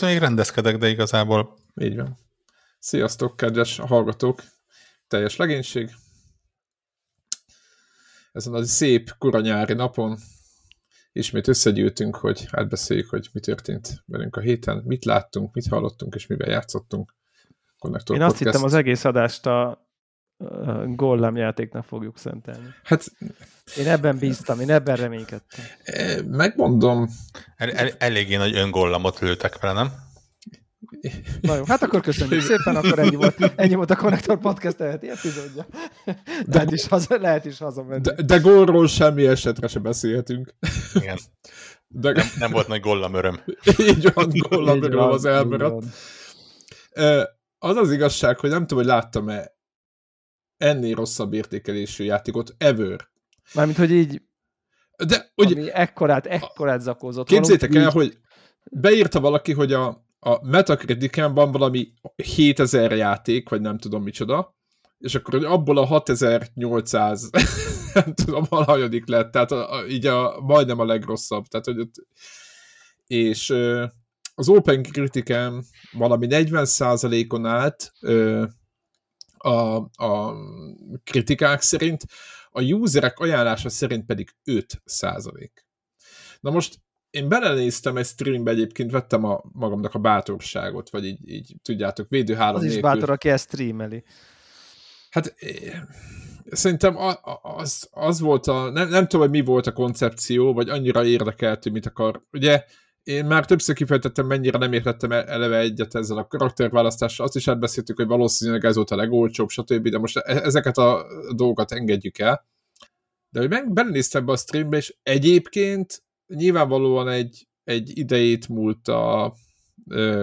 Közben még rendezkedek, de igazából... Így van. Sziasztok, kedves hallgatók! Teljes legénység. Ezen a szép kuranyári napon ismét összegyűltünk, hogy átbeszéljük, hogy mi történt velünk a héten, mit láttunk, mit hallottunk, és mivel játszottunk. Connector Én Podcast. azt hittem, az egész adást a Gollum játéknak fogjuk szentelni. Hát... Én ebben bíztam, én ebben reménykedtem. Megmondom. El, el, eléggé nagy öngollamot lőtek vele, nem? Na jó, hát akkor köszönjük szépen, akkor ennyi volt, ennyi volt a Connector Podcast eheti epizódja. De, lehet, is haza, lehet is hazamenni. De, de gólról semmi esetre se beszélhetünk. Igen. De... Nem, nem volt nagy gollam öröm. Így van, gollam öröm az elmaradt. Az az igazság, hogy nem tudom, hogy láttam-e ennél rosszabb értékelésű játékot ever. Mármint, hogy így de, hogy ami ekkorát, ekkorát zakózott. Képzétek el, így... hogy beírta valaki, hogy a, a Metacriticen van valami 7000 játék, vagy nem tudom micsoda, és akkor abból a 6800 nem tudom, valahagyodik lett, tehát a, a, így a, majdnem a legrosszabb. Tehát, hogy ott, és az Open Criticen valami 40%-on állt a, a kritikák szerint, a userek ajánlása szerint pedig 5%. Na most én belenéztem egy streambe, egyébként vettem a magamnak a bátorságot, vagy így, így tudjátok, védőháló Az nélkül. is bátor, aki ezt streameli. Hát szerintem az, az volt a, nem, nem tudom, hogy mi volt a koncepció, vagy annyira érdekelt, hogy mit akar. Ugye én már többször kifejtettem, mennyire nem értettem eleve egyet ezzel a karakterválasztással. Azt is átbeszéltük, hogy valószínűleg ez volt a legolcsóbb, stb. De most e- ezeket a dolgokat engedjük el. De hogy meg belenéztem be a streambe, és egyébként nyilvánvalóan egy, egy idejét múlt a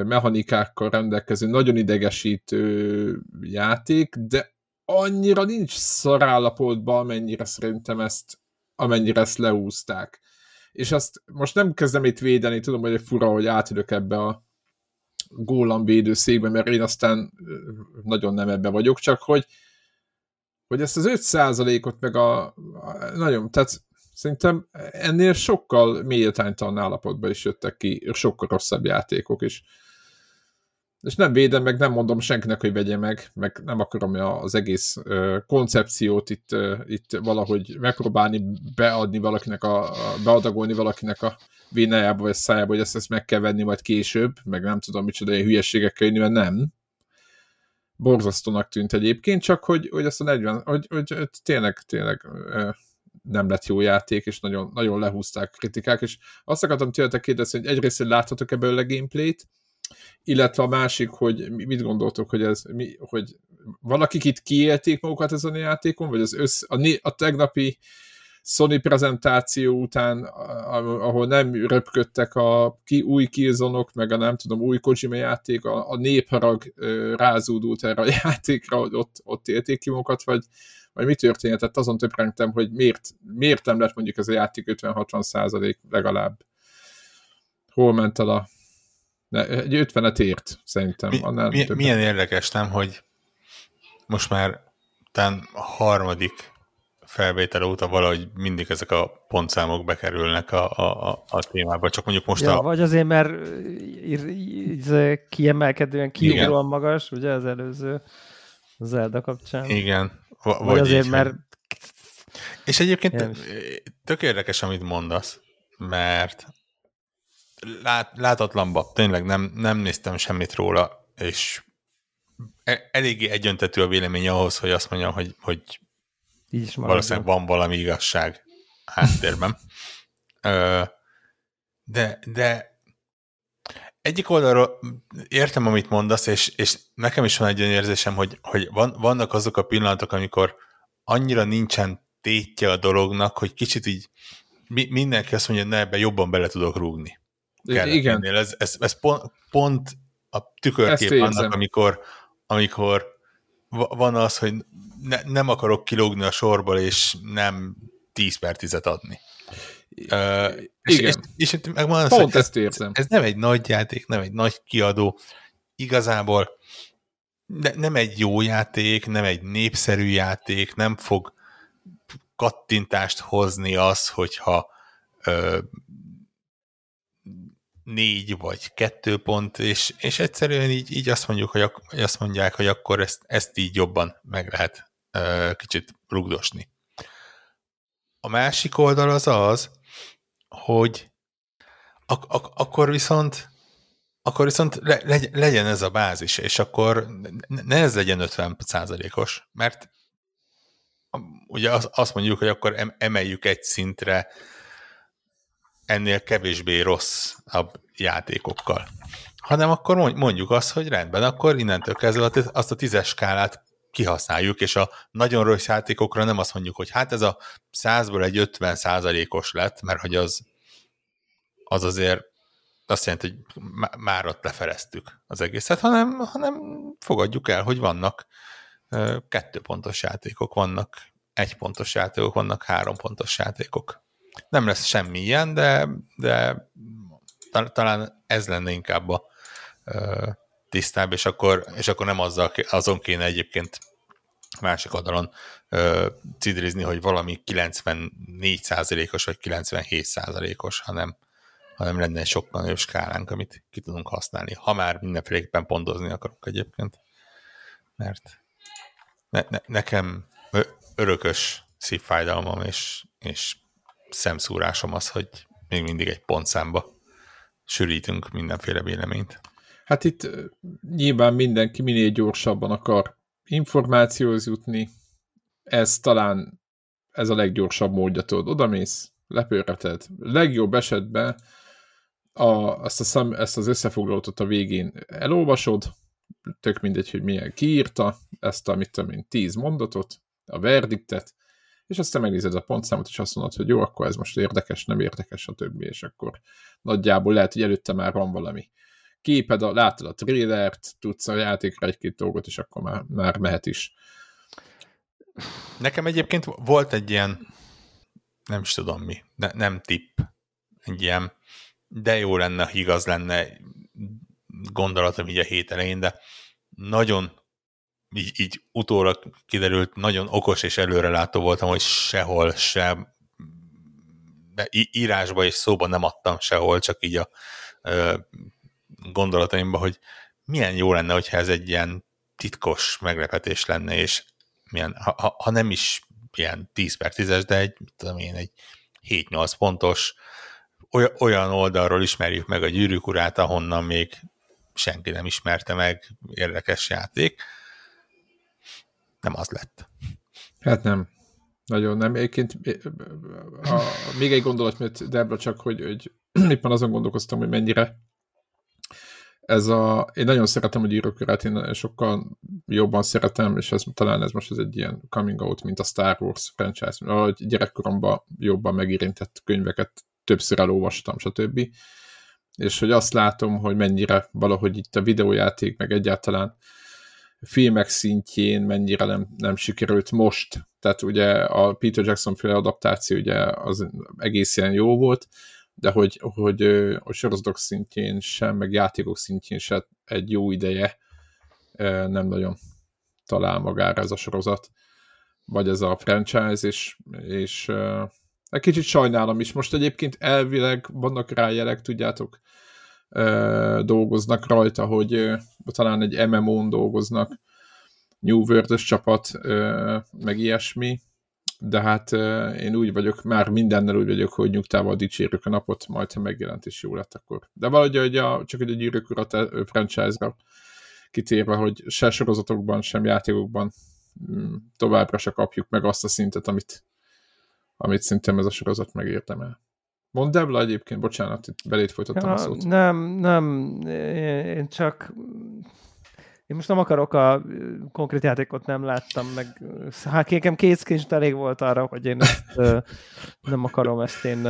mechanikákkal rendelkező, nagyon idegesítő játék, de annyira nincs szarállapotban, amennyire szerintem ezt, amennyire ezt leúzták és azt most nem kezdem itt védeni, tudom, hogy fura, hogy átülök ebbe a gólam védőszékbe, mert én aztán nagyon nem ebbe vagyok, csak hogy, hogy ezt az 5%-ot meg a, a nagyon, tehát szerintem ennél sokkal méltánytalan állapotban is jöttek ki, sokkal rosszabb játékok is. és nem védem, meg nem mondom senkinek, hogy vegye meg, meg nem akarom az egész uh, koncepciót itt, itt valahogy megpróbálni beadni valakinek, a, beadagolni valakinek a vénájába vagy szájába, hogy ezt, ezt meg kell venni majd később, meg nem tudom micsoda ilyen hülyeségekkel jönni, mert nem. Borzasztónak tűnt egyébként, csak hogy, hogy ezt a 40, hogy, hogy, tényleg, tényleg nem lett jó játék, és nagyon, nagyon lehúzták kritikák, és azt akartam tőletek kérdezni, hogy egyrészt, hogy láthatok ebből a gameplayt, illetve a másik, hogy mit gondoltok, hogy ez, mi, hogy valakik itt kiélték magukat ezen a játékon, vagy az össz, a, a tegnapi Sony prezentáció után, ahol nem röpködtek a ki, új kilzonok, meg a nem tudom, új Kojima játék, a, a népharag rázódult erre a játékra, hogy ott, ott élték ki magukat, vagy, vagy mi történhetett, azon töprengtem, hogy miért, miért nem lett mondjuk ez a játék 50-60 százalék legalább. Hol ment el a de egy 50-et ért, szerintem. Mi, annál mi, milyen érdekes, nem, hogy most már talán a harmadik felvétel óta valahogy mindig ezek a pontszámok bekerülnek a, a, a, a témába, csak mondjuk most ja, a... Vagy azért, mert kiemelkedően kiugróan magas, ugye az előző Zelda kapcsán. Igen. V- vagy, vagy azért, így, mert... És egyébként tök érdekes, amit mondasz, mert lát, látatlanba, tényleg nem, nem néztem semmit róla, és e, eléggé egyöntetű a vélemény ahhoz, hogy azt mondjam, hogy, hogy Így is valószínűleg van valami igazság háttérben. de, de egyik oldalról értem, amit mondasz, és, és nekem is van egy olyan érzésem, hogy, hogy van, vannak azok a pillanatok, amikor annyira nincsen tétje a dolognak, hogy kicsit így mindenki azt mondja, hogy ne, ebbe jobban bele tudok rúgni igen. Ez, ez, ez pont, pont a tükörkép annak, amikor, amikor van az, hogy ne, nem akarok kilógni a sorból, és nem 10 per 10 adni. Uh, és, Igen. És, és meg van Pont ezt érzem. Ez, ez nem egy nagy játék, nem egy nagy kiadó. Igazából ne, nem egy jó játék, nem egy népszerű játék, nem fog kattintást hozni az, hogyha uh, négy vagy kettő pont, és, és egyszerűen így, így azt, mondjuk, hogy ak- azt mondják, hogy akkor ezt, ezt így jobban meg lehet uh, kicsit rugdosni. A másik oldal az az, hogy ak- ak- akkor viszont akkor viszont le- legy- legyen ez a bázis, és akkor ne ez legyen 50 százalékos, mert ugye azt mondjuk, hogy akkor emeljük egy szintre ennél kevésbé rosszabb játékokkal. Hanem akkor mondjuk azt, hogy rendben, akkor innentől kezdve azt a tízes skálát kihasználjuk, és a nagyon rossz játékokra nem azt mondjuk, hogy hát ez a százból egy 50 százalékos lett, mert hogy az, az azért azt jelenti, hogy már ott lefereztük az egészet, hanem, hanem fogadjuk el, hogy vannak kettő pontos játékok, vannak egy pontos játékok, vannak három pontos játékok. Nem lesz semmi ilyen, de, de talán ez lenne inkább a tisztább, és akkor, és akkor nem azzal, azon kéne egyébként másik oldalon ö, cidrizni, hogy valami 94%-os vagy 97%-os, hanem, hanem lenne egy sokkal nagyobb skálánk, amit ki tudunk használni, ha már mindenféleképpen pontozni akarok egyébként. Mert ne, ne, nekem örökös szívfájdalmam és, és szemszúrásom az, hogy még mindig egy pontszámba sűrítünk mindenféle véleményt. Hát itt nyilván mindenki minél gyorsabban akar információhoz jutni, ez talán ez a leggyorsabb módja, tudod, odamész, lepörheted. Legjobb esetben a, azt, a szem, ezt az összefoglalót a végén elolvasod, tök mindegy, hogy milyen kiírta, ezt a, mit tudom én, tíz mondatot, a verdiktet, és aztán megnézed a pontszámot, és azt mondod, hogy jó, akkor ez most érdekes, nem érdekes, a többi, és akkor nagyjából lehet, hogy előtte már van valami képed, a, látod a trailert, tudsz a játékra egy-két dolgot, és akkor már, már mehet is. Nekem egyébként volt egy ilyen, nem is tudom mi, de nem tipp, egy ilyen, de jó lenne, igaz lenne gondolatom így a hét elején, de nagyon így, így utólag kiderült, nagyon okos és előrelátó voltam, hogy sehol sem de írásba és szóba nem adtam sehol, csak így a ö, gondolataimba, hogy milyen jó lenne, hogyha ez egy ilyen titkos meglepetés lenne, és milyen, ha, ha nem is ilyen 10 per 10-es, de egy, tudom én, egy 7-8 pontos, olyan oldalról ismerjük meg a gyűrűk urát, ahonnan még senki nem ismerte meg, érdekes játék. Nem az lett. Hát nem. Nagyon nem. Egyébként a, még egy gondolat, mert Debra csak, hogy, hogy éppen azon gondolkoztam, hogy mennyire ez a, én nagyon szeretem a gyűrűkörát, én sokkal jobban szeretem, és ez, talán ez most ez egy ilyen coming out, mint a Star Wars franchise, ahogy gyerekkoromban jobban megérintett könyveket többször elolvastam, stb. És hogy azt látom, hogy mennyire valahogy itt a videójáték, meg egyáltalán filmek szintjén mennyire nem, nem sikerült most. Tehát ugye a Peter Jackson féle adaptáció ugye az egészen jó volt, de hogy, hogy a sorozatok szintjén sem, meg játékok szintjén sem egy jó ideje nem nagyon talál magára ez a sorozat, vagy ez a franchise, és, és egy kicsit sajnálom is. Most egyébként elvileg vannak rá jelek, tudjátok, dolgoznak rajta, hogy talán egy MMO-n dolgoznak, New world csapat, meg ilyesmi, de hát én úgy vagyok, már mindennel úgy vagyok, hogy nyugtával dicsérjük a napot, majd ha megjelent is jó lett akkor. De valahogy hogy a, csak egy gyűrűk urat franchise-ra kitérve, hogy se sorozatokban, sem játékokban mm, továbbra se kapjuk meg azt a szintet, amit, amit szerintem ez a sorozat megértemel. Mondd Debla egyébként, bocsánat, itt belét folytattam ja, a szót. Nem, nem, én csak én most nem akarok a konkrét játékot nem láttam, meg hát nekem két screenshot elég volt arra, hogy én ezt nem akarom ezt én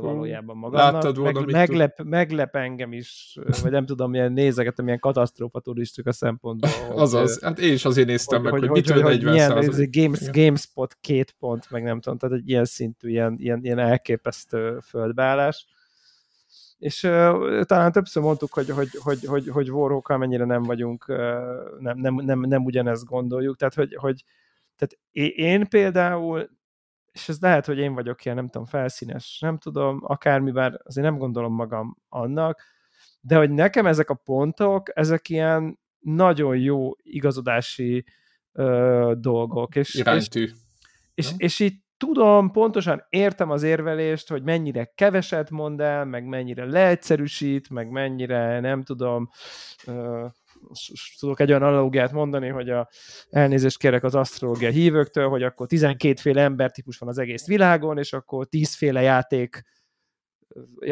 valójában magamnak. Láttad volna, meg, meglep, meglep engem is, vagy nem tudom, milyen nézegetem, milyen katasztrófa turistika szempontból. Azaz, hát én is azért néztem hogy, meg, hogy, hogy, hogy mitől 40 milyen, ez Games, GameSpot két pont, meg nem tudom, tehát egy ilyen szintű, ilyen, ilyen, ilyen elképesztő földbeállás és uh, talán többször mondtuk, hogy, hogy, hogy, hogy, hogy warhawk mennyire nem vagyunk, uh, nem, nem, nem, nem ugyanezt gondoljuk, tehát hogy, hogy tehát én például és ez lehet, hogy én vagyok ilyen, nem tudom, felszínes, nem tudom, akármiben, azért nem gondolom magam annak, de hogy nekem ezek a pontok, ezek ilyen nagyon jó igazodási ö, dolgok. És, Iránytű. És, és, és így tudom, pontosan értem az érvelést, hogy mennyire keveset mond el, meg mennyire leegyszerűsít, meg mennyire, nem tudom, tudok egy olyan analógiát mondani, hogy a elnézést kérek az asztrológia hívőktől, hogy akkor 12 féle embertípus van az egész világon, és akkor 10 féle játék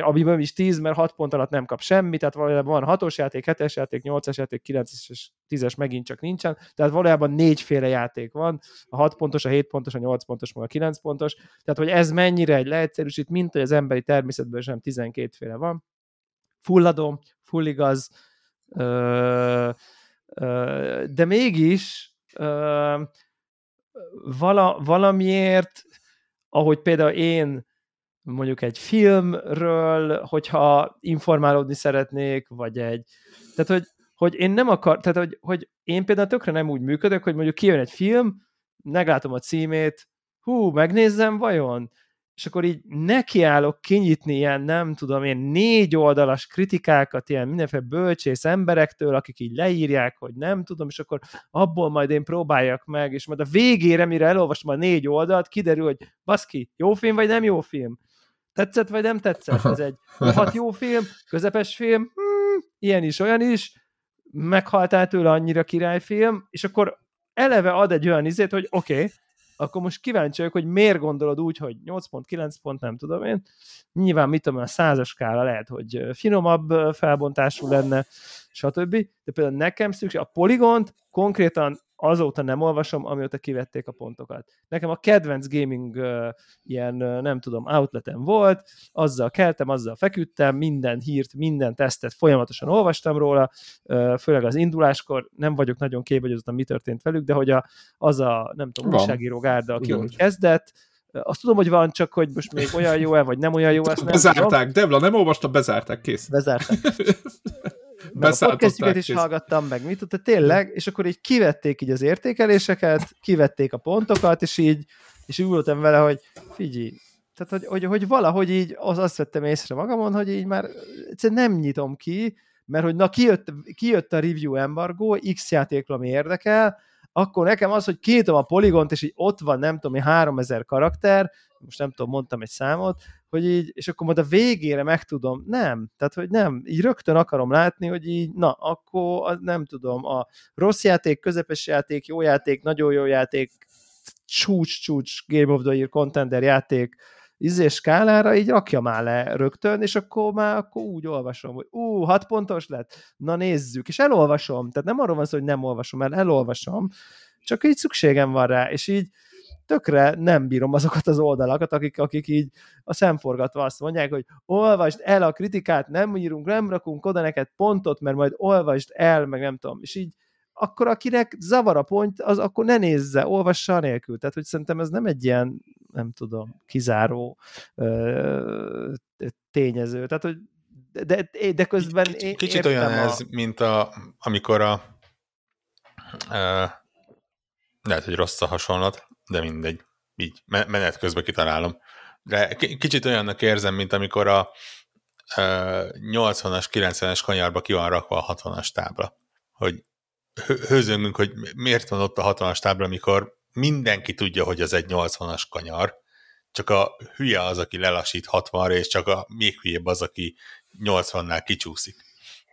amiben is 10, mert 6 pont alatt nem kap semmit, tehát valójában van 6-os játék, 7-es játék, 8-as játék, 9-es és 10-es megint csak nincsen, tehát valójában négyféle játék van, a 6 pontos, a 7 pontos, a 8 pontos, meg a 9 pontos, tehát hogy ez mennyire egy leegyszerűsít, mint hogy az emberi természetből sem 12 féle van. Fulladó, full igaz, de mégis vala, valamiért, ahogy például én mondjuk egy filmről, hogyha informálódni szeretnék, vagy egy... Tehát, hogy, hogy én nem akar, tehát, hogy, hogy én például tökre nem úgy működök, hogy mondjuk kijön egy film, meglátom a címét, hú, megnézzem vajon? és akkor így nekiállok kinyitni ilyen, nem tudom én, négy oldalas kritikákat ilyen mindenféle bölcsész emberektől, akik így leírják, hogy nem tudom, és akkor abból majd én próbáljak meg, és majd a végére, mire elolvasom a négy oldalt, kiderül, hogy baszki, jó film vagy nem jó film? Tetszett vagy nem tetszett? Ez egy hat jó film, közepes film, hmm, ilyen is, olyan is, meghaltál tőle annyira királyfilm, és akkor eleve ad egy olyan izét, hogy oké, okay, akkor most kíváncsi vagyok, hogy miért gondolod úgy, hogy 8 pont, 9 pont, nem tudom én. Nyilván, mit tudom, a százas skála lehet, hogy finomabb felbontású lenne, stb. De például nekem szükség, a poligont konkrétan azóta nem olvasom, amióta kivették a pontokat. Nekem a kedvenc gaming uh, ilyen, uh, nem tudom, outletem volt, azzal keltem, azzal feküdtem, minden hírt, minden tesztet folyamatosan olvastam róla, uh, főleg az induláskor, nem vagyok nagyon azután mi történt velük, de hogy a, az a, nem tudom, újságíró gárda, aki úgy kezdett, azt tudom, hogy van, csak hogy most még olyan jó-e, vagy nem olyan jó, ezt nem Bezárták, tudom. Devla, nem olvastam, bezárták, kész. Bezárták. meg a podcastjukat is hallgattam, meg mit tudta, tényleg, és akkor így kivették így az értékeléseket, kivették a pontokat, és így, és úgy voltam vele, hogy figyelj, tehát, hogy, hogy, hogy valahogy így az, azt vettem észre magamon, hogy így már egyszerűen nem nyitom ki, mert hogy na kijött, kijött a review embargo, X játékról, ami érdekel, akkor nekem az, hogy kinyitom a poligont, és így ott van, nem tudom, 3000 karakter, most nem tudom, mondtam egy számot, hogy így, és akkor majd a végére megtudom, nem, tehát hogy nem, így rögtön akarom látni, hogy így, na, akkor nem tudom, a rossz játék, közepes játék, jó játék, nagyon jó játék, csúcs-csúcs Game of the Year contender játék, izés skálára így rakja már le rögtön, és akkor már akkor úgy olvasom, hogy ú, hat pontos lett, na nézzük, és elolvasom, tehát nem arról van szó, hogy nem olvasom, mert elolvasom, csak így szükségem van rá, és így tökre nem bírom azokat az oldalakat, akik, akik így a szemforgatva azt mondják, hogy olvasd el a kritikát, nem írunk, nem rakunk oda neked pontot, mert majd olvasd el, meg nem tudom, és így akkor akinek zavar a pont, az akkor ne nézze, olvassa nélkül. Tehát, hogy szerintem ez nem egy ilyen, nem tudom, kizáró ö, tényező. Tehát, hogy de, de közben Kicsit, kicsit olyan a... ez, mint a, amikor a ö, lehet, hogy rossz a hasonlat, de mindegy, így menet közben kitalálom. De kicsit olyannak érzem, mint amikor a 80-as, 90-es kanyarba ki van rakva a 60-as tábla. Hogy hőzöngünk, hogy miért van ott a 60-as tábla, amikor mindenki tudja, hogy az egy 80-as kanyar, csak a hülye az, aki lelassít 60-ra, és csak a még hülyebb az, aki 80-nál kicsúszik.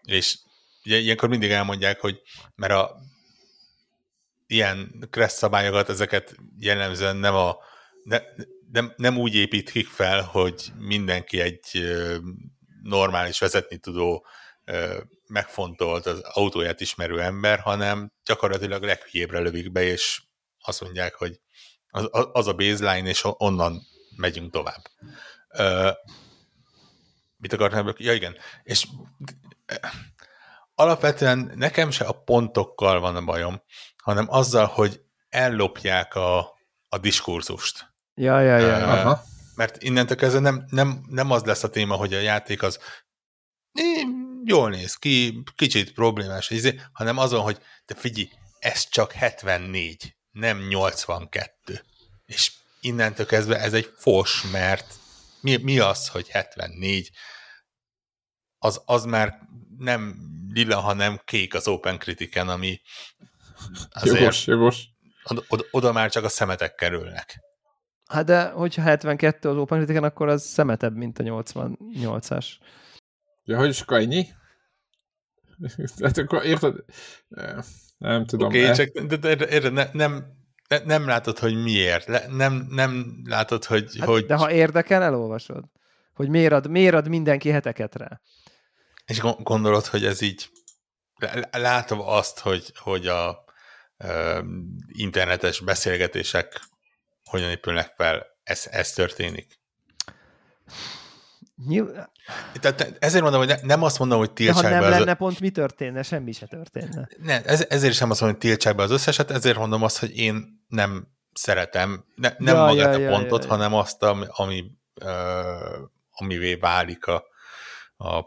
És ugye ilyenkor mindig elmondják, hogy mert a ilyen kressz szabályokat, ezeket jellemzően nem a ne, nem, nem úgy építik fel, hogy mindenki egy normális vezetni tudó megfontolt az autóját ismerő ember, hanem gyakorlatilag leghülyébbre lövik be, és azt mondják, hogy az, az a baseline, és onnan megyünk tovább. mit akartam? Ja, igen. És alapvetően nekem se a pontokkal van a bajom, hanem azzal, hogy ellopják a, a diskurzust. Ja, ja, ja. Uh, Aha. Mert innentől kezdve nem, nem, nem az lesz a téma, hogy a játék az jól néz ki, kicsit problémás, izé, hanem azon, hogy te figyelj, ez csak 74, nem 82. És innentől kezdve ez egy fos, mert mi, mi az, hogy 74? Az, az már nem lila, hanem kék az Open Critiken, ami azért jogos, jogos. Oda, oda már csak a szemetek kerülnek. Hát de, hogyha 72 az Open Critiken, akkor az szemetebb, mint a 88-as. Ja, hogy is ennyi? Hát akkor érted? Nem tudom. Oké, okay, csak de, de, de, de, ne, nem, ne, nem látod, hogy miért. Le, nem, nem látod, hogy, hát, hogy... De ha érdekel, elolvasod. Hogy miért ad, miért ad mindenki heteket rá. És gondolod, hogy ez így látom azt, hogy, hogy a internetes beszélgetések hogyan épülnek fel, ez, ez történik. Nyilván... Tehát ezért mondom, hogy ne, nem azt mondom, hogy tiltsák De ha nem be lenne, az... pont mi történne? Semmi se történne. Ne, ez, ezért sem azt mondom, hogy tiltsák be az összeset, ezért mondom azt, hogy én nem szeretem, ne, nem ja, magát ja, a pontot, ja, ja. hanem azt, ami, ami uh, amivé válik a, a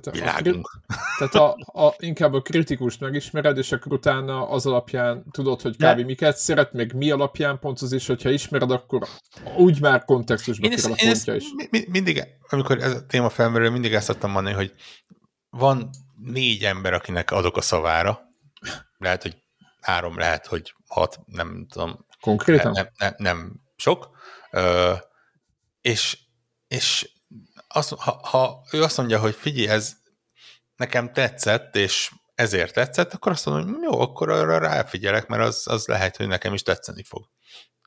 tehát világunk. A, tehát a, a, inkább a kritikust megismered, és akkor utána az alapján tudod, hogy kb. miket szeret, meg mi alapján pontoz, és hogyha ismered, akkor úgy már kontextusba kerül a pontja is. Mi, mindig, amikor ez a téma felmerül, mindig ezt szoktam mondani, hogy van négy ember, akinek adok a szavára. Lehet, hogy három, lehet, hogy hat, nem tudom. Konkrétan? Nem, nem, nem sok. Ö, és, és azt, ha, ha ő azt mondja, hogy figyelj, ez nekem tetszett, és ezért tetszett, akkor azt mondom, hogy jó, akkor arra ráfigyelek, mert az, az lehet, hogy nekem is tetszeni fog.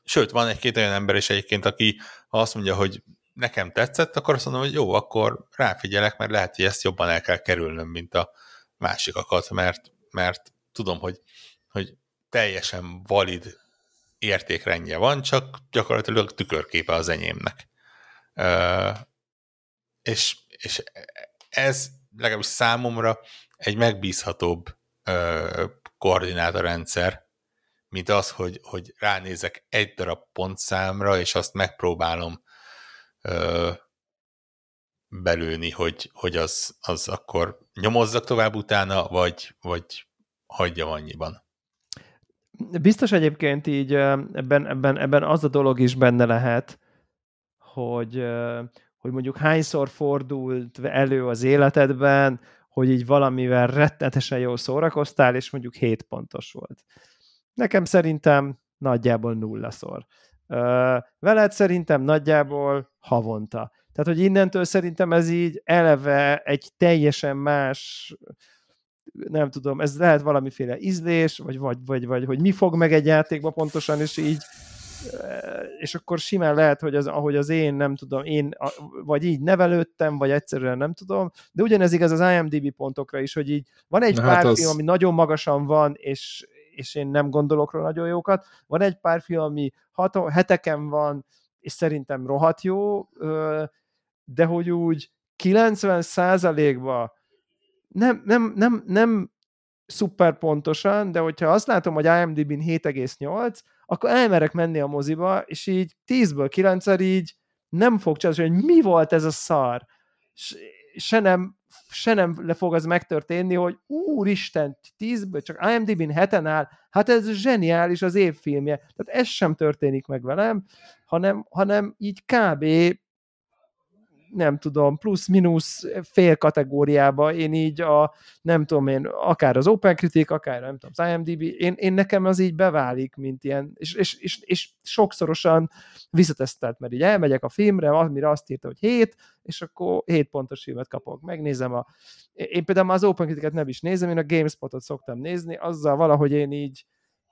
Sőt, van egy-két olyan ember is egyébként, aki ha azt mondja, hogy nekem tetszett, akkor azt mondom, hogy jó, akkor ráfigyelek, mert lehet, hogy ezt jobban el kell kerülnöm, mint a másikakat, mert, mert tudom, hogy, hogy teljesen valid értékrendje van, csak gyakorlatilag tükörképe az enyémnek és, és ez legalábbis számomra egy megbízhatóbb ö, koordinátorrendszer, mint az, hogy, hogy ránézek egy darab pontszámra, és azt megpróbálom ö, belőni, hogy, hogy az, az akkor nyomozzak tovább utána, vagy, vagy hagyjam annyiban. Biztos egyébként így ebben, ebben, ebben az a dolog is benne lehet, hogy, hogy mondjuk hányszor fordult elő az életedben, hogy így valamivel rettenetesen jól szórakoztál, és mondjuk 7 pontos volt. Nekem szerintem nagyjából nullaszor. Veled szerintem nagyjából havonta. Tehát, hogy innentől szerintem ez így eleve egy teljesen más nem tudom, ez lehet valamiféle ízlés, vagy, vagy, vagy, vagy hogy mi fog meg egy játékba pontosan, és így és akkor simán lehet, hogy az, ahogy az én, nem tudom, én vagy így nevelődtem, vagy egyszerűen nem tudom, de ugyanez igaz az IMDB pontokra is, hogy így van egy Na pár hát az... film, ami nagyon magasan van, és, és én nem gondolok rá nagyon jókat, van egy pár film, ami hat, heteken van, és szerintem rohadt jó, de hogy úgy 90 százalékban nem, nem, nem, nem szuper pontosan, de hogyha azt látom, hogy IMDb-n 7,8, akkor elmerek menni a moziba, és így 10-ből 9 így nem fog csinálni, hogy mi volt ez a szar. Se nem, se nem le fog az megtörténni, hogy úristen, 10-ből csak IMDb-n heten áll, hát ez zseniális az évfilmje. Tehát ez sem történik meg velem, hanem, hanem így kb nem tudom, plusz-minusz fél kategóriába, én így a, nem tudom én, akár az Open Critic, akár nem tudom, az IMDb, én, én nekem az így beválik, mint ilyen, és, és, és, és sokszorosan visszatesztelt, mert így elmegyek a filmre, amire azt írta, hogy 7, és akkor 7 pontos filmet kapok. Megnézem a... Én például az Open Critic-et nem is nézem, én a GameSpot-ot szoktam nézni, azzal valahogy én így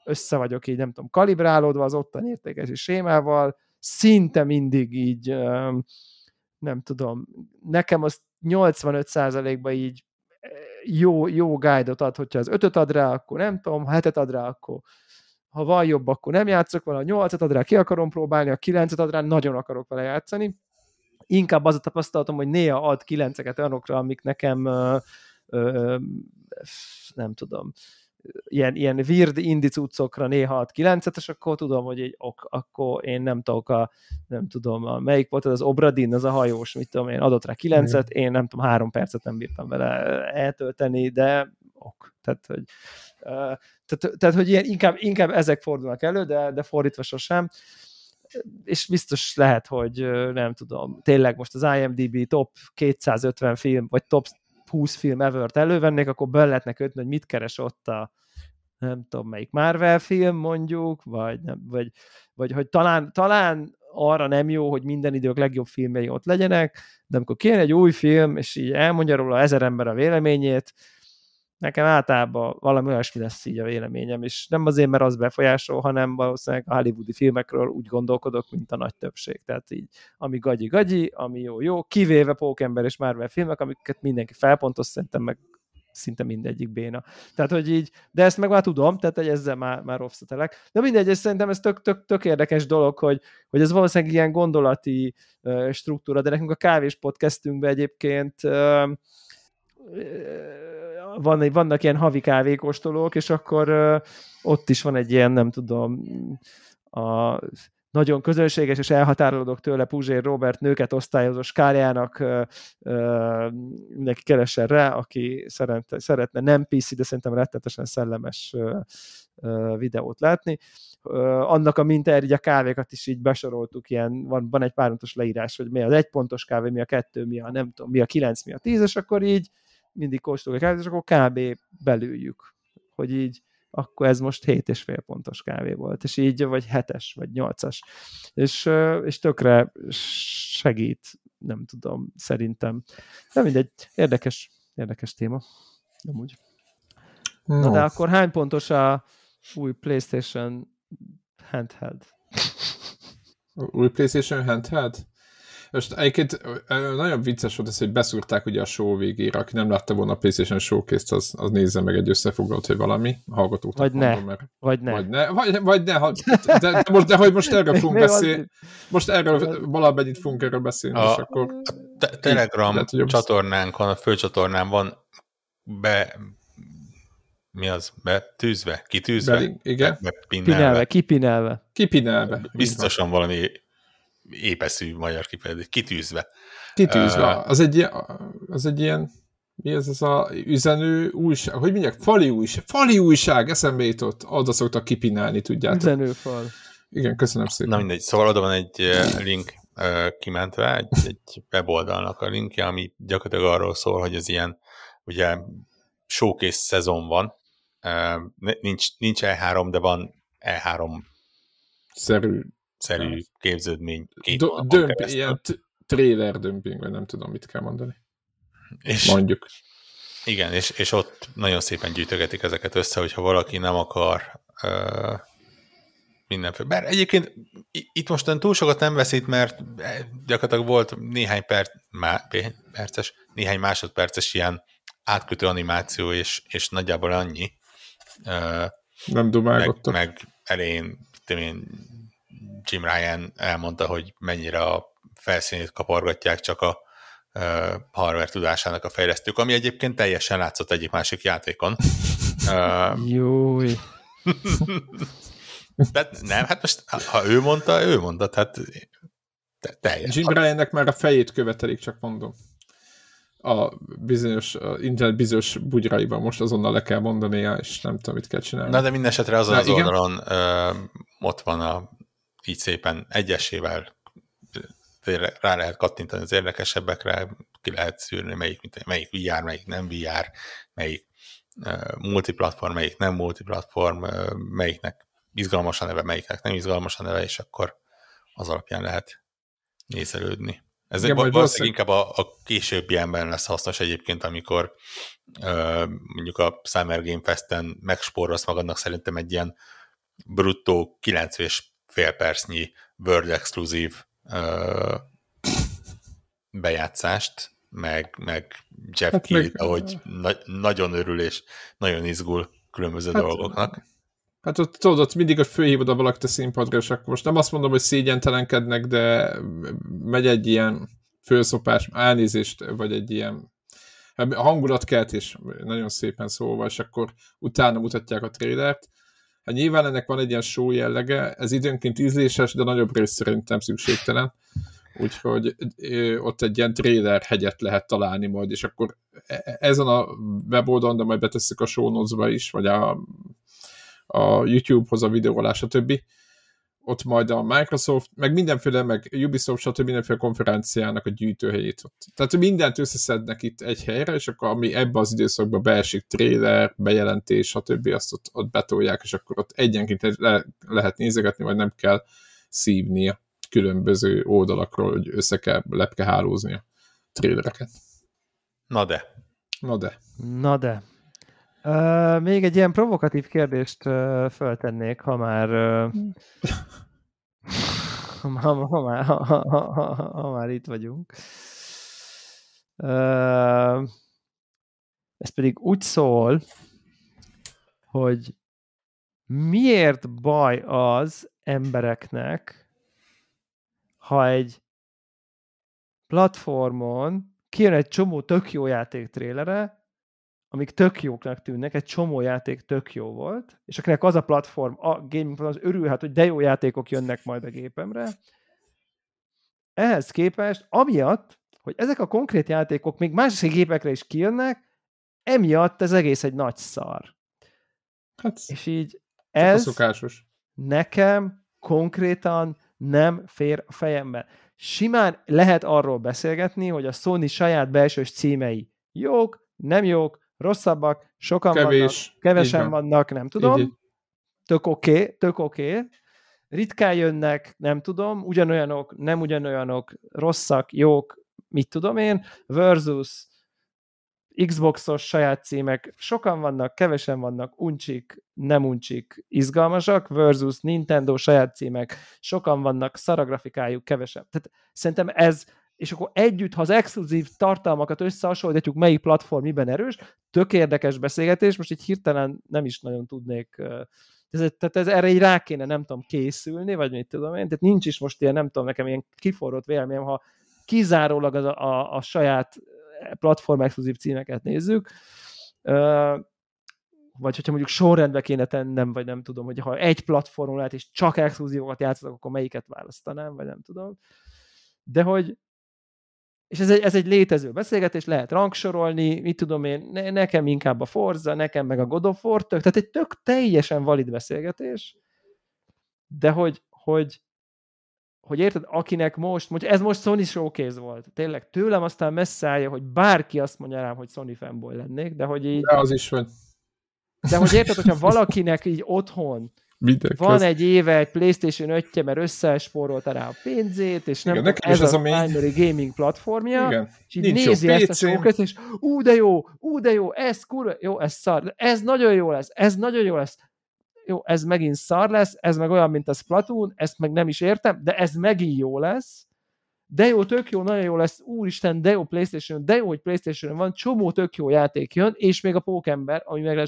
össze vagyok így, nem tudom, kalibrálódva az ottan értékesi sémával, szinte mindig így um, nem tudom, nekem az 85%-ban így eh, jó, jó guide-ot ad, hogyha az ötöt ad rá, akkor nem tudom, ha hetet ad rá, akkor ha van jobb, akkor nem játszok vele, a nyolcat ad rá, ki akarom próbálni, a kilencet ad rá, nagyon akarok vele játszani. Inkább az a tapasztalatom, hogy néha ad kilenceket olyanokra, amik nekem ö, ö, nem tudom, ilyen, ilyen weird indi cuccokra néha ad 9 és akkor tudom, hogy egy ok, akkor én nem tudok a, nem tudom, a, melyik volt az Obradin, az a hajós, mit tudom én, adott rá 9 mm. én nem tudom, három percet nem bírtam vele eltölteni, de ok. Tehát, hogy, tehát, tehát, hogy ilyen, inkább, inkább ezek fordulnak elő, de, de fordítva sosem. és biztos lehet, hogy nem tudom, tényleg most az IMDb top 250 film, vagy top 20 film ever elővennék, akkor be lehetne kötni, hogy mit keres ott a nem tudom melyik Marvel film mondjuk, vagy, nem, vagy, vagy hogy talán, talán arra nem jó, hogy minden idők legjobb filmjei ott legyenek, de amikor kijön egy új film, és így elmondja róla ezer ember a véleményét, nekem általában valami olyasmi lesz így a véleményem, és nem azért, mert az befolyásol, hanem valószínűleg a hollywoodi filmekről úgy gondolkodok, mint a nagy többség. Tehát így, ami gagyi-gagyi, ami jó-jó, kivéve Pókember és Marvel filmek, amiket mindenki felpontos, szerintem meg szinte mindegyik béna. Tehát, hogy így, de ezt meg már tudom, tehát hogy ezzel már, már offsetelek. De mindegy, és szerintem ez tök, tök, tök érdekes dolog, hogy, hogy ez valószínűleg ilyen gondolati struktúra, de nekünk a kávés podcastünkben egyébként uh, van, vannak ilyen havi kávékóstolók, és akkor ott is van egy ilyen, nem tudom, a nagyon közönséges, és elhatárolódok tőle Puzsér Robert nőket osztályozó skálájának mindenki keressen rá, aki szeretne, szeretne nem PC, de szerintem rettetesen szellemes ö, ö, videót látni. Ö, annak a mintáért a kávékat is így besoroltuk, ilyen, van, van egy párontos leírás, hogy mi az egy pontos kávé, mi a kettő, mi a nem tudom, mi a kilenc, mi a tíz, és akkor így mindig kóstoljuk a kávét, és akkor kb. belüljük, hogy így akkor ez most 7 és fél pontos kávé volt, és így, vagy 7-es, vagy 8-as. És, és tökre segít, nem tudom, szerintem. De mindegy, érdekes, érdekes téma. Amúgy. No. Na de akkor hány pontos a új PlayStation handheld? Új PlayStation handheld? Most egyébként nagyon vicces volt ez, hogy beszúrták ugye a show végére, aki nem látta volna a PlayStation showcase az, az nézze meg egy összefoglalót, hogy valami, hallgatóknak vagy mondom, ne. Mert... Vagy ne. Vagy ne, vagy, vagy ne, ha, de, de, most, de hogy most erről fogunk beszélni, most erről valamennyit fogunk erről beszélni, a, és akkor... A te Telegram lehet, csatornánkon, a főcsatornán van be, mi az? Betűzve? Kitűzve? Beling, igen. Be, pinelve, kipinelve. Kipinelve. Biztosan valami épeszű magyar kifejezés, kitűzve. Kitűzve. Uh, az, egy, az egy ilyen, mi ez az a üzenő újság, hogy mondják, fali újság, fali újság, eszembe jutott, oda szoktak kipinálni, tudjátok. Üzenőfal. Igen, köszönöm szépen. Na mindegy, szóval oda van egy link kimentve, egy, egy weboldalnak a linkje, ami gyakorlatilag arról szól, hogy ez ilyen, ugye showcase szezon van, nincs, nincs E3, de van E3 szerű szerű képződmény. Do- dömp, ilyen trailer dömping, vagy nem tudom, mit kell mondani. És Mondjuk. Igen, és, és ott nagyon szépen gyűjtögetik ezeket össze, hogyha valaki nem akar uh, mindenféle. Bár egyébként itt most túl sokat nem veszít, mert gyakorlatilag volt néhány perc, má, perces, néhány másodperces ilyen átkötő animáció, és, és nagyjából annyi. Uh, nem dumálgottak. Meg, meg elén, én, Jim Ryan elmondta, hogy mennyire a felszínét kapargatják csak a uh, hardware tudásának a fejlesztők, ami egyébként teljesen látszott egyik másik játékon. Uh, Júj. Tehát nem, hát most ha ő mondta, ő mondta, tehát te, teljes. Jim Ryannek már a fejét követelik, csak mondom. A bizonyos, a internet bizonyos bugyraiban most azonnal le kell mondania, és nem tudom, mit kell csinálni. Na de minden esetre azon Na, az igen? oldalon uh, ott van a így szépen egyesével rá lehet kattintani az érdekesebbekre, ki lehet szűrni, melyik, melyik VR, melyik nem VR, melyik multiplatform, melyik nem multiplatform, melyiknek izgalmas a neve, melyiknek nem izgalmas a neve, és akkor az alapján lehet nézelődni. Ez Igen, valószínűleg valószínűleg... inkább a, a későbbi ember lesz hasznos egyébként, amikor uh, mondjuk a Summer Game Fest-en megspórolsz magadnak szerintem egy ilyen bruttó 9 és fél percnyi World exkluzív uh, bejátszást, meg, meg Jeff hát Keel, ahogy na, nagyon örül és nagyon izgul különböző hát, dolgoknak. Hát ott tudod, ott mindig a főhívod a valakit a színpadra, és akkor most nem azt mondom, hogy szégyentelenkednek, de megy egy ilyen főszopás, elnézést, vagy egy ilyen a hangulatkeltés nagyon szépen szólva, és akkor utána mutatják a trélert, Hát nyilván ennek van egy ilyen show jellege, ez időnként ízléses, de nagyobb rész szerintem szükségtelen. Úgyhogy ott egy ilyen trailer hegyet lehet találni majd, és akkor e, e, ezen a weboldalon, de majd betesszük a show is, vagy a, a YouTube-hoz a videólás, stb. Ott majd a Microsoft, meg mindenféle, meg Ubisoft, stb. mindenféle konferenciának a gyűjtőhelyét ott. Tehát mindent összeszednek itt egy helyre, és akkor ami ebbe az időszakban beesik trailer, bejelentés, stb. azt ott, ott betolják, és akkor ott egyenként le, lehet nézegetni, vagy nem kell szívni a különböző oldalakról, hogy össze kell lepkehálózni a trailereket. Na de. Na de. Na de. Uh, még egy ilyen provokatív kérdést uh, föltennék, ha már uh, ha, ha, már, ha, ha, ha, ha, ha már itt vagyunk. Uh, ez pedig úgy szól, hogy miért baj az embereknek, ha egy platformon kijön egy csomó tök jó játék trélere, amik tök jóknak tűnnek, egy csomó játék tök jó volt, és akinek az a platform, a gaming az örülhet, hogy de jó játékok jönnek majd a gépemre. Ehhez képest, amiatt, hogy ezek a konkrét játékok még másik gépekre is kijönnek, emiatt ez egész egy nagy szar. Hát, és így ez szokásos. nekem konkrétan nem fér a fejembe. Simán lehet arról beszélgetni, hogy a Sony saját belsős címei jók, nem jók, rosszabbak, sokan Kevés, vannak, kevesen van. vannak, nem tudom. Így. Tök oké, okay, tök oké. Okay. Ritkán jönnek, nem tudom, ugyanolyanok, nem ugyanolyanok, rosszak, jók, mit tudom én, versus Xboxos saját címek, sokan vannak, kevesen vannak, uncsik, nem uncsik, izgalmasak, versus Nintendo saját címek, sokan vannak, szaragrafikájuk, kevesen. Tehát szerintem ez és akkor együtt, ha az exkluzív tartalmakat összehasonlítjuk, melyik platform miben erős, tök érdekes beszélgetés, most így hirtelen nem is nagyon tudnék ez, tehát ez, erre így rá kéne, nem tudom, készülni, vagy mit tudom én, tehát nincs is most ilyen, nem tudom, nekem ilyen kiforrott véleményem, ha kizárólag az a, a, a saját platform exkluzív címeket nézzük, vagy hogyha mondjuk sorrendbe kéne tennem, vagy nem tudom, hogy ha egy platformon lehet, és csak exkluzívokat játszatok, akkor melyiket választanám, vagy nem tudom. De hogy, és ez egy, ez egy létező beszélgetés, lehet rangsorolni, mit tudom én, ne, nekem inkább a Forza, nekem meg a God of War, tök, tehát egy tök teljesen valid beszélgetés, de hogy, hogy, hogy érted, akinek most, mondja, ez most Sony showcase volt, tényleg tőlem aztán messze állja, hogy bárki azt mondja rám, hogy Sony fanboy lennék, de hogy így... De az is van. De hogy érted, hogyha valakinek így otthon Mindenki van az... egy éve egy PlayStation 5 mert összespórolta rá a pénzét, és nem Igen, ez, ez a, a primary gaming platformja, Igen. és így Nincs nézi ezt a showcase és ú, de jó, ú, de jó, ez kurva, jó, ez szar, ez nagyon jó lesz, ez nagyon jó lesz, jó, ez megint szar lesz, ez meg olyan, mint a Splatoon, ezt meg nem is értem, de ez megint jó lesz, de jó, tök jó, nagyon jó lesz, úristen, de jó Playstation, de jó, hogy Playstation van, csomó tök jó játék jön, és még a Pókember, ami meg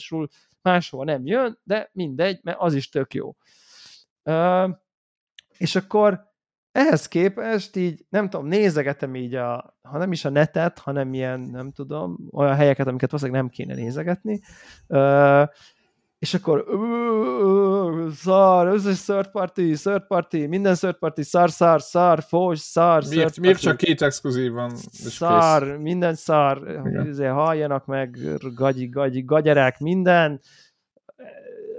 máshol nem jön, de mindegy, mert az is tök jó. És akkor ehhez képest így, nem tudom, nézegetem így a, ha nem is a netet, hanem ilyen, nem tudom, olyan helyeket, amiket valószínűleg nem kéne nézegetni, uh, és akkor szar, összes third party, third party, minden third party, szar, szar, szar, fos, szar, miért, miért csak két exkluzív van? Szar, kész. minden szar, izé, halljanak meg, gagyi, gagyi, gagyerák, minden,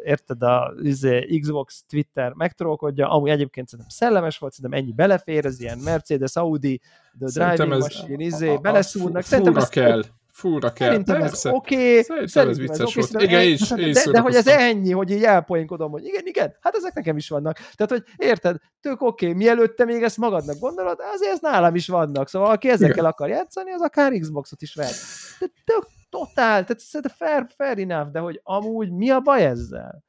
érted, a izé, Xbox, Twitter megtrókodja, amúgy egyébként szerintem szellemes volt, szerintem ennyi belefér, ez ilyen Mercedes, Audi, The Driving ez, Machine, izé, beleszúrnak, szerintem ez kell fúra kell. Szerintem ez oké. Okay. Szerintem, szerintem ez vicces volt. Igen, is, de, de, de, hogy ez ennyi, hogy így elpoinkodom, hogy igen, igen, hát ezek nekem is vannak. Tehát, hogy érted, tök oké, okay, mielőtt te még ezt magadnak gondolod, azért ez nálam is vannak. Szóval aki ezekkel igen. akar játszani, az akár Xboxot is vehet. De tök totál, tehát szerintem fair, fair enough, de hogy amúgy mi a baj ezzel?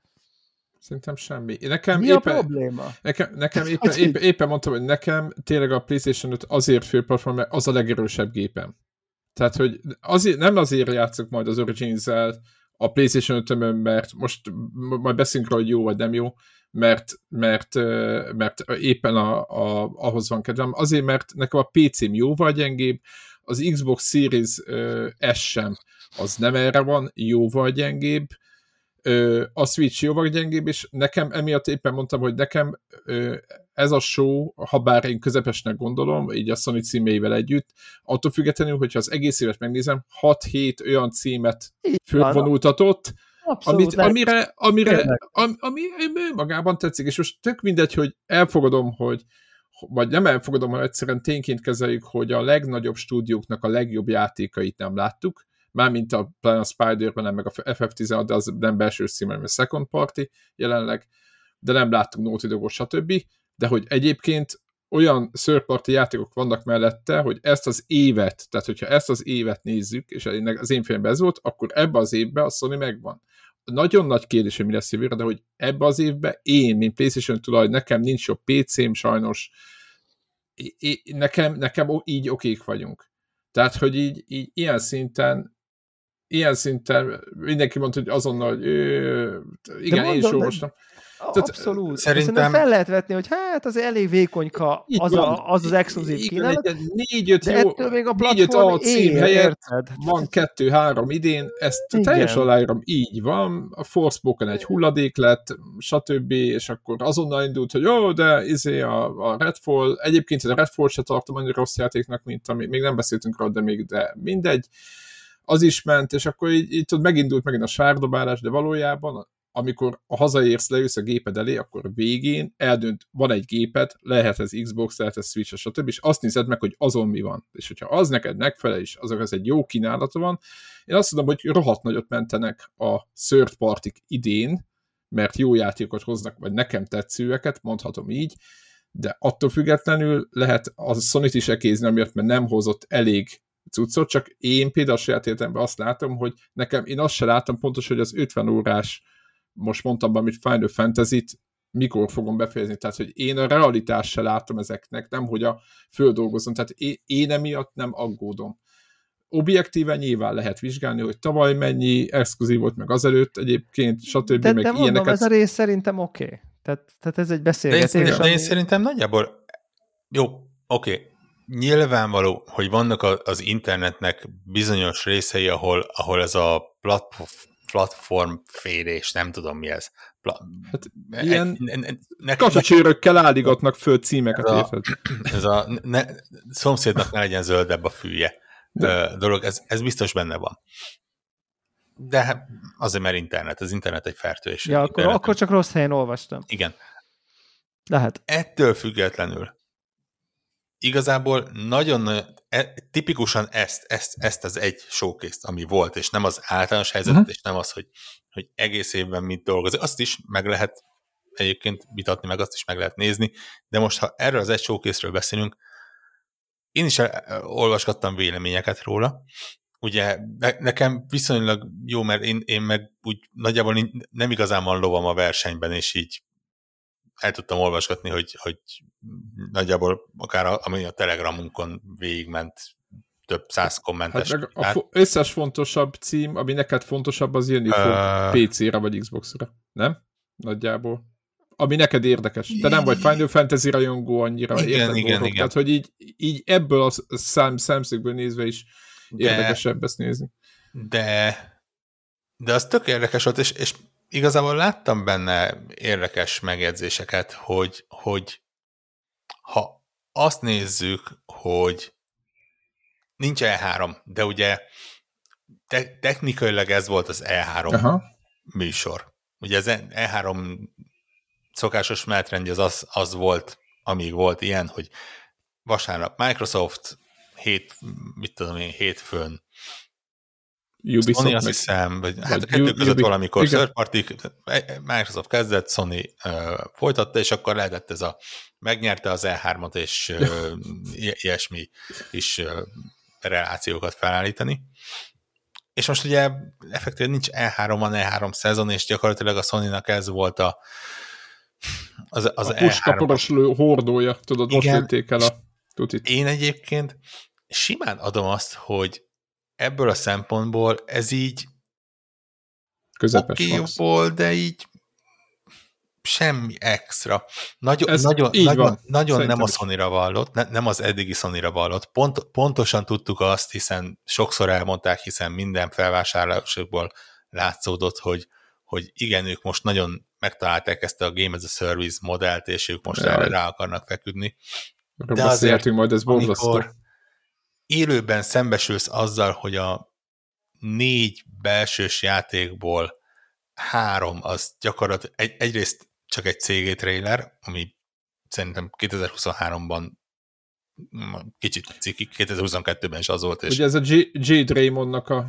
Szerintem semmi. Nekem Mi éppen, a probléma? Nekem, nekem éppen, éppen, éppen mondtam, hogy nekem tényleg a PlayStation 5 azért főplatform, mert az a legerősebb gépem. Tehát, hogy azért, nem azért játszok majd az origins a PlayStation 5 mert most majd beszélünk róla, hogy jó vagy nem jó, mert, mert, mert éppen a, a, ahhoz van kedvem. Azért, mert nekem a PC-m jóval gyengébb, az Xbox Series S sem, az nem erre van, jóval gyengébb, a Switch jóval gyengébb, és nekem emiatt éppen mondtam, hogy nekem ez a show, ha bár én közepesnek gondolom, így a Sony címéivel együtt, attól függetlenül, hogyha az egész évet megnézem, 6-7 olyan címet fölvonultatott, Abszolút, amit, amire, amire ami, ami, magában tetszik, és most tök mindegy, hogy elfogadom, hogy vagy nem elfogadom, hogy egyszerűen tényként kezeljük, hogy a legnagyobb stúdióknak a legjobb játékait nem láttuk, mármint a, a Spider-Man, meg a FF16, de az nem belső hanem a Second Party jelenleg, de nem láttuk Naughty Dog-ot, stb. De hogy egyébként olyan szörparti játékok vannak mellette, hogy ezt az évet, tehát hogyha ezt az évet nézzük, és az én filmben ez volt, akkor ebbe az évben a Sony megvan. Nagyon nagy kérdés, hogy mi lesz jövőre, de hogy ebbe az évben én, mint PlayStation tulaj, nekem nincs jobb PC-m sajnos, nekem, nekem így okék vagyunk. Tehát, hogy így, így ilyen szinten ilyen szinten mindenki mondta, hogy azonnal, hogy igen, mondom, én is olvastam. Tehát, Abszolút. Szerintem... Szerintem fel lehet vetni, hogy hát az elég vékonyka az a, az, az exkluzív kínálat. Négy-öt jó, ettől még a platform cím helyett van kettő-három idén, ezt Igen. teljesen aláírom, így van, a Forspoken egy hulladék lett, stb., és akkor azonnal indult, hogy jó, de izé a, a Redfall, egyébként a Redfall se tartom annyira rossz játéknak, mint ami, még nem beszéltünk róla, de még, de mindegy, az is ment, és akkor így, így tudod, megindult megint a sárdobálás, de valójában amikor a hazaérsz, leülsz a géped elé, akkor végén eldönt, van egy géped, lehet ez Xbox, lehet ez Switch, stb., és azt nézed meg, hogy azon mi van. És hogyha az neked megfelel, és azok az egy jó kínálata van, én azt mondom, hogy rohadt nagyot mentenek a third party idén, mert jó játékot hoznak, vagy nekem tetszőeket, mondhatom így, de attól függetlenül lehet a sony is ekézni, amiatt, mert nem hozott elég cuccot, csak én például a saját életemben azt látom, hogy nekem, én azt se látom pontos, hogy az 50 órás most mondtam valamit Final Fantasy-t, mikor fogom befejezni. Tehát, hogy én a realitást se látom ezeknek, nem hogy a földolgozom. Tehát én, én emiatt nem aggódom. Objektíven nyilván lehet vizsgálni, hogy tavaly mennyi exkluzív volt, meg azelőtt egyébként, stb. De, meg de mondom, ilyeneket. ez a rész szerintem oké. Okay. Tehát, tehát ez egy beszélgetés. De én, ami... de én szerintem nagyjából jó, oké. Okay. Nyilvánvaló, hogy vannak az internetnek bizonyos részei, ahol, ahol ez a platform félés, nem tudom mi ez. Pla- hát ilyen kacsacsőrökkel áldigatnak föl címeket, ez a, ez a ne, szomszédnak ne legyen zöldebb a fűje De. dolog, ez, ez biztos benne van. De hát azért, mert internet, az internet egy fertős. Ja, akkor, akkor csak rossz helyen olvastam. Igen. Lehet. Ettől függetlenül igazából nagyon e, tipikusan ezt, ezt, ezt az egy showcase ami volt, és nem az általános helyzetet, uh-huh. és nem az, hogy, hogy egész évben mit dolgozik. Azt is meg lehet egyébként vitatni, meg azt is meg lehet nézni, de most, ha erről az egy showcase beszélünk, én is olvasgattam véleményeket róla, ugye nekem viszonylag jó, mert én, én meg úgy nagyjából nem igazán van lovam a versenyben, és így el tudtam olvasgatni, hogy, hogy nagyjából akár a, ami a Telegramunkon végigment több száz kommentes. Hát a összes fontosabb cím, ami neked fontosabb, az jönni uh... fog PC-re vagy Xbox-ra, nem? Nagyjából. Ami neked érdekes. Te nem vagy Final Fantasy rajongó annyira. Igen, igen, igen. Tehát, hogy így, így ebből a szám, szemszögből nézve is de, érdekesebb ezt nézni. De, de az tök érdekes volt, és, és igazából láttam benne érdekes megjegyzéseket, hogy, hogy ha azt nézzük, hogy nincs E3, de ugye te- technikailag ez volt az E3 Aha. műsor. Ugye az E3 szokásos menetrendje az, az az volt, amíg volt ilyen, hogy vasárnap Microsoft, hét, mit tudom én, hétfőn Ubisoft Sony azt meg... hiszem, vagy, vagy hát a kettő között Ubi... valamikor third party, Microsoft kezdett, Sony uh, folytatta, és akkor lehetett ez a megnyerte az E3-ot, és uh, ilyesmi is uh, relációkat felállítani. És most ugye effektíven nincs E3, van E3 szezon, és gyakorlatilag a Sony-nak ez volt a az, az a puskaporos hordója, tudod, Igen. most el a tutit. Én egyébként simán adom azt, hogy ebből a szempontból ez így közepes okay volt, de így semmi extra. Nagyon, ez nagyon, nagyon, nagyon nem a sony vallott, ne, nem az eddigi sony vallott. Pont, pontosan tudtuk azt, hiszen sokszor elmondták, hiszen minden felvásárlásokból látszódott, hogy, hogy igen, ők most nagyon megtalálták ezt a Game as a Service modellt, és ők most rá, rá akarnak feküdni. De azért, majd ez amikor, élőben szembesülsz azzal, hogy a négy belsős játékból három az gyakorlatilag egy, egyrészt csak egy CG trailer, ami szerintem 2023-ban kicsit ciki, 2022-ben is az volt. És... Ugye ez a G, G Draymondnak a,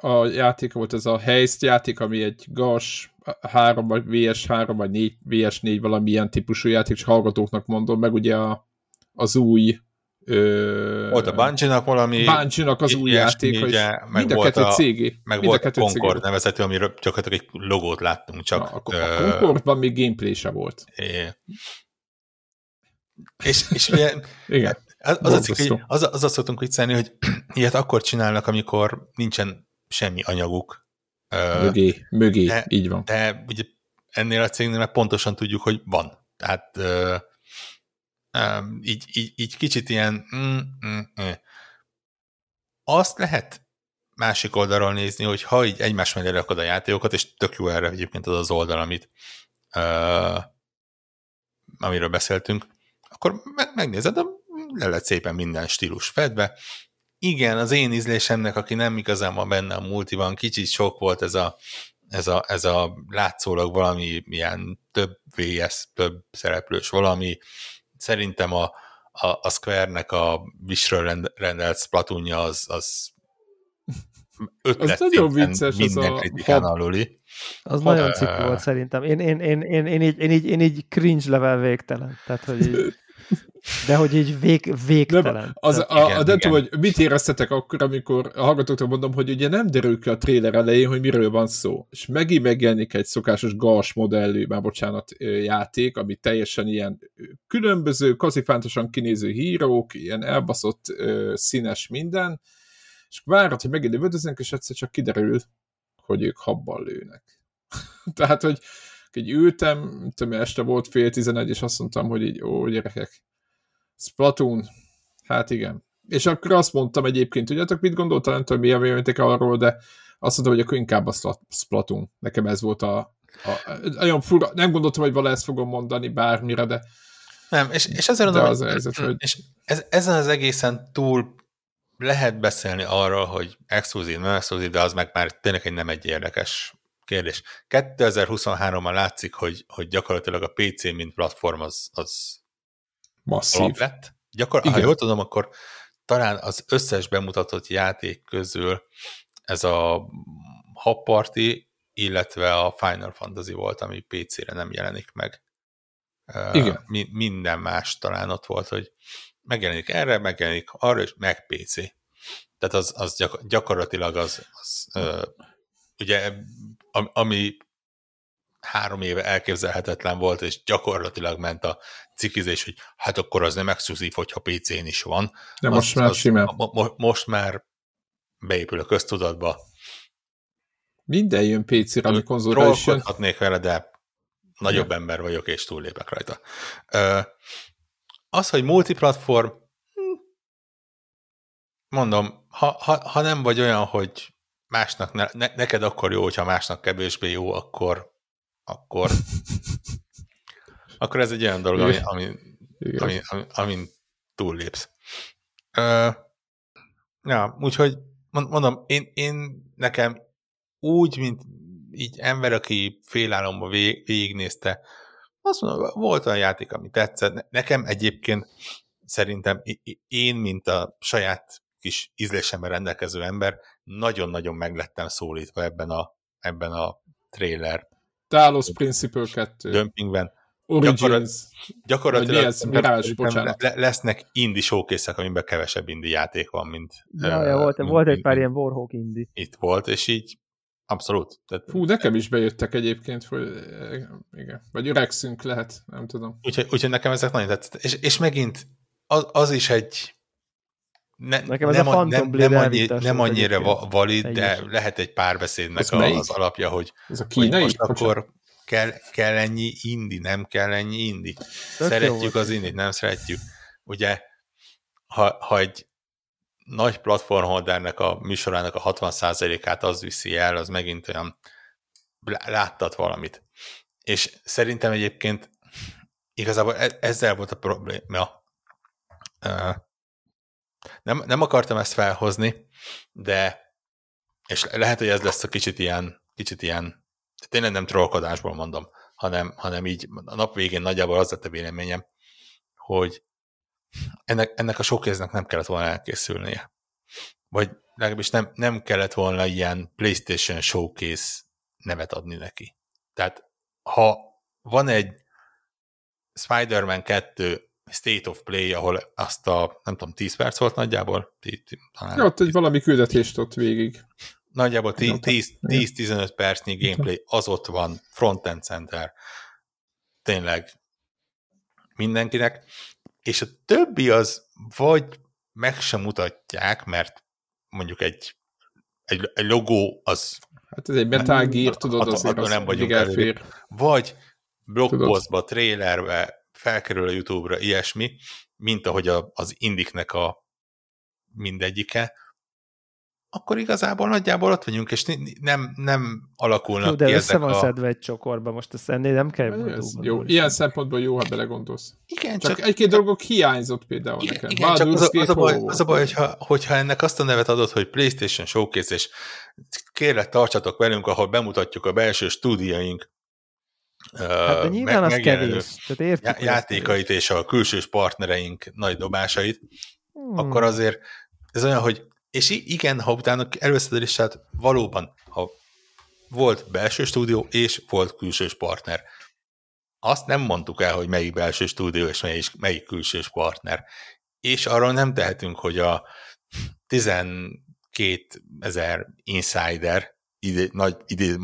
a játék volt, ez a Heist játék, ami egy gas 3 vagy VS3 vagy 4, VS4 valamilyen típusú játék, csak hallgatóknak mondom, meg ugye a, az új Ö... Volt a Bungie-nak valami... Bungie-nak az új játék, hogy mind a kettő cég. Meg mind volt a Concord nevezető, amiről gyakorlatilag egy logót láttunk, csak... Na, a, a Concordban még gameplay se volt. É. És, és ugye, Igen. Az, az, a cikk, hogy, az, az azt szoktunk viccelni, hogy ilyet akkor csinálnak, amikor nincsen semmi anyaguk. Mögé, mögé, de, így van. De ugye ennél a cégnél pontosan tudjuk, hogy van. Tehát így, így, így kicsit ilyen mm, mm, mm. azt lehet másik oldalról nézni, hogy ha így egymás mellé rakod a játékokat, és tök jó erre egyébként az az oldal, amit uh, amiről beszéltünk, akkor megnézed, le lett szépen minden stílus fedve. Igen, az én ízlésemnek, aki nem igazán van benne a multiban, kicsit sok volt ez a, ez a, ez a látszólag valami ilyen több VS, több szereplős valami, szerintem a, a, a Square-nek a Wishről rendelt Splatoonja az, az ötlet az nagyon vicces, minden az kritikán a... aluli. Az ha, nagyon cikk volt szerintem. Én, én, én, én, én, így, én, így, én így cringe level végtelen. Tehát, hogy így... De hogy így vég, végtelen. Nem, az, a, igen, a, nem tudom, hogy mit éreztetek akkor, amikor a hallgatóknak mondom, hogy ugye nem derül ki a trailer elején, hogy miről van szó. És megint megjelenik egy szokásos gas modellű, már bocsánat, játék, ami teljesen ilyen különböző, kazifántosan kinéző hírók, ilyen elbaszott színes minden, és várod, hogy megint lövöldöznek, és egyszer csak kiderül, hogy ők habban lőnek. Tehát, hogy így ültem, tudom, este volt fél tizenegy, és azt mondtam, hogy így, ó, gyerekek, Splatoon, hát igen. És akkor azt mondtam egyébként, tudjátok, mit gondoltam, nem tudom, mi a véleményetek arról, de azt mondtam, hogy akkor inkább a Splatoon. Nekem ez volt a, a olyan fura, nem gondoltam, hogy vala ezt fogom mondani bármire, de nem, és, és ezzel de az, az, az, hogy... és ez, ezen az egészen túl lehet beszélni arról, hogy exkluzív, nem exkluzív, de az meg már tényleg egy nem egy érdekes kérdés. 2023-ban látszik, hogy, hogy gyakorlatilag a PC, mint platform az, az masszív lett. Gyakor, ha jól tudom, akkor talán az összes bemutatott játék közül ez a Hop Party, illetve a Final Fantasy volt, ami PC-re nem jelenik meg. Igen. Mi, minden más talán ott volt, hogy megjelenik erre, megjelenik arra, és meg PC. Tehát az, az gyakorlatilag az, az ugye ami három éve elképzelhetetlen volt, és gyakorlatilag ment a cikizés, hogy hát akkor az nem exkluzív, hogyha PC-n is van. De most az, már az, simán. Mo, most már beépül a köztudatba. Minden jön PC-re, ami konzolra is jön. vele, de nagyobb ja. ember vagyok, és túllépek rajta. Az, hogy multiplatform, hm, mondom, ha, ha, ha nem vagy olyan, hogy másnak ne, ne, neked akkor jó, hogyha másnak kevésbé jó, akkor akkor akkor ez egy olyan dolog, ami, ami, ami, ami, amin túllépsz. Uh, ja, úgyhogy mondom, én, én nekem úgy, mint így ember, aki félálomba vég, végignézte, azt mondom, volt olyan játék, ami tetszett. Nekem egyébként szerintem én, mint a saját kis ízlésemben rendelkező ember, nagyon-nagyon meglettem szólítva ebben a, ebben a trailer Talos Principle 2. Dömpingben. Origins. Gyakorlatilag ez, Mirage, bocsánat. lesznek indie showcase amiben kevesebb indie játék van, mint... Ja, uh, ja, volt, mint, volt egy pár ilyen Warhawk indie. Itt volt, és így abszolút. Tehát, Hú, nekem is bejöttek egyébként, hogy igen. Vagy öregszünk lehet, nem tudom. Úgyhogy, úgyhogy nekem ezek nagyon tetszett. És, és megint az, az is egy ne, Nekem ez nem, a nem, nem, annyi, nem annyira va, valid, de lehet egy párbeszédnek az, az alapja, hogy, ez a kínai? hogy most akkor kell, kell ennyi indi, nem kell ennyi indi. Tök szeretjük az indit, nem szeretjük. Ugye, ha, ha egy nagy platformholdernek a műsorának a 60%-át az viszi el, az megint olyan láttat valamit. És szerintem egyébként igazából e, ezzel volt a probléma nem, nem akartam ezt felhozni, de és lehet, hogy ez lesz a kicsit ilyen, kicsit ilyen tényleg nem trollkodásból mondom, hanem, hanem így a nap végén nagyjából az lett a véleményem, hogy ennek, ennek a showcase nem kellett volna elkészülnie. Vagy legalábbis nem, nem kellett volna ilyen PlayStation Showcase nevet adni neki. Tehát ha van egy Spider-Man 2 State of Play, ahol azt a, nem tudom, 10 perc volt nagyjából? Talán. Ja, ott egy valami küldetést ott végig. Nagyjából 10-15 percnyi gameplay, az ott van, frontend center, tényleg mindenkinek, és a többi az vagy meg sem mutatják, mert mondjuk egy, egy, egy logó az Hát ez egy Metal Gear, tudod, azért az nem vagyunk elfér. Vagy blogpostba, trailerbe felkerül a YouTube-ra ilyesmi, mint ahogy a, az indiknek a mindegyike, akkor igazából nagyjából ott vagyunk, és nem, nem alakulnak Jó, de össze van a... szedve egy csokorba, most ezt ennél nem kell. Ez jó, ilyen szempontból jó, ha belegondolsz. Igen, csak, csak egy-két dolgok hiányzott például igen, nekem. Igen, csak az, a, az, a baj, az a baj, hogyha, hogyha ennek azt a nevet adott, hogy PlayStation Showcase, és kérlek tartsatok velünk, ahol bemutatjuk a belső stúdiaink Hát de nyilván meg, az kevés. Tehát értük, játékait és a külsős partnereink nagy dobásait, hmm. akkor azért ez olyan, hogy és igen, ha utána előszed a listát, valóban, ha volt belső stúdió és volt külsős partner. Azt nem mondtuk el, hogy melyik belső stúdió és melyik, melyik külsős partner. És arról nem tehetünk, hogy a 12 ezer insider ide, nagy ide,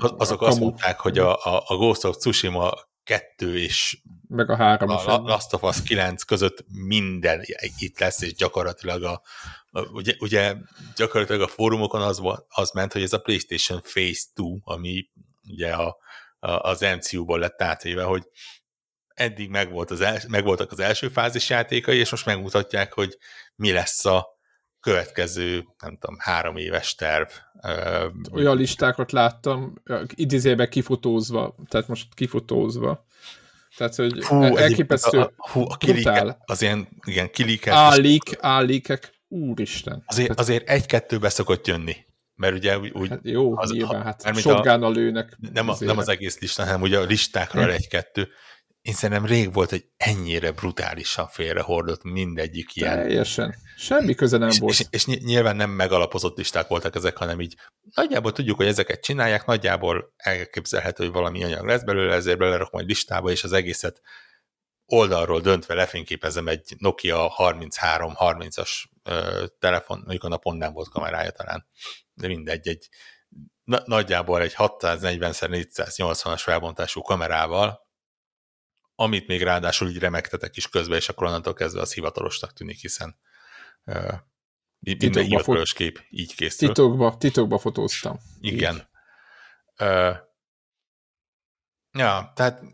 Szóval azok a azt mondták, hogy a, a, a Ghost of Tsushima kettő és meg a három a, a Last of Us 9 között minden itt lesz, és gyakorlatilag a, a ugye, ugye gyakorlatilag a fórumokon az, az ment, hogy ez a PlayStation Phase 2, ami ugye a, a, az MCU-ból lett átéve, hogy eddig megvolt az els, megvoltak az első fázis játékai, és most megmutatják, hogy mi lesz a következő, nem tudom, három éves terv. Olyan listákat láttam, idézőben kifotózva, tehát most kifotózva. Tehát, hogy hú, elképesztő, a, a, hú, a kilike, az ilyen, igen, kilikek. Állik, állikek, úristen. Azért, tehát, azért egy-kettőbe szokott jönni. Mert ugye úgy... Hát jó, az, nyilván, hát a, lőnek. Nem, a, nem az egész lista, hanem ugye a listákra egy-kettő én szerintem rég volt, hogy ennyire brutálisan félrehordott mindegyik ilyen. Teljesen. Semmi köze nem és, volt. És, és nyilván nem megalapozott listák voltak ezek, hanem így nagyjából tudjuk, hogy ezeket csinálják, nagyjából elképzelhető, hogy valami anyag lesz belőle, ezért belerak majd listába, és az egészet oldalról döntve lefényképezem egy Nokia 33-30-as telefon, mondjuk a napon nem volt kamerája talán, de mindegy, egy nagyjából egy 640x480-as felbontású kamerával, amit még ráadásul így remektetek is közben, és akkor onnantól kezdve az hivatalosnak tűnik, hiszen uh, minden hivatalos kép így készül. Titokba, titokba fotóztam. Igen. Uh, ja, tehát nem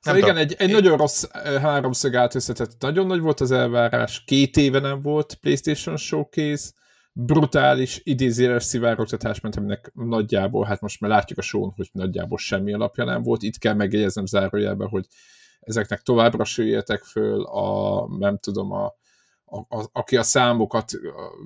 szóval igen, egy, egy nagyon rossz háromszög állt össze, tehát nagyon nagy volt az elvárás, két éve nem volt PlayStation Showcase, brutális idézéles szivárogtatás ment, aminek nagyjából, hát most már látjuk a show hogy nagyjából semmi alapja nem volt. Itt kell megjegyeznem zárójelben, hogy ezeknek továbbra süljetek föl, a, nem tudom, a, a, a, aki a számokat,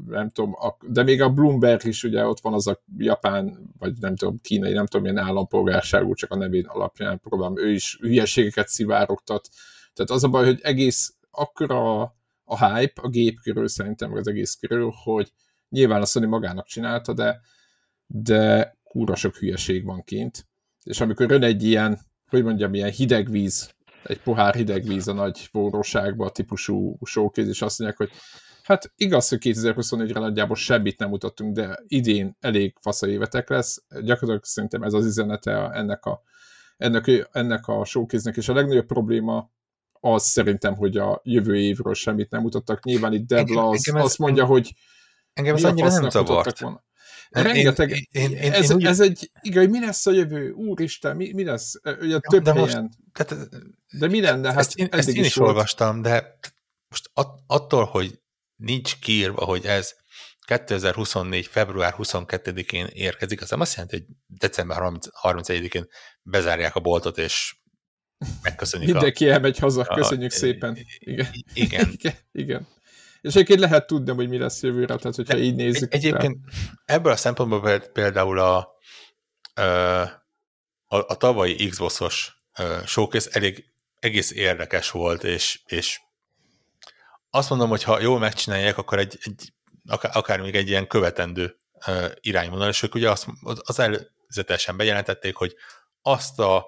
nem tudom, a, de még a Bloomberg is, ugye ott van az a japán, vagy nem tudom, kínai, nem tudom, milyen állampolgárságú, csak a nevén alapján próbálom, ő is hülyeségeket szivárogtat. Tehát az a baj, hogy egész akkora a hype a gép körül szerintem, az egész körül, hogy nyilván a Sony magának csinálta, de, de kúra sok hülyeség van kint. És amikor jön egy ilyen, hogy mondjam, ilyen hideg víz egy pohár hideg víz a nagy forróságba, típusú showcase, és azt mondják, hogy hát igaz, hogy 2024-re nagyjából semmit nem mutattunk, de idén elég fasza évetek lesz. Gyakorlatilag szerintem ez az üzenete ennek a, ennek, ennek a showcase és a legnagyobb probléma az szerintem, hogy a jövő évről semmit nem mutattak. Nyilván itt Debla az, azt mondja, hogy engem az annyira nem zavart. Volna. Rengeteg, én, én, én, ez, én úgy... ez egy, igen, mi lesz a jövő? Úristen, mi, mi lesz? Ugye több de helyen. Most, tehát, de mi lenne? Hát ezt én, ezt én is, is olvastam, de most attól, hogy nincs kiírva, hogy ez 2024. február 22-én érkezik, az nem azt jelenti, hogy december 31-én bezárják a boltot, és megköszönik Mindenki a... elmegy haza, köszönjük a, szépen. Igen. Igen. igen. igen. És egyébként lehet tudni, hogy mi lesz jövőre, tehát hogyha így nézzük. Egy, egyébként ebből a szempontból például a, a, a tavalyi Xbox-os showcase elég egész érdekes volt, és, és azt mondom, hogy ha jól megcsinálják, akkor egy, egy akár, akár még egy ilyen követendő irányvonal, és ők ugye azt, az előzetesen bejelentették, hogy azt a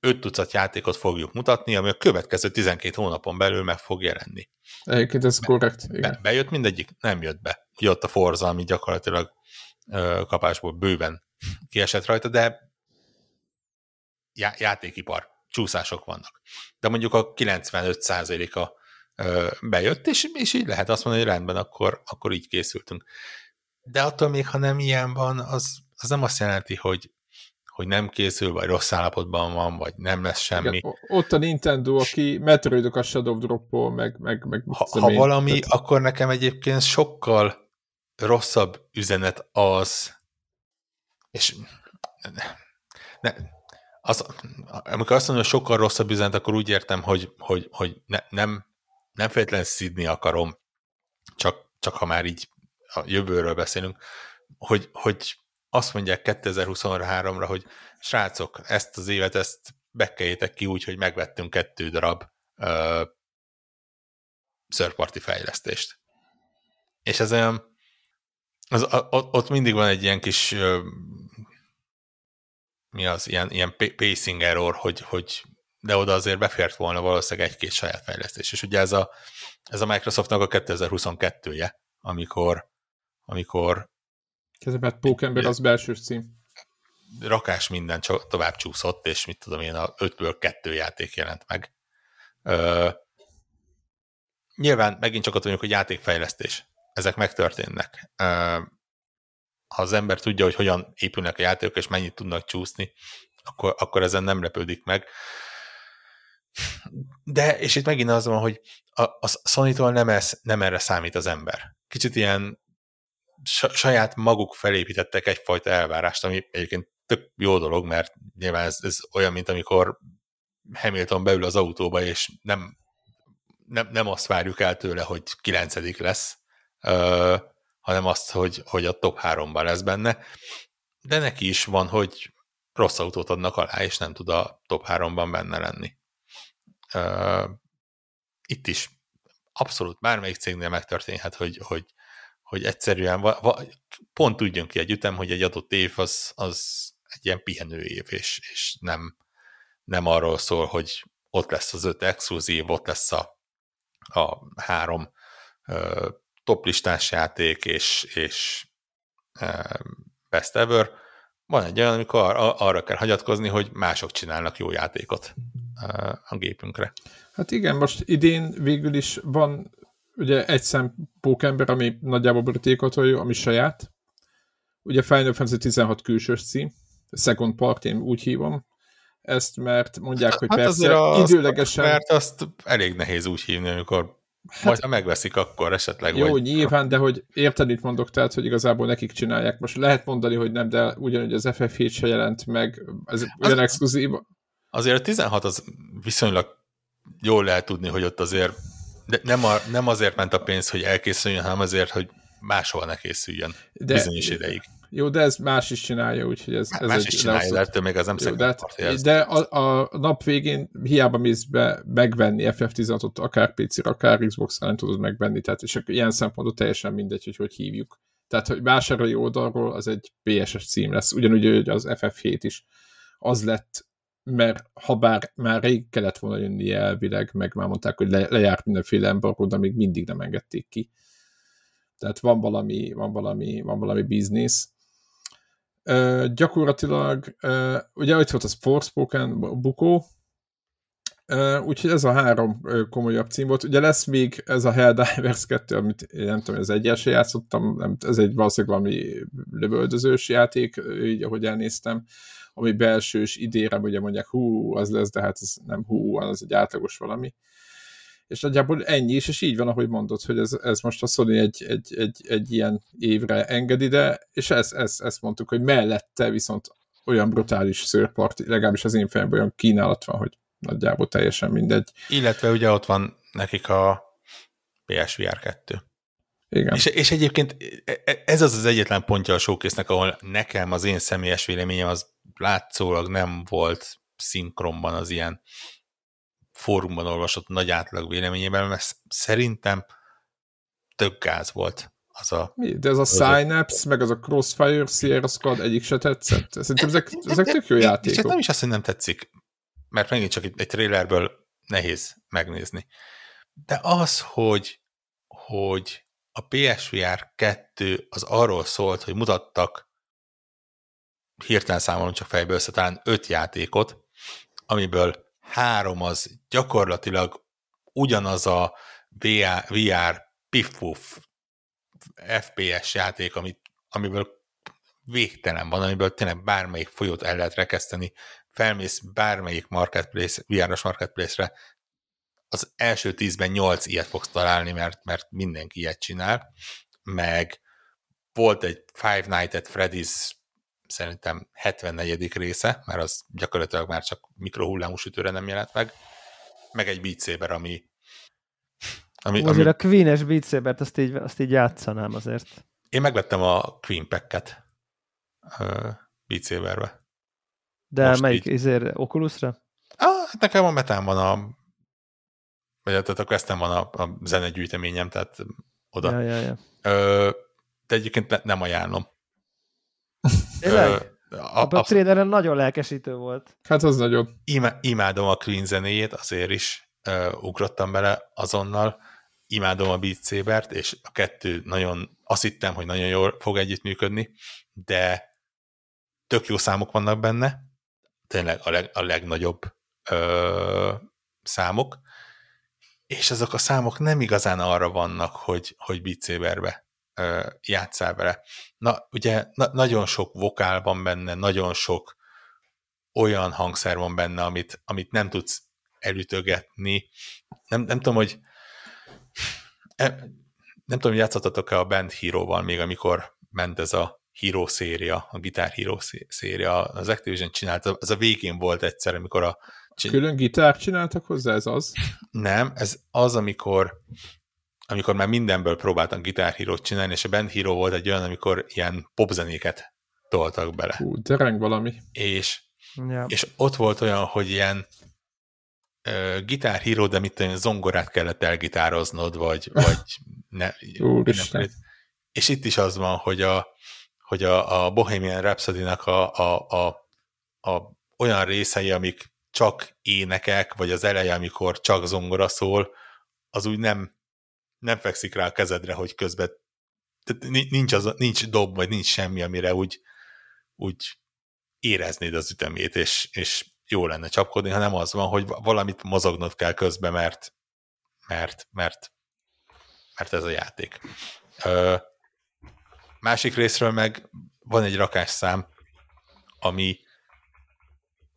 öt tucat játékot fogjuk mutatni, ami a következő 12 hónapon belül meg fog jelenni. Egyébként ez korrekt. Be, bejött mindegyik? Nem jött be. Ugye ott a Forza, ami gyakorlatilag ö, kapásból bőven kiesett rajta, de já, játékipar, csúszások vannak. De mondjuk a 95%-a bejött, és, és így lehet azt mondani, hogy rendben, akkor, akkor így készültünk. De attól még, ha nem ilyen van, az, az nem azt jelenti, hogy, hogy nem készül, vagy rossz állapotban van, vagy nem lesz semmi. Igen, ott a Nintendo, aki Metroidok Shadow drop meg, meg, meg ha, ha valami, tehát... akkor nekem egyébként sokkal rosszabb üzenet az, és ne, az, amikor azt mondom, hogy sokkal rosszabb üzenet, akkor úgy értem, hogy, hogy, hogy ne, nem, nem feltétlenül szidni akarom, csak, csak ha már így a jövőről beszélünk, hogy, hogy azt mondják 2023-ra, hogy srácok, ezt az évet, ezt bekeljétek ki úgy, hogy megvettünk kettő darab szörparti fejlesztést. És ez olyan, az, ott mindig van egy ilyen kis uh, mi az, ilyen, ilyen pacing error, hogy, hogy de oda azért befért volna valószínűleg egy-két saját fejlesztés. És ugye ez a, ez a Microsoftnak a 2022-je, amikor, amikor Kezemett Pókember az belső cím. Rakás minden csak tovább csúszott, és mit tudom én, a 5-ből 2 játék jelent meg. Ö, nyilván megint csak ott vagyunk, hogy játékfejlesztés. Ezek megtörténnek. Ö, ha az ember tudja, hogy hogyan épülnek a játékok, és mennyit tudnak csúszni, akkor, akkor ezen nem lepődik meg. De, és itt megint az van, hogy a, a Sony-tól nem, ez, nem erre számít az ember. Kicsit ilyen saját maguk felépítettek egyfajta elvárást, ami egyébként tök jó dolog, mert nyilván ez, ez olyan, mint amikor Hamilton beül az autóba, és nem, nem, nem azt várjuk el tőle, hogy kilencedik lesz, uh, hanem azt, hogy, hogy a top háromban lesz benne. De neki is van, hogy rossz autót adnak alá, és nem tud a top háromban benne lenni. Uh, itt is abszolút bármelyik cégnél megtörténhet, hogy, hogy hogy egyszerűen va, va, pont tudjon ki egy ütem, hogy egy adott év az, az egy ilyen pihenő év, és, és nem, nem arról szól, hogy ott lesz az öt exkluzív, ott lesz a, a három toplistás játék, és, és uh, best ever. Van egy olyan, amikor ar- arra kell hagyatkozni, hogy mások csinálnak jó játékot uh, a gépünkre. Hát igen, most idén végül is van ugye egy szem pókember, ami nagyjából borítékotolja, ami saját. Ugye Final Fantasy 16 külsős cím, Second Part, én úgy hívom ezt, mert mondják, hogy hát persze az, időlegesen... Mert azt elég nehéz úgy hívni, amikor Hát, Majd ha megveszik, akkor esetleg Jó, vagy... nyilván, de hogy érteni itt mondok, tehát, hogy igazából nekik csinálják. Most lehet mondani, hogy nem, de ugyanúgy az FF7 se jelent meg, ez olyan exkluzív. Azért a 16 az viszonylag jól lehet tudni, hogy ott azért de nem, a, nem azért ment a pénz, hogy elkészüljön, hanem azért, hogy máshol ne készüljön de, bizonyos ideig. Jó, de ez más is csinálja, úgyhogy ez, ez Más egy, is csinálja, de ettől még az nem jó, de, hát, de a, a, nap végén hiába mész be megvenni FF16-ot, akár PC-re, akár Xbox-ra nem tudod megvenni, tehát és ilyen szempontból teljesen mindegy, hogy hogy hívjuk. Tehát, hogy vásárolói oldalról az egy PSS cím lesz, ugyanúgy, hogy az FF7 is az lett mert ha bár már rég kellett volna jönni elvileg, meg már mondták, hogy le, lejárt mindenféle embargó, de még mindig nem engedték ki. Tehát van valami, van valami, van valami biznisz. Uh, gyakorlatilag, uh, ugye ott volt az Forspoken Bukó, uh, úgyhogy ez a három komolyabb cím volt. Ugye lesz még ez a Helldivers 2, amit én nem tudom, az egyesre játszottam, nem, ez egy valószínűleg valami lövöldözős játék, így ahogy elnéztem ami belsős idére ugye mondják, hú, az lesz, de hát ez nem hú, az egy átlagos valami. És nagyjából ennyi is, és így van, ahogy mondod, hogy ez, ez most a Sony egy, egy, egy, egy ilyen évre engedi, de és ezt, ezt, ezt mondtuk, hogy mellette viszont olyan brutális szőrpart, legalábbis az én fejemben olyan kínálat van, hogy nagyjából teljesen mindegy. Illetve ugye ott van nekik a PSVR 2. Igen. És, és egyébként ez az az egyetlen pontja a showcase ahol nekem az én személyes véleményem az látszólag nem volt szinkronban az ilyen fórumban olvasott nagy átlag véleményében, mert szerintem tök gáz volt az a... Mi? De ez a Synapse, meg az a Crossfire, Sierra Squad egyik se tetszett? Szerintem ezek, ezek tök jó játékok. És nem is azt, hogy nem tetszik, mert megint csak egy trailerből nehéz megnézni. De az, hogy, hogy a PSVR 2 az arról szólt, hogy mutattak hirtelen számolom csak fejből össze talán öt játékot, amiből három az gyakorlatilag ugyanaz a VR, VR piff FPS játék, amit, amiből végtelen van, amiből tényleg bármelyik folyót el lehet rekeszteni, felmész bármelyik marketplace, VR-os marketplace-re, az első tízben nyolc ilyet fogsz találni, mert, mert mindenki ilyet csinál, meg volt egy Five Nights at Freddy's szerintem 74. része, mert az gyakorlatilag már csak mikrohullámú sütőre nem jelent meg, meg egy Beat Saber, ami... ami azért ami... a Queen-es Beat Saber-t azt így, azt így játszanám azért. Én megvettem a Queen Pack-et uh, Beat Saber-be. De Most melyik? Ezért Oculusra? Ah, hát nekem a metán van a vagy hát, tehát a Questen van a, a zenegyűjteményem, tehát oda. Ja, ja, ja. Ö, de egyébként nem ajánlom. Tényleg? A, a, a traileren nagyon lelkesítő volt. Hát az nagyon. Ima, imádom a Queen zenéjét, azért is uh, ugrottam bele azonnal. Imádom a Beat Saber-t, és a kettő nagyon, azt hittem, hogy nagyon jól fog együttműködni, de tök jó számok vannak benne, tényleg a, leg, a legnagyobb ö, számok, és azok a számok nem igazán arra vannak, hogy, hogy Beat Saberbe játszál vele. Na, ugye na, nagyon sok vokál van benne, nagyon sok olyan hangszer van benne, amit, amit nem tudsz elütögetni. Nem, nem tudom, hogy nem, nem tudom, hogy játszottatok-e a Band Hero-val még, amikor ment ez a Hero széria, a Guitar Hero széria, az Activision csinálta, az a végén volt egyszer, amikor a Külön gitárt csináltak hozzá, ez az? Nem, ez az, amikor amikor már mindenből próbáltam gitárhírót csinálni, és a Band Hero volt egy olyan, amikor ilyen popzenéket toltak bele. Hú, dereng valami. És, ja. és ott volt olyan, hogy ilyen uh, gitárhíró, de mit tudom, zongorát kellett elgitároznod, vagy, vagy ne, nem, és itt is az van, hogy a, hogy a, a Bohemian Rhapsody-nak a, a, a, a olyan részei, amik csak énekek, vagy az eleje, amikor csak zongora szól, az úgy nem, nem fekszik rá a kezedre, hogy közben tehát nincs, az, nincs dob, vagy nincs semmi, amire úgy, úgy éreznéd az ütemét, és, és jó lenne csapkodni, hanem az van, hogy valamit mozognod kell közben, mert, mert, mert, mert ez a játék. Ö, másik részről meg van egy rakásszám, ami,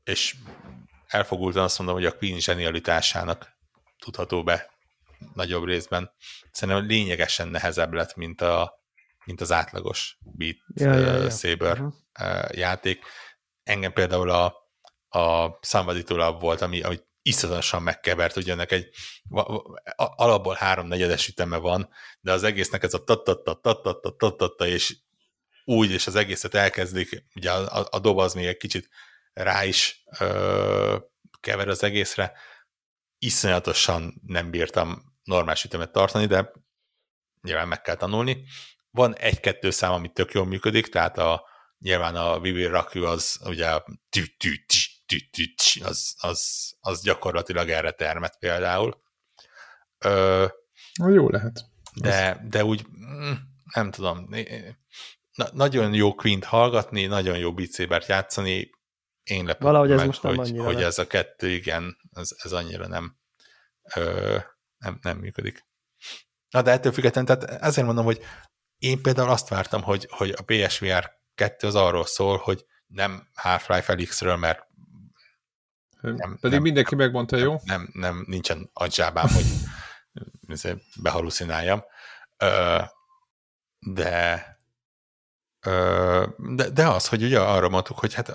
és elfogultan azt mondom, hogy a Queen zsenialitásának tudható be nagyobb részben. Szerintem lényegesen nehezebb lett, mint, a, mint az átlagos Beat ja, ja, ja. Saber uh-huh. játék. Engem például a, a Somebody to Love volt, ami, ami iszonyatosan megkevert, ugye ennek egy alapból három negyedes üteme van, de az egésznek ez a tattatta, és úgy, és az egészet elkezdik, ugye a, a, a dob az még egy kicsit rá is ö, kever az egészre. Iszonyatosan nem bírtam normális ütemet tartani, de nyilván meg kell tanulni. Van egy-kettő szám, ami tök jól működik, tehát a, nyilván a Vivi Rakü az ugye tü, tü, tü, tü, tü, az, az, az gyakorlatilag erre termet például. Ö, jó lehet. De, de úgy mm, nem tudom, na, nagyon jó Queen-t hallgatni, nagyon jó Beat játszani, én lepődtem Valahogy ez meg, most nem hogy, hogy ez a kettő, igen, ez, ez annyira nem, ö, nem, nem működik. Na de ettől függetlenül, tehát ezért mondom, hogy én például azt vártam, hogy, hogy a PSVR 2 az arról szól, hogy nem Half-Life Felixről, mert nem, Pedig nem, mindenki megmondta, nem, jó? Nem, nem, nincsen agysában, hogy behalucináljam. De, de, de az, hogy ugye arra mondtuk, hogy hát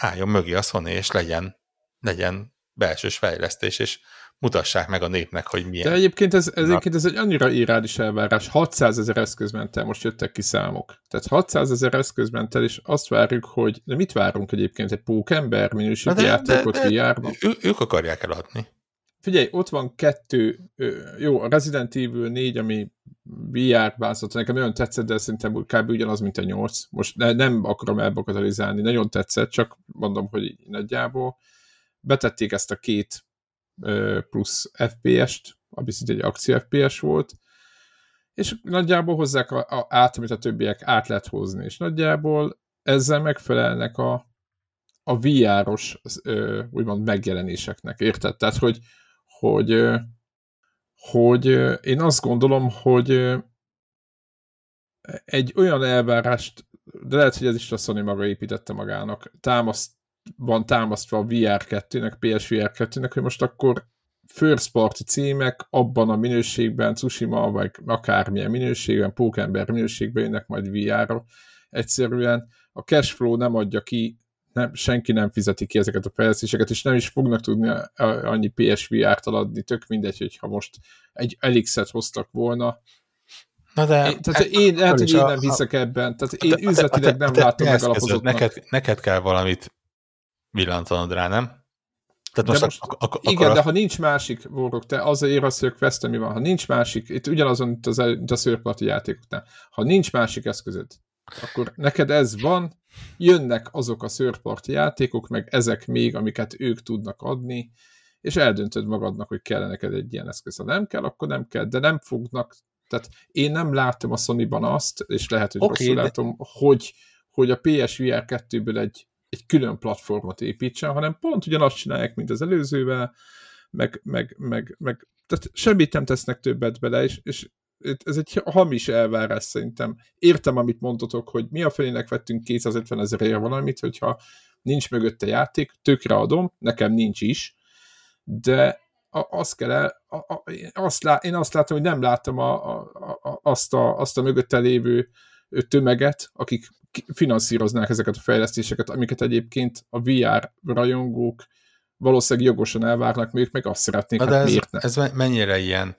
álljon mögé a Sony, és legyen, legyen belsős fejlesztés, és mutassák meg a népnek, hogy milyen. De egyébként ez, ez, egyébként ez egy annyira irális elvárás. 600 ezer eszközmentel, most jöttek ki számok. Tehát 600 ezer eszközmentel, és azt várjuk, hogy de mit várunk egyébként? Egy pókember minőségi játékot VR-ban? Ő, ők akarják eladni. Figyelj, ott van kettő, jó, a Resident Evil 4, ami VR változott, nekem nagyon tetszett, de szerintem kb. ugyanaz, mint a 8. Most ne, nem akarom elbakatalizálni, nagyon tetszett, csak mondom, hogy nagyjából betették ezt a két plusz FPS-t, ami szinte egy akció FPS volt, és nagyjából hozzák a, a, át, amit a többiek át lehet hozni, és nagyjából ezzel megfelelnek a, a VR-os úgymond megjelenéseknek, érted? Tehát, hogy, hogy, hogy én azt gondolom, hogy egy olyan elvárást, de lehet, hogy ez is a Sony maga építette magának, támaszt, van támasztva a VR2-nek, PSVR 2-nek, hogy most akkor first party címek abban a minőségben, Tsushima, vagy akármilyen minőségben, Pókember minőségben jönnek majd VR-ra. Egyszerűen a cashflow nem adja ki, nem, senki nem fizeti ki ezeket a fejlesztéseket, és nem is fognak tudni annyi PSVR-t adni, tök mindegy, hogyha most egy Elixet hoztak volna, Na de, én, tehát én lehet, hogy én nem hiszek ebben. Tehát én üzletileg nem látom megalapozottnak. Neked, neked kell valamit villantanod rá, nem? Tehát most, de most ak- ak- igen, de ha nincs másik, Vorok, te azért azt, hogy Quest, mi van, ha nincs másik, itt ugyanazon, mint, az, mint a szőrparti játékoknál, ha nincs másik eszközöd, akkor neked ez van, jönnek azok a szőrparti játékok, meg ezek még, amiket ők tudnak adni, és eldöntöd magadnak, hogy kell neked egy ilyen eszköz. Ha nem kell, akkor nem kell, de nem fognak, tehát én nem látom a Sony-ban azt, és lehet, hogy okay, rosszul de... látom, hogy, hogy a PSVR 2-ből egy egy külön platformot építsen, hanem pont ugyanazt csinálják, mint az előzővel, meg, meg, meg, meg tehát semmit nem tesznek többet bele, és, és ez egy hamis elvárás szerintem. Értem, amit mondtatok, hogy mi a felének vettünk 250 ezerért valamit, hogyha nincs mögötte játék, tökre adom, nekem nincs is, de azt kell el, a, a, azt lá, én azt látom, hogy nem látom a, a, a, azt, a, azt a mögötte lévő tömeget, akik finanszíroznák ezeket a fejlesztéseket, amiket egyébként a VR rajongók valószínűleg jogosan elvárnak, ők meg azt szeretnék, hát ez, miért ez mennyire ilyen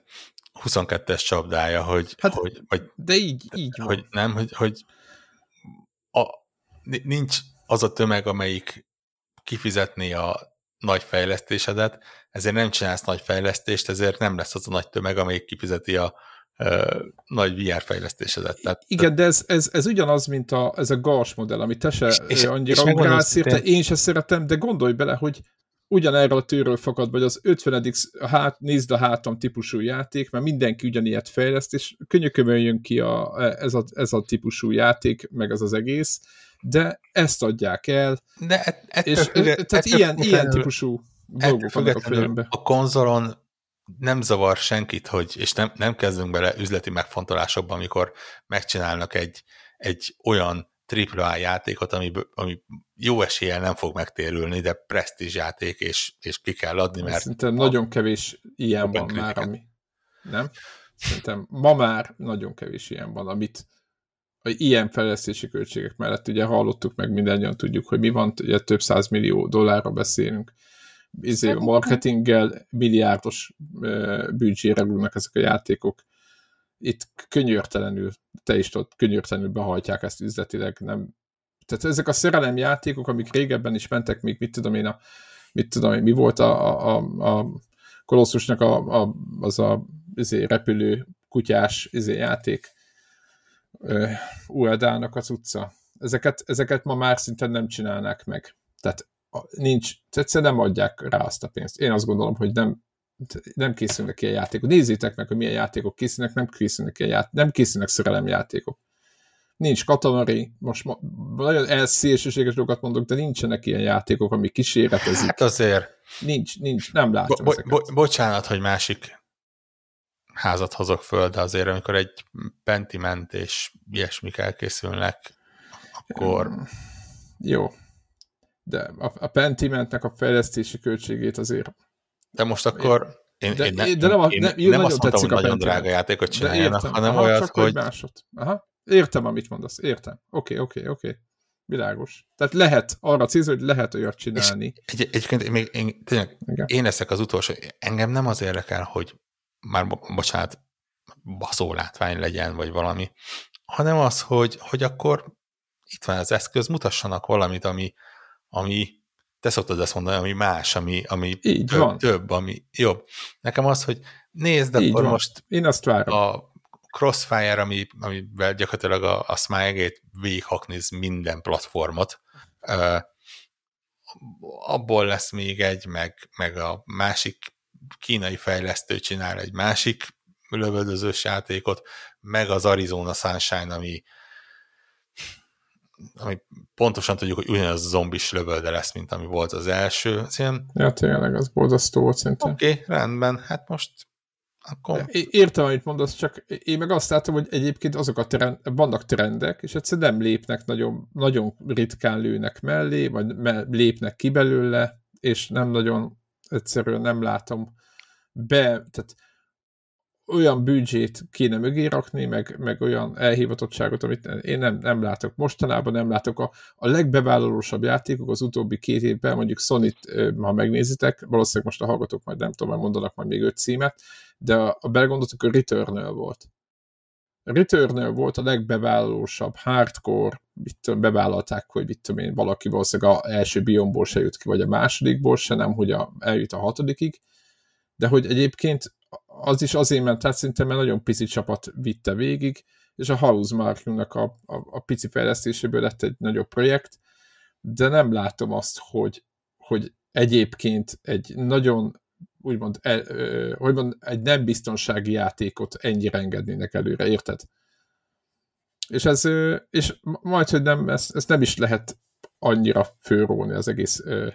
22-es csapdája, hogy, hát, hogy vagy, de így, így hogy van. nem, hogy, hogy a, nincs az a tömeg, amelyik kifizetné a nagy fejlesztésedet, ezért nem csinálsz nagy fejlesztést, ezért nem lesz az a nagy tömeg, amelyik kifizeti a, nagy VR fejlesztésedet. Tehát, Igen, de ez, ez, ez ugyanaz, mint a, ez a GAS modell, amit te se és, annyira ugrálsz érte, én se szeretem, de gondolj bele, hogy ugyanerről a tűről fakad, vagy az 50. Hát, nézd a hátam típusú játék, mert mindenki ugyanilyet fejleszt, és könyökömön jön ki a, ez, a, ez a típusú játék, meg ez az egész, de ezt adják el, de et, ettől, és, ettől, tehát ettől, ilyen, ilyen típusú dolgok vannak a fejembe. A konzolon nem zavar senkit, hogy, és nem, nem bele üzleti megfontolásokba, amikor megcsinálnak egy, egy olyan AAA játékot, ami, ami jó eséllyel nem fog megtérülni, de presztízs játék, és, és ki kell adni, mert... Szerintem a, nagyon kevés ilyen van kritikát. már, ami... Nem? Szerintem ma már nagyon kevés ilyen van, amit ilyen fejlesztési költségek mellett ugye hallottuk meg, mindannyian tudjuk, hogy mi van, ugye több száz millió dollárra beszélünk, izé, marketinggel milliárdos büdzsére rúgnak ezek a játékok. Itt könyörtelenül, te is tudod, könyörtelenül behajtják ezt üzletileg. Nem. Tehát ezek a szerelem játékok, amik régebben is mentek, még mit tudom én, a, mit tudom én, mi volt a, a, a Kolosszusnak a, a, az a izé, repülő kutyás izé, játék, Uedának az utca. Ezeket, ezeket ma már szinte nem csinálnák meg. Tehát nincs, egyszerűen nem adják rá azt a pénzt. Én azt gondolom, hogy nem, nem készülnek ilyen játékok. Nézzétek meg, hogy milyen játékok készülnek, nem készülnek ilyen játékok, nem készülnek játékok. Nincs katamari, most ma, nagyon elszélsőséges dolgokat mondok, de nincsenek ilyen játékok, ami kísérletezik. Hát azért. Nincs, nincs, nem látom bo- bo- Bocsánat, hogy másik házat hozok föl, de azért amikor egy Pentiment és ilyesmik elkészülnek, akkor... Jó, de a, a Pentimentnek a fejlesztési költségét azért... De most akkor én, de, én, ne, de nem, a, én nem, nem azt mondtam, hogy nagyon Pentiment. drága játékot csináljanak, hanem Aha, olyat, csak hogy... Másod. Aha. Értem, amit mondasz, értem. Oké, okay, oké, okay, oké. Okay. világos. Tehát lehet arra célzni, hogy lehet olyat csinálni. És egy, egyébként még én, tényleg, én leszek az utolsó. Engem nem az érdekel, hogy már bocsánat, baszó látvány legyen, vagy valami, hanem az, hogy, hogy akkor itt van az eszköz, mutassanak valamit, ami, ami te szoktad ezt mondani, ami más, ami, ami Így több, van. több, ami jobb. Nekem az, hogy nézd, Így akkor van. most Én azt várom. a Crossfire, ami, amivel gyakorlatilag a, a Smile-gate végighakniz minden platformot, uh, abból lesz még egy, meg, meg a másik kínai fejlesztő csinál egy másik lövöldözős játékot, meg az Arizona Sunshine, ami, ami pontosan tudjuk, hogy ugyanaz a zombis lövölde lesz, mint ami volt az első. Ez ilyen... Ja, tényleg, az borzasztó volt szerintem. Oké, okay, rendben, hát most akkor... Értem, amit mondasz, csak én meg azt látom, hogy egyébként azok a trend, vannak trendek, és egyszerűen nem lépnek nagyon, nagyon ritkán lőnek mellé, vagy me, lépnek ki belőle, és nem nagyon egyszerűen nem látom be, tehát olyan büdzsét kéne mögé rakni, meg, meg olyan elhivatottságot, amit én nem, nem látok. Mostanában nem látok. A, a legbevállalósabb játékok az utóbbi két évben, mondjuk sony ha megnézitek, valószínűleg most a hallgatók majd nem tudom, mondanak majd még öt címet, de a, a belegondoltuk, a Returnal volt. Returnal volt a legbevállalósabb, hardcore, mit tudom, bevállalták, hogy mit tudom én, valaki valószínűleg a első biomból se jut ki, vagy a másodikból se, nem, hogy a, eljut a hatodikig, de hogy egyébként az is azért ment át, szinte mert nagyon pici csapat vitte végig, és a House Marknak a, a, a pici fejlesztéséből lett egy nagyobb projekt, de nem látom azt, hogy, hogy egyébként egy nagyon úgymond, e, e, hogy mond, egy nem biztonsági játékot ennyire engednének előre, érted? És ez, és majd, hogy nem, ezt, ezt nem is lehet annyira főróni az egész ö,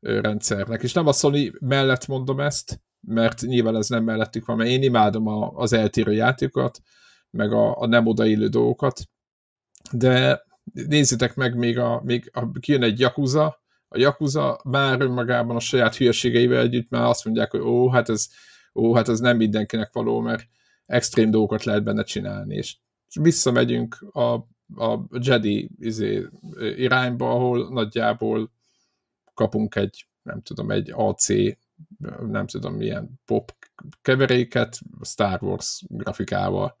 ö, rendszernek. És nem a Sony mellett mondom ezt, mert nyilván ez nem mellettük van, mert én imádom a, az eltérő játékokat, meg a, a nem odaillő dolgokat, de nézzétek meg, még, a, még a, kijön egy Yakuza, a Yakuza már önmagában a saját hülyeségeivel együtt már azt mondják, hogy ó, hát ez, ó, hát ez nem mindenkinek való, mert extrém dolgokat lehet benne csinálni, és visszamegyünk a, a Jedi izé, irányba, ahol nagyjából kapunk egy, nem tudom, egy AC nem tudom milyen pop keveréket Star Wars grafikával.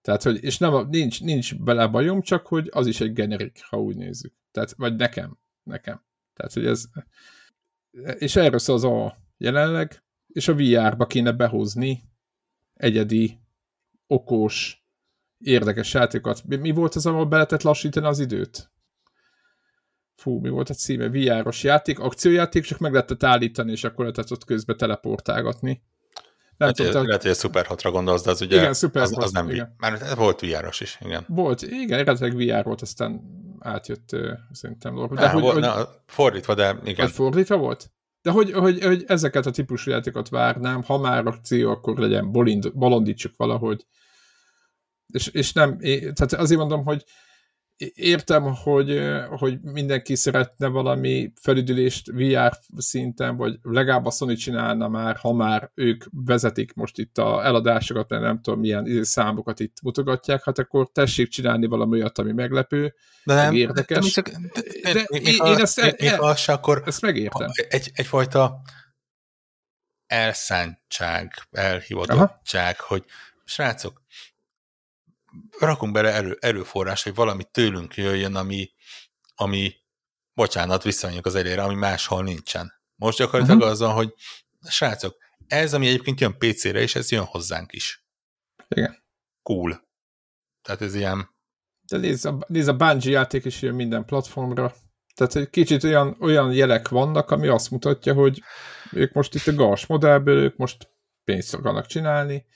Tehát, hogy, és nem, nincs, nincs bele bajom, csak hogy az is egy generik, ha úgy nézzük. Tehát, vagy nekem, nekem. Tehát, hogy ez, és erről szól az a jelenleg, és a VR-ba kéne behozni egyedi, okos, érdekes játékokat. Mi volt az, ahol be lehetett lassítani az időt? Fú, mi volt a címe, VR-os játék, akciójáték, csak meg lehetett állítani, és akkor lehetett ott közben teleportálgatni. Nem hát, tudta, lehet, hogy a Super 6-ra gondolsz, de az ugye igen, Super az, az nem igen. Már volt VR-os is, igen. Volt, igen, eredetileg VR volt, aztán átjött uh, szerintem. De ne, hogy, volt, hogy, ne, fordítva, de igen. Vagy fordítva volt? De hogy, hogy, hogy ezeket a típusú játékokat várnám, ha már akció, akkor legyen bolind, bolondítsuk valahogy. És, és nem, tehát azért mondom, hogy értem, hogy, hogy mindenki szeretne valami felüdülést VR szinten, vagy legalább a Sony csinálna már, ha már ők vezetik most itt a eladásokat, nem tudom milyen izé számokat itt mutogatják, hát akkor tessék csinálni valami olyat, ami meglepő, de nem, érdekes. De, de, de, de, de, én, én ezt, még, el, az, akkor ezt megértem. Egy, egyfajta elszántság, elhivatottság, Aha. hogy srácok, rakunk bele erő, erőforrás, hogy valami tőlünk jöjjön, ami, ami bocsánat, visszamegyünk az elére, ami máshol nincsen. Most gyakorlatilag uh-huh. azon, hogy srácok, ez, ami egyébként jön PC-re, és ez jön hozzánk is. Igen. Cool. Tehát ez ilyen... De nézd, a, nézd, a Bungie játék is jön minden platformra. Tehát egy kicsit olyan, olyan jelek vannak, ami azt mutatja, hogy ők most itt a GAS modellből, ők most pénzt akarnak csinálni,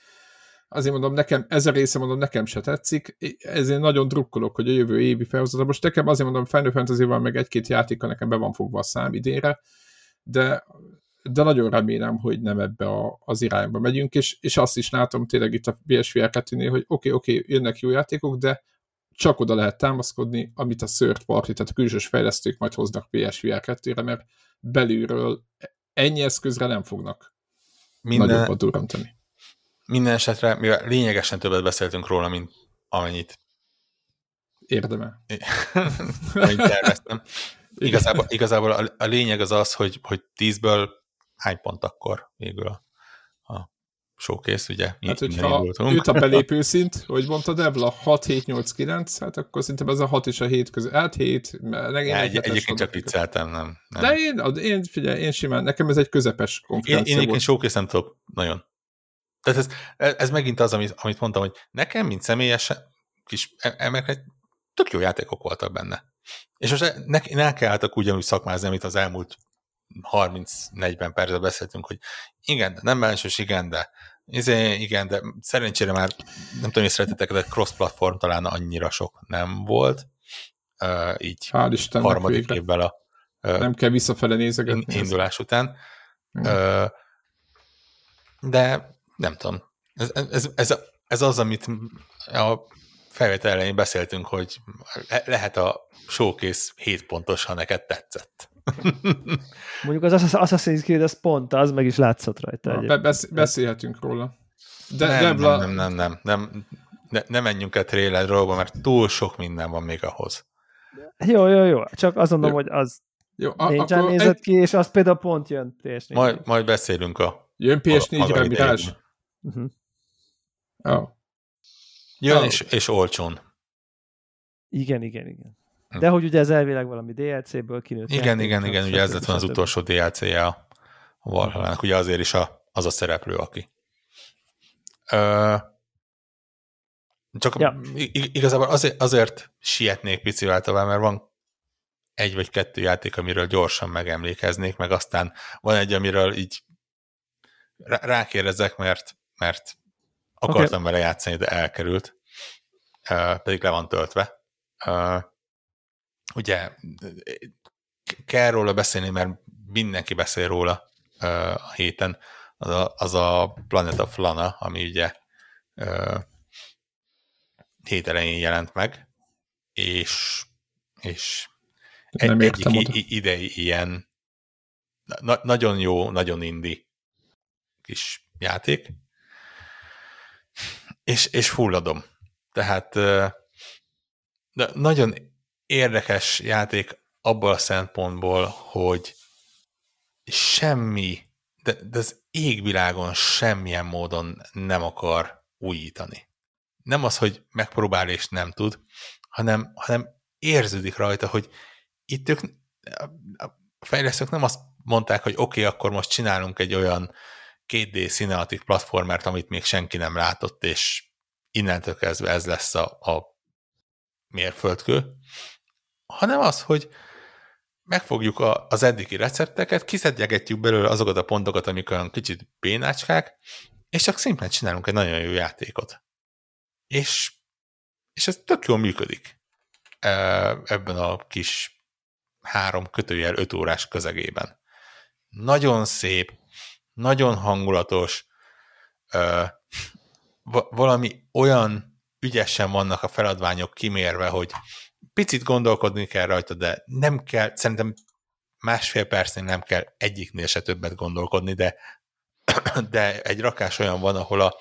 azért mondom, nekem, ez a része mondom, nekem se tetszik, ezért nagyon drukkolok, hogy a jövő évi felhozata. Most nekem azért mondom, Final fantasy meg egy-két játéka nekem be van fogva a szám idénre, de, de nagyon remélem, hogy nem ebbe a, az irányba megyünk, és, és azt is látom tényleg itt a PSVR 2 hogy oké, okay, oké, okay, jönnek jó játékok, de csak oda lehet támaszkodni, amit a third party, tehát a külsős fejlesztők majd hoznak PSVR 2-re, mert belülről ennyi eszközre nem fognak Minden... nagyobbat durantani minden esetre, mivel lényegesen többet beszéltünk róla, mint amennyit Érdemel. Amit terveztem. Igazából, igazából a, a lényeg az az, hogy, hogy tízből hány pont akkor végül a, a showcase, ugye? Hát, hogyha őt a belépő szint, hogy mondta Devla, 6, 7, 8, 9, hát akkor szerintem ez a 6 és a 7 között. Hát 7, meg én egy, egyébként csak vicceltem, nem, nem. De én, én, figyelj, én simán, nekem ez egy közepes konferencia Én, én egyébként showcase nem tudok nagyon. Tehát ez, ez megint az, amit, amit mondtam, hogy nekem, mint személyes kis emberek, tök jó játékok voltak benne. És most ne, ne kellett ugyanúgy szakmázni, amit az elmúlt 30-40 percben beszéltünk, hogy igen, de nem bensős, igen, de izé, igen, de szerencsére már nem tudom, észrevettetek, de cross-platform talán annyira sok nem volt. Uh, így Hál' Istennek harmadik végre. évvel a uh, nem kell visszafele nézegetni. Indulás ezt. után. Uh, de nem tudom. Ez, ez, ez, ez az, amit a felvétel elején beszéltünk, hogy lehet a showcase 7 pontos, ha neked tetszett. Mondjuk az Assassin's Creed az pont az, meg is látszott rajta. Besz- beszélhetünk róla. De, nem, Debla... nem, nem, nem, nem, nem, ne, ne menjünk el trailerről, mert túl sok minden van még ahhoz. Jó, jó, jó. Csak azt mondom, jó. hogy az jó, a, négyzsen nézett egy... ki, és az például pont jön ps majd, majd beszélünk a Jön PS4-re Mirage? Uh-huh. Oh. Jön oh. és, és olcsón. Igen, igen, igen. Hm. De hogy ugye ez elvileg valami DLC-ből kinőtt. Igen, igen, igen, ugye ez lett van az utolsó DLC-je a Valhallának, ugye azért is a, az a szereplő, aki. Ö, csak ja. igazából azért, azért sietnék picivel tovább, mert van egy vagy kettő játék, amiről gyorsan megemlékeznék, meg aztán van egy, amiről így rákérdezek, mert, mert akartam okay. vele játszani, de elkerült, pedig le van töltve. Ugye kell róla beszélni, mert mindenki beszél róla a héten, az a, az a Planet of Lana, ami ugye hét elején jelent meg, és, és nem egy, egyik idei ilyen na, nagyon jó, nagyon indi kis játék, és, és fulladom. Tehát de nagyon érdekes játék abból a szempontból, hogy semmi, de, de az égvilágon semmilyen módon nem akar újítani. Nem az, hogy megpróbál és nem tud, hanem, hanem érződik rajta, hogy itt ők, a fejlesztők nem azt mondták, hogy oké, okay, akkor most csinálunk egy olyan 2D cinematic platformert, amit még senki nem látott, és innentől kezdve ez lesz a, a mérföldkő, hanem az, hogy megfogjuk a, az eddigi recepteket, kiszedjegetjük belőle azokat a pontokat, amik olyan kicsit bénácskák, és csak szimplán csinálunk egy nagyon jó játékot. És, és ez tök jól működik ebben a kis három kötőjel öt órás közegében. Nagyon szép, nagyon hangulatos, valami olyan ügyesen vannak a feladványok kimérve, hogy picit gondolkodni kell rajta, de nem kell, szerintem másfél percnél nem kell egyiknél se többet gondolkodni, de, de egy rakás olyan van, ahol a,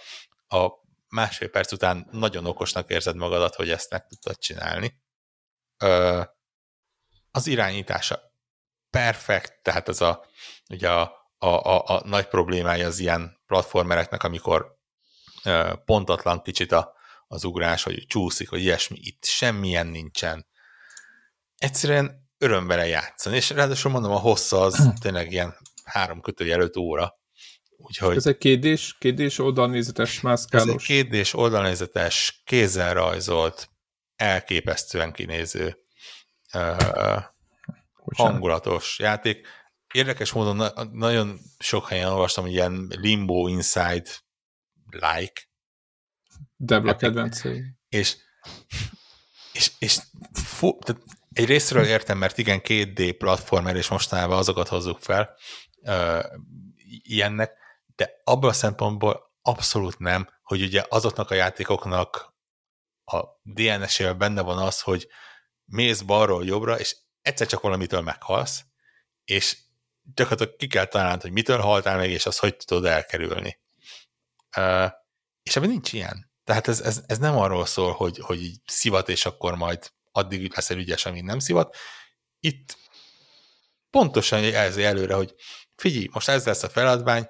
a másfél perc után nagyon okosnak érzed magadat, hogy ezt meg tudtad csinálni. Ö, az irányítása perfekt, tehát az a, ugye a, a, a, a nagy problémája az ilyen platformereknek, amikor ö, pontatlan kicsit a, az ugrás, hogy csúszik, hogy ilyesmi, itt semmilyen nincsen. Egyszerűen öröm vele játszani, és ráadásul mondom, a hossza az tényleg ilyen három kötőjel öt óra. Úgyhogy ez egy kétdés, kétdés oldalnézetes mászkálós. Ez egy kétdés oldalnézetes, kézzel rajzolt, elképesztően kinéző, uh, hangulatos játék. Érdekes módon na- nagyon sok helyen olvastam, ilyen Limbo Inside like, Debla kedvencei. És, és, és fú, tehát egy részről értem, mert igen, 2D platformer, és mostanában azokat hozzuk fel uh, ilyennek, de abban a szempontból abszolút nem, hogy ugye azoknak a játékoknak a DNS-ével benne van az, hogy mész balról jobbra, és egyszer csak valamitől meghalsz, és gyakorlatilag ki kell találnod, hogy mitől haltál meg, és azt hogy tudod elkerülni. Uh, és ebben nincs ilyen. Tehát ez, ez, ez nem arról szól, hogy, hogy így szivat, és akkor majd addig leszel ügyes, amíg nem szivat. Itt pontosan jelzi előre, hogy figyelj, most ez lesz a feladvány,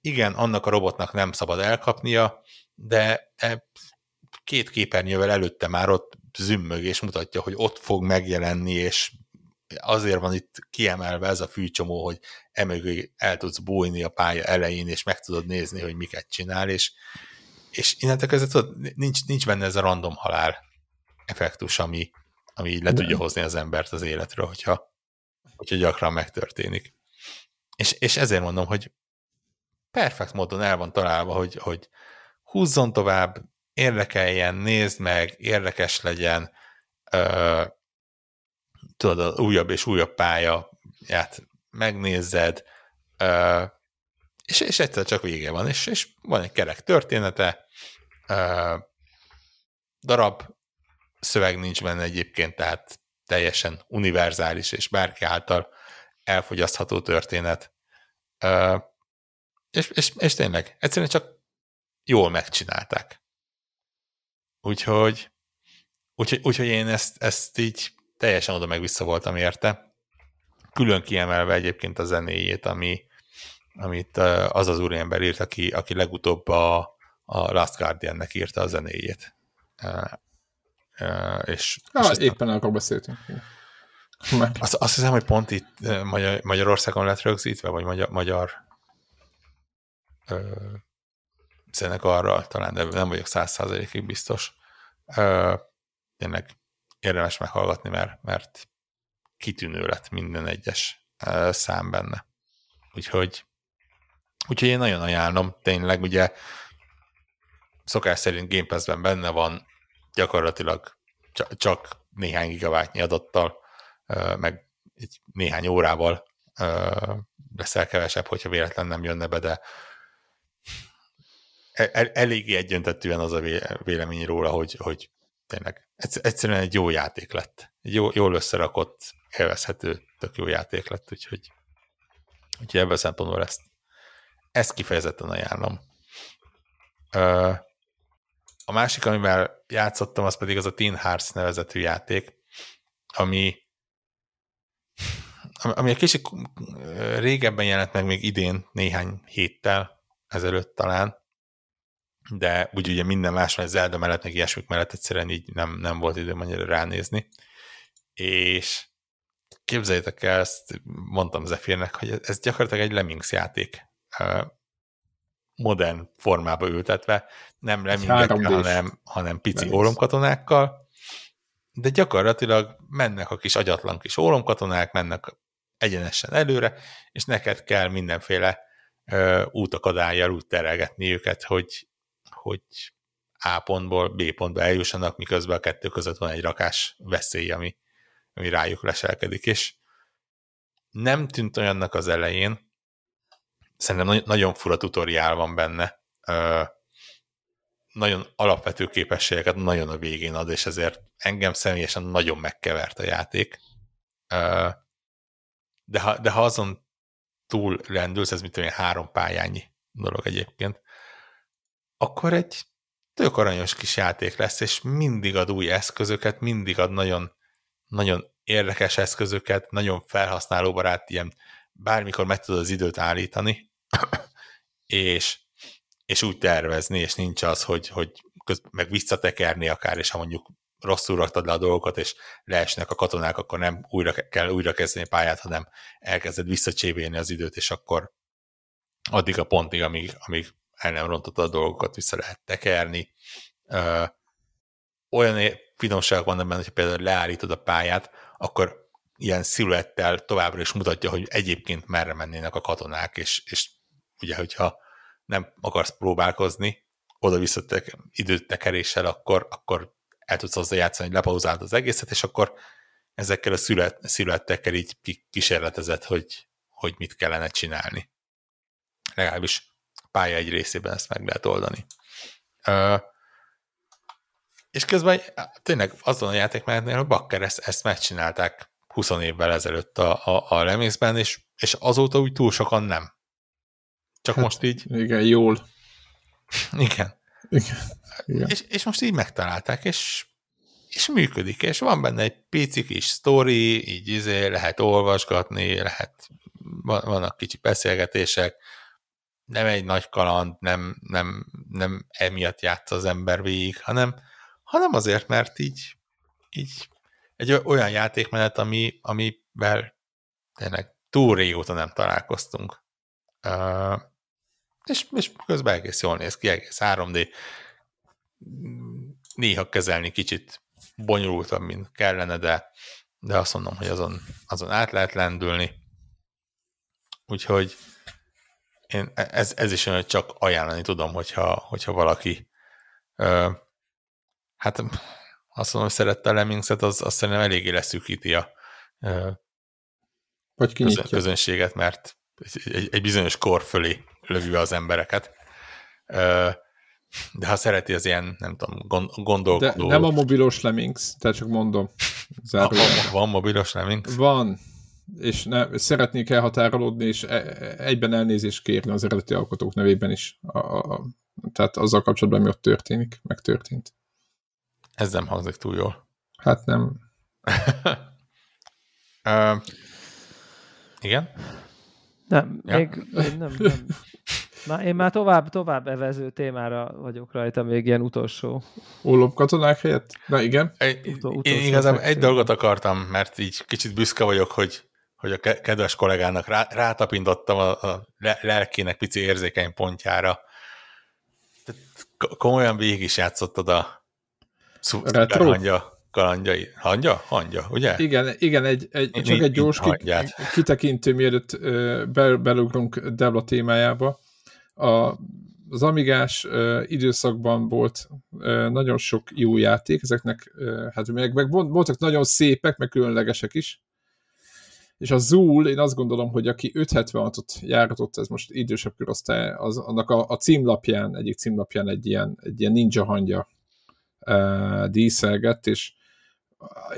igen, annak a robotnak nem szabad elkapnia, de e két képernyővel előtte már ott zümmög, és mutatja, hogy ott fog megjelenni, és azért van itt kiemelve ez a fűcsomó, hogy emögé el tudsz bújni a pálya elején, és meg tudod nézni, hogy miket csinál, és, és innentől kezdve tudod, nincs, nincs benne ez a random halál effektus, ami, ami így le De. tudja hozni az embert az életről, hogyha, hogyha gyakran megtörténik. És, és ezért mondom, hogy perfekt módon el van találva, hogy, hogy húzzon tovább, érdekeljen, nézd meg, érdekes legyen, ö, tudod, újabb és újabb pályát megnézed, és, és egyszer csak vége van, és, és van egy kerek története, darab szöveg nincs benne egyébként, tehát teljesen univerzális és bárki által elfogyasztható történet. És, és, és tényleg, egyszerűen csak jól megcsinálták. Úgyhogy, úgyhogy, úgyhogy én ezt, ezt így teljesen oda meg vissza voltam érte. Külön kiemelve egyébként a zenéjét, ami, amit az az úriember írt, aki, aki legutóbb a, a Last Guardian-nek írta a zenéjét. És, ah, és éppen arról beszéltünk. Azt, azt hiszem, hogy pont itt Magyar, Magyarországon lett rögzítve, vagy magyar, magyar ö, zenekarral, talán, de nem vagyok száz százalékig biztos. Ö, tényleg érdemes meghallgatni, mert, mert kitűnő lett minden egyes szám benne. Úgyhogy, úgyhogy én nagyon ajánlom, tényleg ugye szokás szerint Game Pass-ben benne van gyakorlatilag csak, néhány gigabájtnyi adattal, meg egy néhány órával leszel kevesebb, hogyha véletlen nem jönne be, de el, e, eléggé egyöntetően az a vélemény róla, hogy, hogy tényleg egyszerűen egy jó játék lett. Egy jó, jól összerakott, élvezhető, tök jó játék lett, úgyhogy, úgyhogy ebből szempontból ezt, ezt kifejezetten ajánlom. A másik, amivel játszottam, az pedig az a Teen Hearts nevezetű játék, ami ami egy kicsit régebben jelent meg még idén, néhány héttel ezelőtt talán, de úgy ugye minden más, mert Zelda mellett, meg ilyesmik mellett egyszerűen így nem, nem volt időm annyira ránézni. És képzeljétek el, ezt mondtam Zephyr-nek, hogy ez gyakorlatilag egy Lemmings játék. Modern formába ültetve, nem lemmingekkel, hanem, hanem pici ólomkatonákkal, de gyakorlatilag mennek a kis agyatlan kis ólomkatonák, mennek egyenesen előre, és neked kell mindenféle ö, útakadályjal úgy terelgetni őket, hogy hogy A pontból B pontba eljussanak, miközben a kettő között van egy rakás veszély, ami, ami rájuk leselkedik, és nem tűnt olyannak az elején, szerintem nagyon fura tutoriál van benne, nagyon alapvető képességeket nagyon a végén ad, és ezért engem személyesen nagyon megkevert a játék. De ha, de ha azon túl rendülsz, ez mit tudom három pályányi dolog egyébként, akkor egy tök aranyos kis játék lesz, és mindig ad új eszközöket, mindig ad nagyon, nagyon érdekes eszközöket, nagyon felhasználóbarát, ilyen bármikor meg tudod az időt állítani, és, és úgy tervezni, és nincs az, hogy, hogy köz, meg visszatekerni akár, és ha mondjuk rosszul raktad le a dolgokat, és leesnek a katonák, akkor nem újra kell újra kezdeni pályát, hanem elkezded visszacsébélni az időt, és akkor addig a pontig, amíg, amíg el nem rontotta a dolgokat, vissza lehet tekerni. Ö, olyan finomságok vannak benne, hogyha például leállítod a pályát, akkor ilyen sziluettel továbbra is mutatja, hogy egyébként merre mennének a katonák, és, és ugye, hogyha nem akarsz próbálkozni, oda-vissza időtekeréssel, akkor, akkor el tudsz hozzá játszani, hogy lepauzálod az egészet, és akkor ezekkel a sziluettekkel így kísérletezett, hogy, hogy mit kellene csinálni. Legalábbis pálya egy részében ezt meg lehet oldani. Uh, és közben tényleg azon a játékmenetnél, hogy Bakker ezt, ezt megcsinálták 20 évvel ezelőtt a, a, a lemészben, és, és azóta úgy túl sokan nem. Csak hát, most így... Igen, jól. Igen. Igen. igen. És, és most így megtalálták, és és működik, és van benne egy pici kis sztori, így izé lehet olvasgatni, lehet, vannak kicsi beszélgetések, nem egy nagy kaland, nem, nem, nem emiatt játsz az ember végig, hanem, hanem azért, mert így, így egy olyan játékmenet, ami, amivel tényleg túl régóta nem találkoztunk. Uh, és, és közben egész jól néz ki, egész 3D. Néha kezelni kicsit bonyolultabb, mint kellene, de, de azt mondom, hogy azon, azon át lehet lendülni. Úgyhogy én e, ez, ez is olyan, hogy csak ajánlani tudom, hogyha, hogyha valaki ö, hát azt mondom, hogy szerette a Lemmingset, az, az szerintem eléggé leszűkíti a ö, Vagy közön, közönséget, mert egy, egy bizonyos kor fölé lövi az embereket. Ö, de ha szereti az ilyen, nem tudom, gondolkodó... De nem a mobilos Lemmings, tehát csak mondom. Van, van mobilos Lemmings? Van, és ne, szeretnék elhatárolódni, és e, egyben elnézést kérni az eredeti alkotók nevében is. A, a, tehát azzal kapcsolatban, mi ott történik, megtörtént. Ez nem hangzik túl jól. Hát nem. uh, igen? Nem, ja. még, még nem, nem. Már, én már tovább, tovább evező témára vagyok rajta, még ilyen utolsó. Ólop katonák helyett? Na igen. Egy, Utol, én igazából egy dolgot akartam, mert így kicsit büszke vagyok, hogy hogy a kedves kollégának rá, rátapintottam a, a lelkének pici érzékeny pontjára. Komolyan végig is játszottad a Retro? hangya kalandjai. Hangya? Hangya, ugye? Igen, igen egy, egy, csak nincs, egy gyors ki, kitekintő, mielőtt be, belugrunk Devla témájába. A, az Amigás időszakban volt nagyon sok jó játék, ezeknek hát meg, meg voltak nagyon szépek, meg különlegesek is, és a Zul, én azt gondolom, hogy aki 576-ot járatott, ez most idősebb korosztály, az, annak a, a címlapján, egyik címlapján egy ilyen, egy ilyen ninja hangja uh, díszelgett, és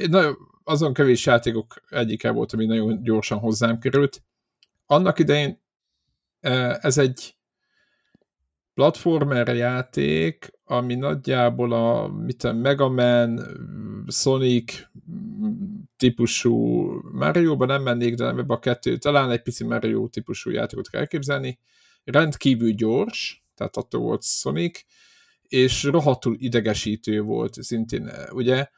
nagyon, azon kevés játékok egyike volt, ami nagyon gyorsan hozzám került. Annak idején uh, ez egy platformer játék, ami nagyjából a mit a Mega Man, Sonic típusú Mario-ba nem mennék, de ebbe a kettő, talán egy pici Mario típusú játékot kell elképzelni. Rendkívül gyors, tehát attól volt Sonic, és rohadtul idegesítő volt szintén, ugye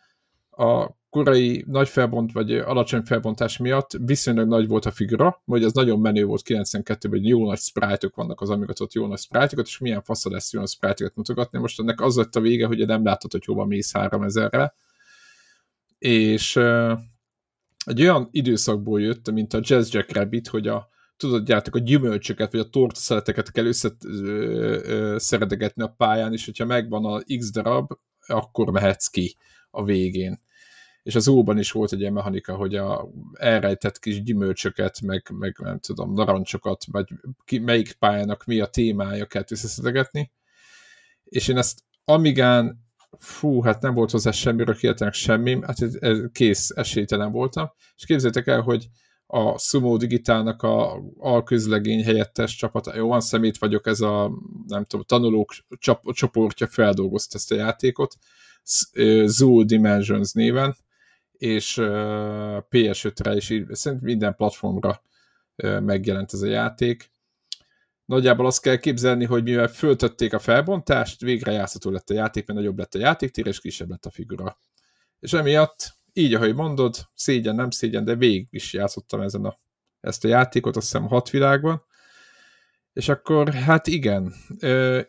a korai nagy felbont vagy alacsony felbontás miatt viszonylag nagy volt a figura, hogy az nagyon menő volt 92-ben, hogy jó nagy sprite vannak az amigatott jó nagy sprite és milyen fasza lesz jó nagy sprite mutogatni. Most ennek az lett a vége, hogy nem látod, hogy hova mész 3000-re. És egy olyan időszakból jött, mint a Jazz Jack Rabbit, hogy a tudod, játék a gyümölcsöket, vagy a tortaszeleteket kell összeszeredegetni a pályán, és hogyha megvan a X darab, akkor mehetsz ki a végén és az óban is volt egy ilyen mechanika, hogy a elrejtett kis gyümölcsöket, meg, meg nem tudom, narancsokat, vagy ki, melyik pályának mi a témája kell összeszedegetni. És én ezt Amigán, fú, hát nem volt hozzá semmiről kiáltanak semmi, hát ez, kész esélytelen voltam. És képzeljétek el, hogy a Sumo Digitálnak a alközlegény helyettes csapata, jó, van szemét vagyok, ez a, nem tudom, tanulók csap, csoportja feldolgozta ezt a játékot, Zoo Dimensions néven, és PS5-re és szerintem minden platformra megjelent ez a játék. Nagyjából azt kell képzelni, hogy mivel föltötték a felbontást, végre játszható lett a játék, mert nagyobb lett a játéktér, és kisebb lett a figura. És emiatt, így ahogy mondod, szégyen, nem szégyen, de végig is játszottam ezen a, ezt a játékot, azt hiszem hat világban. És akkor, hát igen,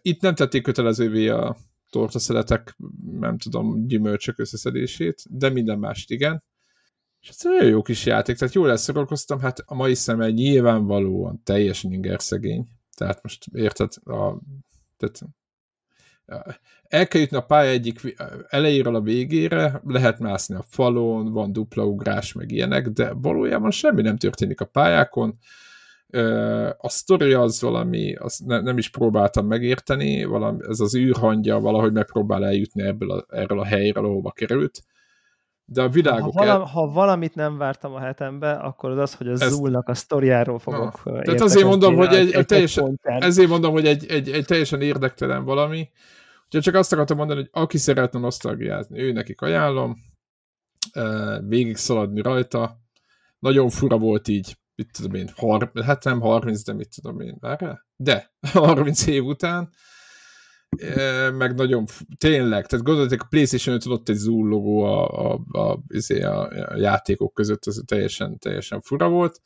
itt nem tették kötelezővé a tortaszeletek, nem tudom, gyümölcsök összeszedését, de minden mást igen. És ez nagyon jó kis játék, tehát jól elszorolkoztam, hát a mai szemmel nyilvánvalóan teljesen inger szegény. Tehát most érted, a, tehát el kell jutni a pálya egyik elejéről a végére, lehet mászni a falon, van dupla ugrás, meg ilyenek, de valójában semmi nem történik a pályákon, a sztori az valami, azt ne, nem is próbáltam megérteni, valami, ez az űrhangja valahogy megpróbál eljutni ebből a, erről a helyről, ahova került. De a világok... Ha, vala, el... ha valamit nem vártam a hetembe, akkor az az, hogy a ez... Zulnak a sztoriáról fogok Na, Tehát azért mondom, hogy egy, egy teljesen, ezért mondom, hogy egy, egy, egy teljesen érdektelen valami, Úgyhogy csak azt akartam mondani, hogy aki szeretne nosztalgiázni, ő nekik ajánlom, végig szaladni rajta. Nagyon fura volt így, mit tudom én, har- hát nem 30, de mit tudom én, erre? De, 30 év után, meg nagyon, tényleg, tehát gondoljátok, a Playstation 5 ott egy Zoom logó a, a, a, izé, a, a játékok között, az teljesen, teljesen fura volt,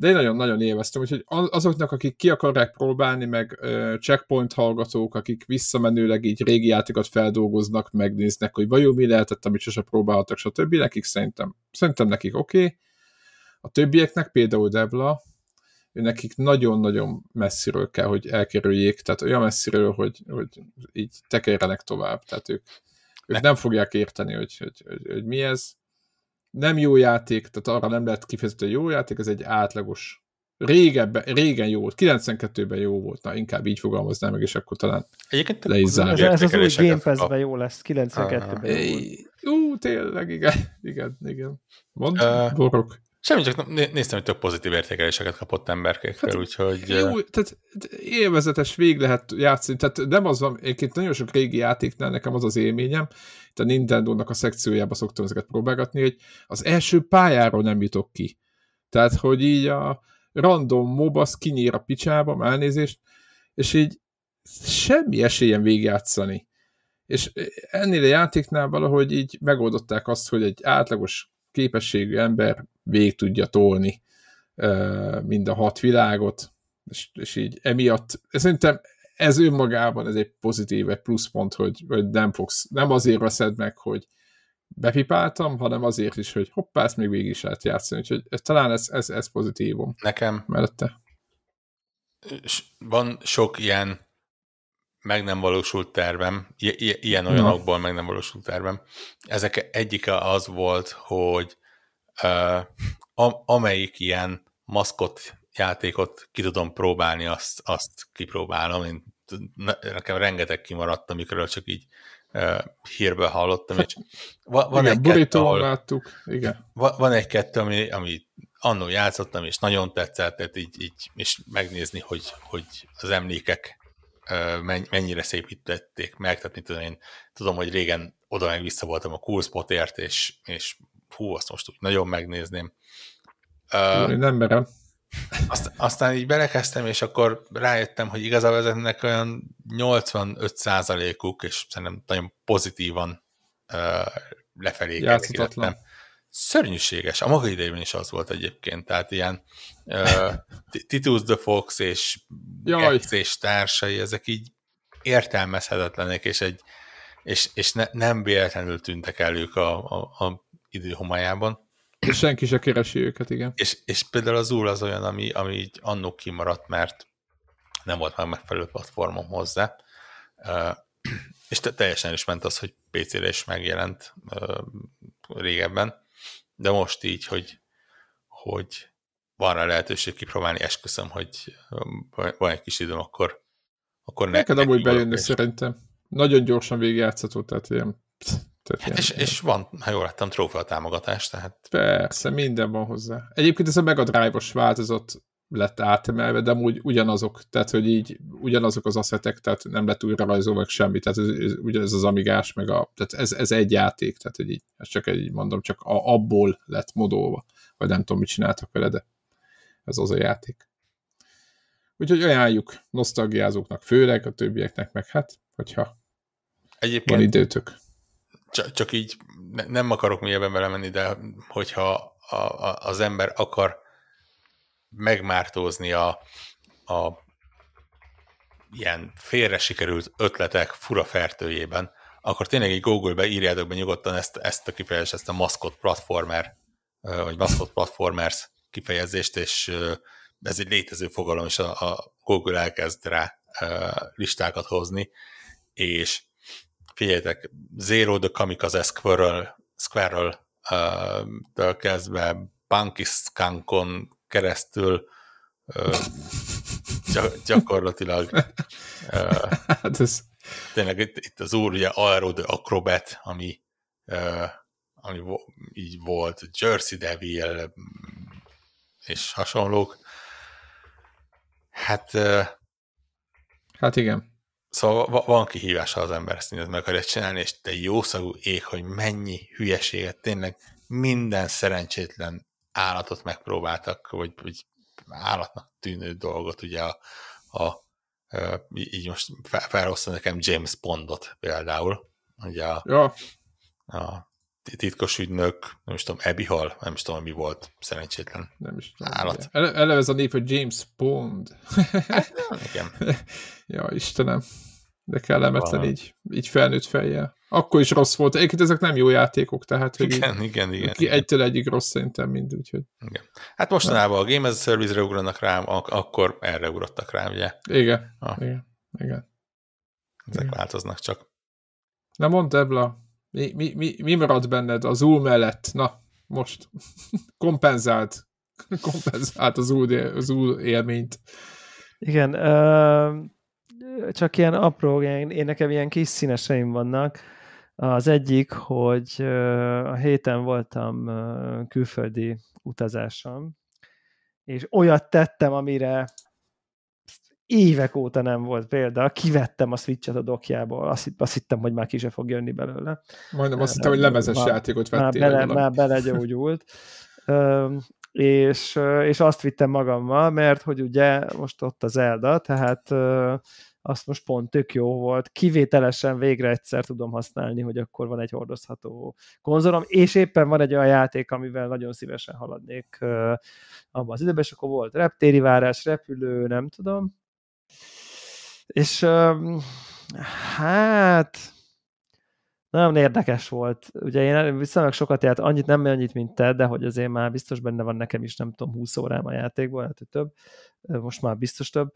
de én nagyon-nagyon élveztem, úgyhogy azoknak, akik ki akarják próbálni, meg checkpoint hallgatók, akik visszamenőleg így régi játékot feldolgoznak, megnéznek, hogy vajon mi lehetett, amit sose próbáltak, stb. Nekik szerintem, szerintem nekik oké. Okay. A többieknek, például Devla, ő nekik nagyon-nagyon messziről kell, hogy elkerüljék, tehát olyan messziről, hogy, hogy így tekerjenek tovább, tehát ők, ők nem fogják érteni, hogy, hogy, hogy, hogy mi ez. Nem jó játék, tehát arra nem lehet kifejezetten jó játék, ez egy átlagos régebben, régen jó volt, 92-ben jó volt, na inkább így fogalmaznám meg, és akkor talán Egyébként le is ez, ez az új Game Pass-ben jó lesz, 92-ben jó Ú, tényleg, igen, igen, igen. Mondd, uh, borok. Semmi, csak néztem, hogy több pozitív értékeléseket kapott emberkékkel, hát, úgyhogy... Jó, tehát élvezetes vég lehet játszani, tehát nem az van, egyébként nagyon sok régi játéknál nekem az az élményem, itt a Nintendo-nak a szekciójába szoktam ezeket próbálgatni, hogy az első pályáról nem jutok ki. Tehát, hogy így a random mob az kinyír a picsába, elnézést, és így semmi esélyen végigjátszani. És ennél a játéknál valahogy így megoldották azt, hogy egy átlagos képességű ember végig tudja tolni mind a hat világot, és, és így emiatt, szerintem ez önmagában ez egy pozitív, egy pluszpont, hogy, hogy nem fogsz, nem azért veszed meg, hogy bepipáltam, hanem azért is, hogy hoppá, ezt még végig is lehet játszani, úgyhogy talán ez, ez, ez pozitívum. Nekem mellette. Van sok ilyen meg nem valósult tervem, ilyen olyanokból meg nem valósult tervem. Ezek egyike az volt, hogy amelyik ilyen maszkot játékot ki tudom próbálni, azt, azt kipróbálom. Én, nekem rengeteg kimaradt, amikről csak így hírből hallottam. És van, igen, egy kettő, láttuk. Igen. Van, egy-kettő, ami, ami annó játszottam, és nagyon tetszett, tehát így, így és megnézni, hogy, hogy az emlékek mennyire szépítették meg, tehát mit tudom én, tudom, hogy régen oda meg vissza voltam a cool spotért, és, és hú, azt most úgy nagyon megnézném. Uh, nem merem. Azt, aztán így belekezdtem, és akkor rájöttem, hogy igazából ezeknek olyan 85%-uk, és szerintem nagyon pozitívan uh, lefelé Játszhatatlan. Szörnyűséges. A maga idejében is az volt egyébként. Tehát ilyen uh, Titus the Fox és Gex és társai, ezek így értelmezhetetlenek, és, egy, és, és ne, nem véletlenül tűntek el ők a, a, a időhomajában. És senki se keresi őket, igen. És, és például az úr az olyan, ami, ami így annó kimaradt, mert nem volt már megfelelő platformom hozzá. Uh, és te, teljesen is ment az, hogy PC-re is megjelent uh, régebben, de most így, hogy, hogy van rá lehetőség kipróbálni, esküszöm, hogy van egy kis időm, akkor, akkor ne, Neked amúgy bejönni szerintem. Nagyon gyorsan végigjátszható, tehát ilyen... Tehát hát és, és van, ha jól láttam, trófea támogatás, tehát... Persze, minden van hozzá. Egyébként ez a Mega Drive-os változat lett átemelve, de úgy ugyanazok, tehát hogy így ugyanazok az asszetek, tehát nem lett újra rajzolva meg semmi, tehát ez, ez, ugyanez az amigás, meg a, tehát ez, ez egy játék, tehát hogy így, ez csak egy, mondom, csak a, abból lett modolva, vagy nem tudom, mit csináltak vele, de ez az a játék. Úgyhogy ajánljuk nosztalgiázóknak, főleg a többieknek, meg hát, hogyha Egyébként van időtök. Csak, csak így ne, nem akarok mélyebben vele menni, de hogyha a, a, az ember akar megmártózni a, a ilyen félre sikerült ötletek fura fertőjében, akkor tényleg egy Google-be írjátok be nyugodtan ezt, ezt a kifejezést, ezt a mascot platformer, vagy mascot platformers kifejezést, és ez egy létező fogalom, és a, a Google elkezd rá listákat hozni, és figyeljetek, Zero the Kamikaze Squirrel, Squirrel től kezdve Punky Skunkon keresztül gyakorlatilag hát ez... tényleg itt, itt az úr ugye Aero the Acrobat, ami, ami így volt, Jersey Devil és hasonlók. Hát Hát igen. Szóval van kihívása az ember, ezt mindent meg akarja csinálni, és te jószagú ég, hogy mennyi hülyeséget, tényleg minden szerencsétlen állatot megpróbáltak, vagy, vagy állatnak tűnő dolgot, ugye a, a, így most felhozta nekem James Bondot például, ugye a, ja. a titkos ügynök, nem is tudom, Abby Hall, nem is tudom, mi volt, szerencsétlen nem is tudom, állat. Ele, eleve ez a név, hogy James Bond. Hát, igen. ja, Istenem. De kellemetlen Valami. így, így felnőtt fejjel. Akkor is rossz volt. Egyébként ezek nem jó játékok, tehát hogy igen, így, igen, igen, igen. egytől egyig rossz szerintem mind, úgyhogy. Igen. Hát mostanában a Game as a Service-re ugranak rám, ak- akkor erre ugrottak rám, ugye? Igen, ah. igen, igen. Ezek igen. változnak csak. Na mondd, Debla, mi, mi, mi, mi maradt benned az új mellett? Na, most kompenzált. kompenzált az új, az új élményt. Igen, uh, csak ilyen apró, én, én nekem ilyen kis színeseim vannak. Az egyik, hogy uh, a héten voltam külföldi utazáson, és olyat tettem, amire évek óta nem volt példa. Kivettem a Switch-et a dokjából, azt, azt hittem, hogy már ki se fog jönni belőle. Majdnem azt hittem, hogy lemezes már, játékot vettél. Már, bele, már belegyógyult. és, és azt vittem magammal, mert hogy ugye most ott az Zelda, tehát azt most pont tök jó volt. Kivételesen végre egyszer tudom használni, hogy akkor van egy hordozható konzolom, és éppen van egy olyan játék, amivel nagyon szívesen haladnék abban az időben, és akkor volt reptéri várás, repülő, nem tudom, és hát nagyon érdekes volt. Ugye én viszonylag sokat járt, annyit nem annyit, mint te, de hogy azért már biztos benne van nekem is, nem tudom, 20 órám a játékból, hát több. Most már biztos több.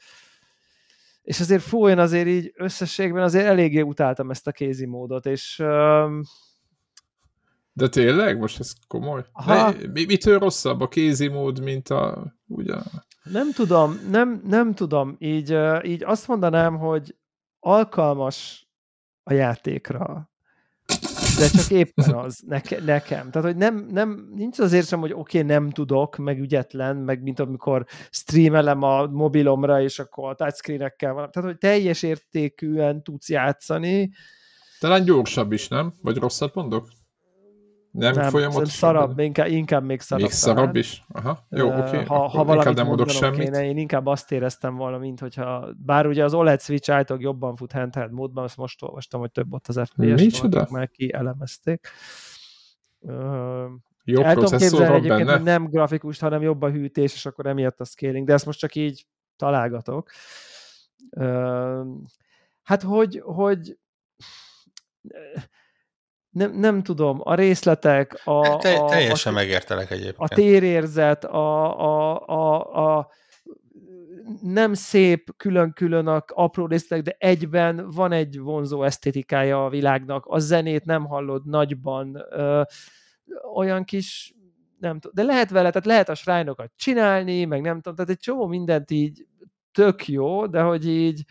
És azért fú, én azért így összességben azért eléggé utáltam ezt a kézi módot, és um, de tényleg? Most ez komoly? De, mi, mitől rosszabb a kézi mód, mint a... Ugye? Nem tudom, nem, nem tudom. Így, így azt mondanám, hogy alkalmas a játékra, de csak éppen az neke, nekem. Tehát, hogy nem, nem, nincs azért sem, hogy oké, okay, nem tudok, meg ügyetlen, meg mint amikor streamelem a mobilomra, és akkor a touchscreenekkel van. Tehát, hogy teljes értékűen tudsz játszani. Talán gyorsabb is, nem? Vagy rosszat mondok? Nem, nem folyamatosan? Szarabb, inkább, inkább még szarabb. Még szarabb is? Aha, jó, oké. Okay. Ha, ha valamit nem mondok semmit. Kéne, én inkább azt éreztem volna, mint hogyha, bár ugye az OLED Switch állítólag jobban fut handheld módban, azt most olvastam, hogy több ott az FPS-t, már elemezték. Uh, Jó El processzor van benne? Hogy nem grafikus, hanem jobb a hűtés, és akkor emiatt a scaling, de ezt most csak így találgatok. Hát, hogy, hogy nem, nem tudom, a részletek, a, Te, a, teljesen a, megértelek egyébként. A térérzet, a, a, a, a nem szép külön-külön a apró részletek, de egyben van egy vonzó esztétikája a világnak, a zenét nem hallod nagyban, ö, olyan kis, nem tudom, de lehet vele, tehát lehet a srájnokat csinálni, meg nem tudom, tehát egy csomó mindent így tök jó, de hogy így,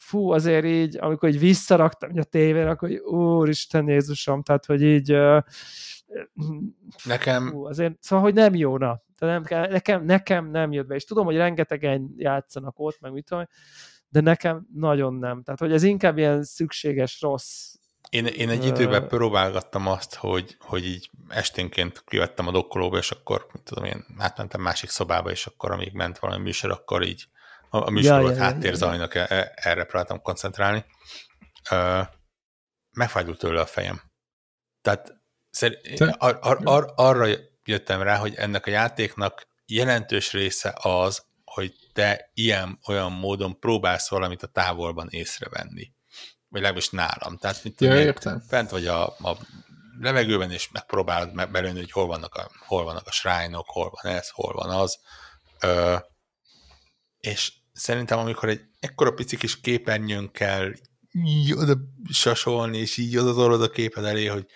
fú, azért így, amikor így visszaraktam a tévére, akkor így, úristen Jézusom, tehát, hogy így nekem fú, azért, szóval, hogy nem jó, na. Nem, nekem, nekem nem jött be, és tudom, hogy rengetegen játszanak ott, meg mit tudom, de nekem nagyon nem. Tehát, hogy ez inkább ilyen szükséges rossz én, én egy időben próbálgattam azt, hogy, hogy így esténként kivettem a dokkolóba, és akkor, mit tudom én, átmentem másik szobába, és akkor amíg ment valami műsor, akkor így a, a műsorokat ja, háttérzajnak, ja, ja. E, erre próbáltam koncentrálni. Uh, megfájdult tőle a fejem. Tehát szer- ar- ar- ar- arra jöttem rá, hogy ennek a játéknak jelentős része az, hogy te ilyen-olyan módon próbálsz valamit a távolban észrevenni. Vagy legalábbis nálam. Tehát mit ja, értem. fent vagy a, a levegőben, és megpróbálod belőni, hogy hol vannak a, hol vannak a shrine-ok, hol van ez, hol van az. Ö, és szerintem amikor egy ekkora pici kis képernyőn kell így oda sasolni, és így oda a képed elé, hogy,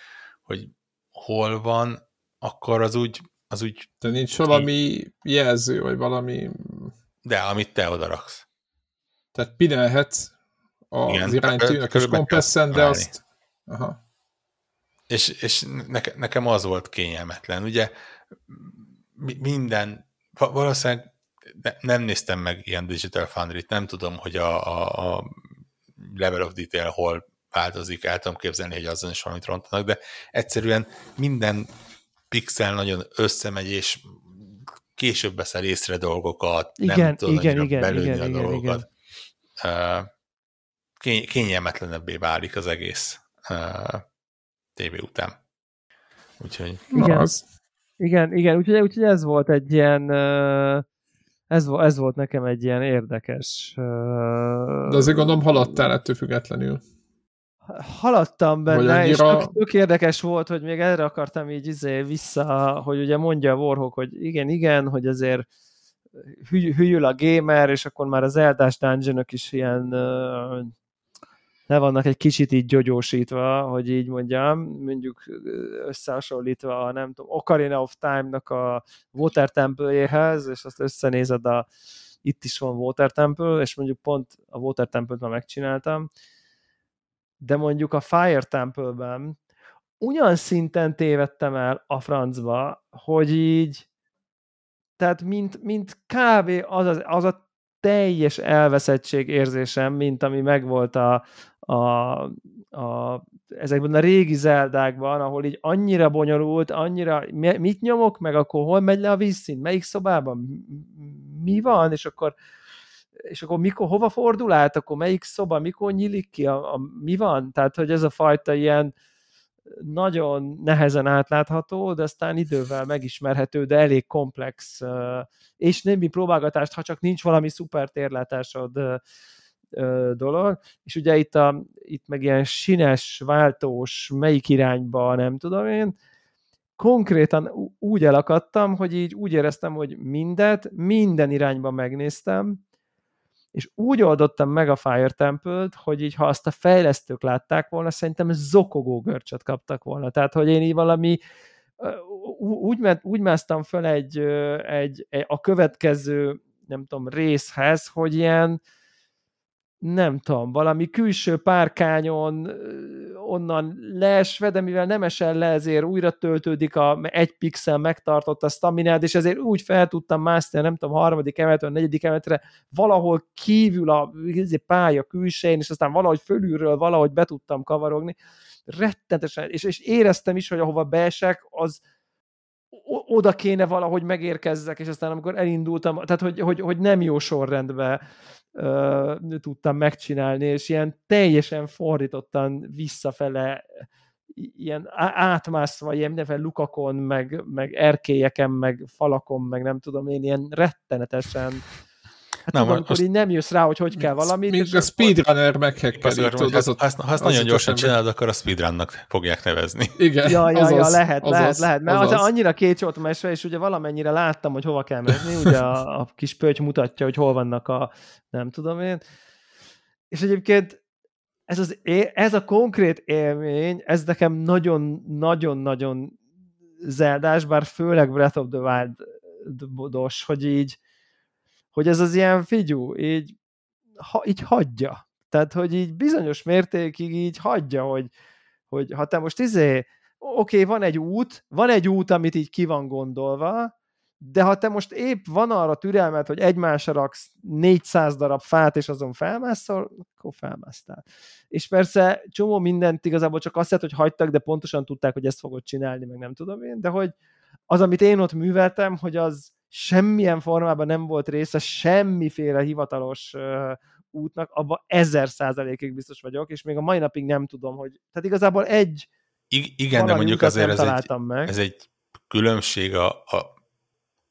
hogy hol van, akkor az úgy, az úgy... De nincs valami jelző, vagy valami... De, amit te odaraksz. Tehát pinelhetsz az iránytűnek és kompresszen, de azt... Aha. És, és neke, nekem az volt kényelmetlen. Ugye minden, valószínűleg ne, nem néztem meg ilyen Digital Foundry-t, nem tudom, hogy a, a, a level of detail hol változik, el tudom képzelni, hogy azon is valamit rontanak, de egyszerűen minden pixel nagyon összemegy, és később veszel észre dolgokat, igen, nem tudod igen, igen, igen, a igen, dolgokat. Igen. Kény- kényelmetlenebbé válik az egész uh, tévé után. Úgyhogy... Igen, az. igen, igen úgyhogy, úgyhogy ez volt egy ilyen ez, ez volt nekem egy ilyen érdekes... De azért gondolom haladtál ettől függetlenül. Haladtam benne, annyira... és tök, tök érdekes volt, hogy még erre akartam így izé vissza, hogy ugye mondja a Warhawk, hogy igen, igen, hogy azért hű, hűl a gamer, és akkor már az eldás dungeon is ilyen le vannak egy kicsit így gyogyósítva, hogy így mondjam, mondjuk összehasonlítva a nem tudom, Ocarina of Time-nak a Water Temple-jéhez, és azt összenézed a itt is van Water Temple, és mondjuk pont a Water Temple-t már megcsináltam, de mondjuk a Fire Temple-ben ugyan szinten tévedtem el a francba, hogy így, tehát mint, mint kb. az, az, az a teljes elveszettség érzésem, mint ami megvolt a, a, a, ezekben a régi zeldákban, ahol így annyira bonyolult, annyira mit nyomok, meg akkor hol megy le a vízszint, melyik szobában, mi van, és akkor és akkor mikor, hova fordul át, akkor melyik szoba, mikor nyílik ki, a, a, mi van? Tehát, hogy ez a fajta ilyen nagyon nehezen átlátható, de aztán idővel megismerhető, de elég komplex, és némi próbálgatást, ha csak nincs valami szuper térlátásod dolog, és ugye itt, a, itt meg ilyen sines, váltós, melyik irányba, nem tudom én, konkrétan úgy elakadtam, hogy így úgy éreztem, hogy mindet, minden irányba megnéztem, és úgy oldottam meg a Fire Temple-t, hogy így, ha azt a fejlesztők látták volna, szerintem zokogó görcsöt kaptak volna. Tehát, hogy én így valami úgy, ment, úgy másztam föl egy, egy, egy, a következő, nem tudom, részhez, hogy ilyen, nem tudom, valami külső párkányon onnan leesve, de mivel nem esel le, ezért újra töltődik a egy pixel megtartott a staminát, és ezért úgy fel tudtam mászni, nem tudom, harmadik emeletről, negyedik emeletre, valahol kívül a izé, pálya külsején, és aztán valahogy fölülről valahogy be tudtam kavarogni. Rettentesen, és, és éreztem is, hogy ahova beesek, az, oda kéne valahogy megérkezzek, és aztán amikor elindultam, tehát hogy, hogy, hogy nem jó sorrendben uh, tudtam megcsinálni, és ilyen teljesen fordítottan visszafele ilyen átmászva, ilyen mindenféle lukakon, meg, meg erkélyeken, meg falakon, meg nem tudom én, ilyen rettenetesen Hát nem, tudom, amikor így nem jössz rá, hogy hogy kell valamit. Még a speedrunner meghekkeli. Ha, az, ha, ha ezt nagyon gyorsan csinálod, akkor a speedrunnak fogják nevezni. Igen, ja, ja, azaz, ja, lehet, azaz, lehet, lehet. Mert azaz. az annyira kétsort mesve, és ugye valamennyire láttam, hogy hova kell menni, ugye a, a kis pöty mutatja, hogy hol vannak a, nem tudom én. És egyébként ez, az, ez a konkrét élmény, ez nekem nagyon-nagyon-nagyon zeldás, bár főleg Breath of the Wild-dos, hogy így hogy ez az ilyen figyú, így, ha, így hagyja. Tehát, hogy így bizonyos mértékig így hagyja, hogy, hogy ha te most izé, oké, okay, van egy út, van egy út, amit így ki van gondolva, de ha te most épp van arra türelmet, hogy egymásra raksz 400 darab fát, és azon felmászol, akkor felmásztál. És persze csomó mindent igazából csak azt hogy hagytak, de pontosan tudták, hogy ezt fogod csinálni, meg nem tudom én, de hogy az, amit én ott műveltem, hogy az, semmilyen formában nem volt része semmiféle hivatalos uh, útnak, abban ezer százalékig biztos vagyok, és még a mai napig nem tudom, hogy... Tehát igazából egy I- Igen, de mondjuk azért ez egy, meg. ez egy különbség a, a,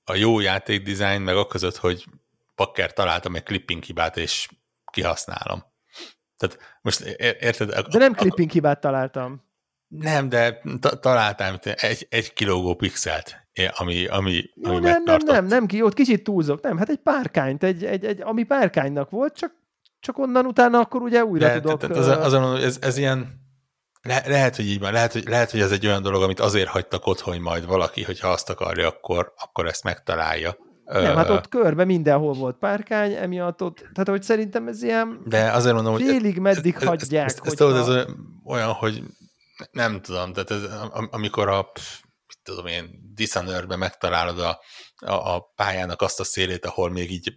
a jó játékdizájn, meg a között, hogy Packer találtam egy clipping hibát, és kihasználom. Tehát most érted? De nem clipping hibát találtam. Nem, de ta- találtam egy, egy kilógó pixelt, ami, ami, Jó, ami nem, nem, nem, nem, ki, ott kicsit túlzok, nem, hát egy párkányt, egy, egy, egy, ami párkánynak volt, csak, csak onnan utána akkor ugye újra de, tudok. Tehát az, azon mondom, ez, ez ilyen, le, lehet, hogy így van, lehet hogy, lehet, hogy ez egy olyan dolog, amit azért hagytak ott, hogy majd valaki, hogyha azt akarja, akkor, akkor ezt megtalálja. Nem, hát ott körbe mindenhol volt párkány, emiatt ott, tehát hogy szerintem ez ilyen de azért mondom, félig hogy meddig ez, hagyják. Ez, ez, ez, ez olyan, hogy nem tudom, tehát ez, amikor a, mit tudom én, Dishonored-ben megtalálod a, a, a pályának azt a szélét, ahol még így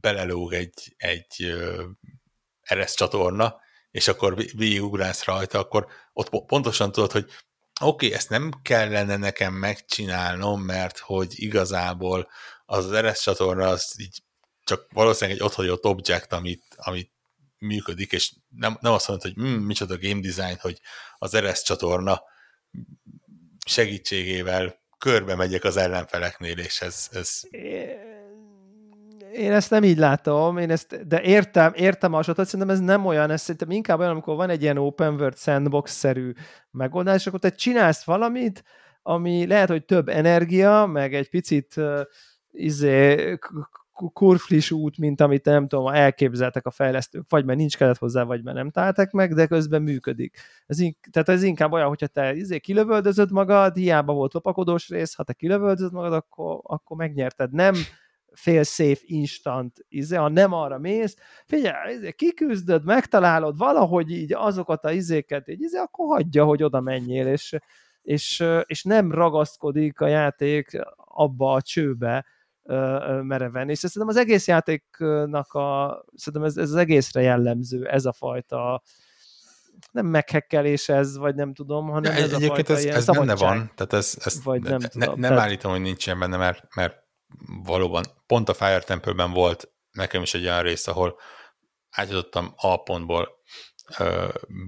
belelóg egy, egy eres csatorna, és akkor végigugrálsz rajta, akkor ott pontosan tudod, hogy oké, okay, ezt nem kellene nekem megcsinálnom, mert hogy igazából az RS csatorna az így csak valószínűleg egy otthagyott objekt, amit, amit működik, és nem, nem azt mondod, hogy mm, micsoda game design, hogy az RS csatorna segítségével körbe megyek az ellenfeleknél, és ez... ez... Én ezt nem így látom, én ezt, de értem, értem a sotot, szerintem ez nem olyan, ez szerintem inkább olyan, amikor van egy ilyen open world sandbox-szerű megoldás, akkor te csinálsz valamit, ami lehet, hogy több energia, meg egy picit uh, izé, kurflis út, mint amit nem tudom, elképzeltek a fejlesztők, vagy mert nincs kellett hozzá, vagy mert nem találtak meg, de közben működik. Ez in- tehát ez inkább olyan, hogyha te izé kilövöldözöd magad, hiába volt lopakodós rész, ha te kilövöldözöd magad, akkor, akkor megnyerted. Nem fél safe instant, izé, ha nem arra mész, figyelj, izé, kiküzdöd, megtalálod valahogy így azokat a izéket, így, izé, akkor hagyja, hogy oda menjél, és, és, és nem ragaszkodik a játék abba a csőbe, mereven. És szerintem az egész játéknak a, szerintem ez, ez az egészre jellemző, ez a fajta nem meghekkelés ez, vagy nem tudom, hanem ja, ez a fajta ez, ez benne van, tehát ez, ez vagy nem, ne, tudom, nem tehát... állítom, hogy nincsen benne, mert, mert valóban pont a Fire Temple-ben volt nekem is egy olyan rész, ahol átjutottam A pontból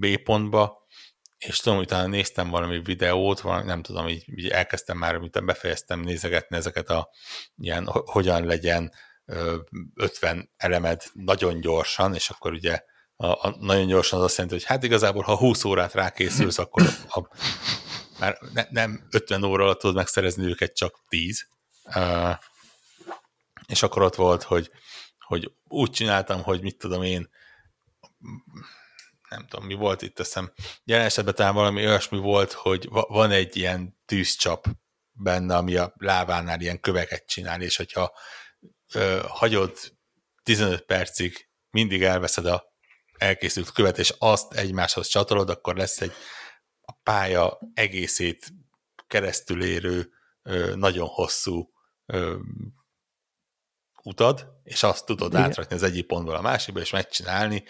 B pontba, és tudom, utána néztem valami videót, valami, nem tudom, így, így elkezdtem már, amit befejeztem nézegetni ezeket a ilyen, hogyan legyen 50 elemed nagyon gyorsan, és akkor ugye a, a, nagyon gyorsan az azt jelenti, hogy hát igazából, ha 20 órát rákészülsz, akkor a, már ne, nem 50 óra alatt tudod megszerezni őket, csak 10. Uh, és akkor ott volt, hogy, hogy úgy csináltam, hogy mit tudom én, nem tudom, mi volt itt, teszem, jelen esetben talán valami olyasmi volt, hogy van egy ilyen tűzcsap benne, ami a lávánál ilyen köveket csinál, és hogyha ö, hagyod 15 percig, mindig elveszed a elkészült követ, és azt egymáshoz csatolod, akkor lesz egy a pálya egészét keresztül érő, ö, nagyon hosszú ö, utad, és azt tudod Igen. átrakni az egyik pontból a másikba, és megcsinálni,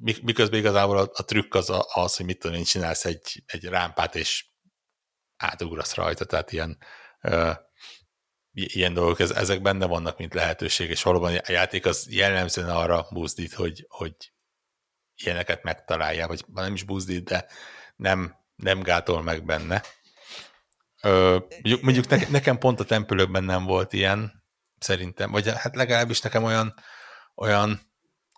miközben igazából a, a trükk az, a, az, hogy mit tudom én, csinálsz egy, egy rámpát, és átugrasz rajta, tehát ilyen, ö, ilyen dolgok, ez, ezek benne vannak, mint lehetőség, és valóban a játék az jellemzően arra buzdít, hogy, hogy ilyeneket megtalálja, vagy nem is buzdít, de nem, nem gátol meg benne. Ö, mondjuk mondjuk ne, nekem pont a tempülökben nem volt ilyen, szerintem, vagy hát legalábbis nekem olyan, olyan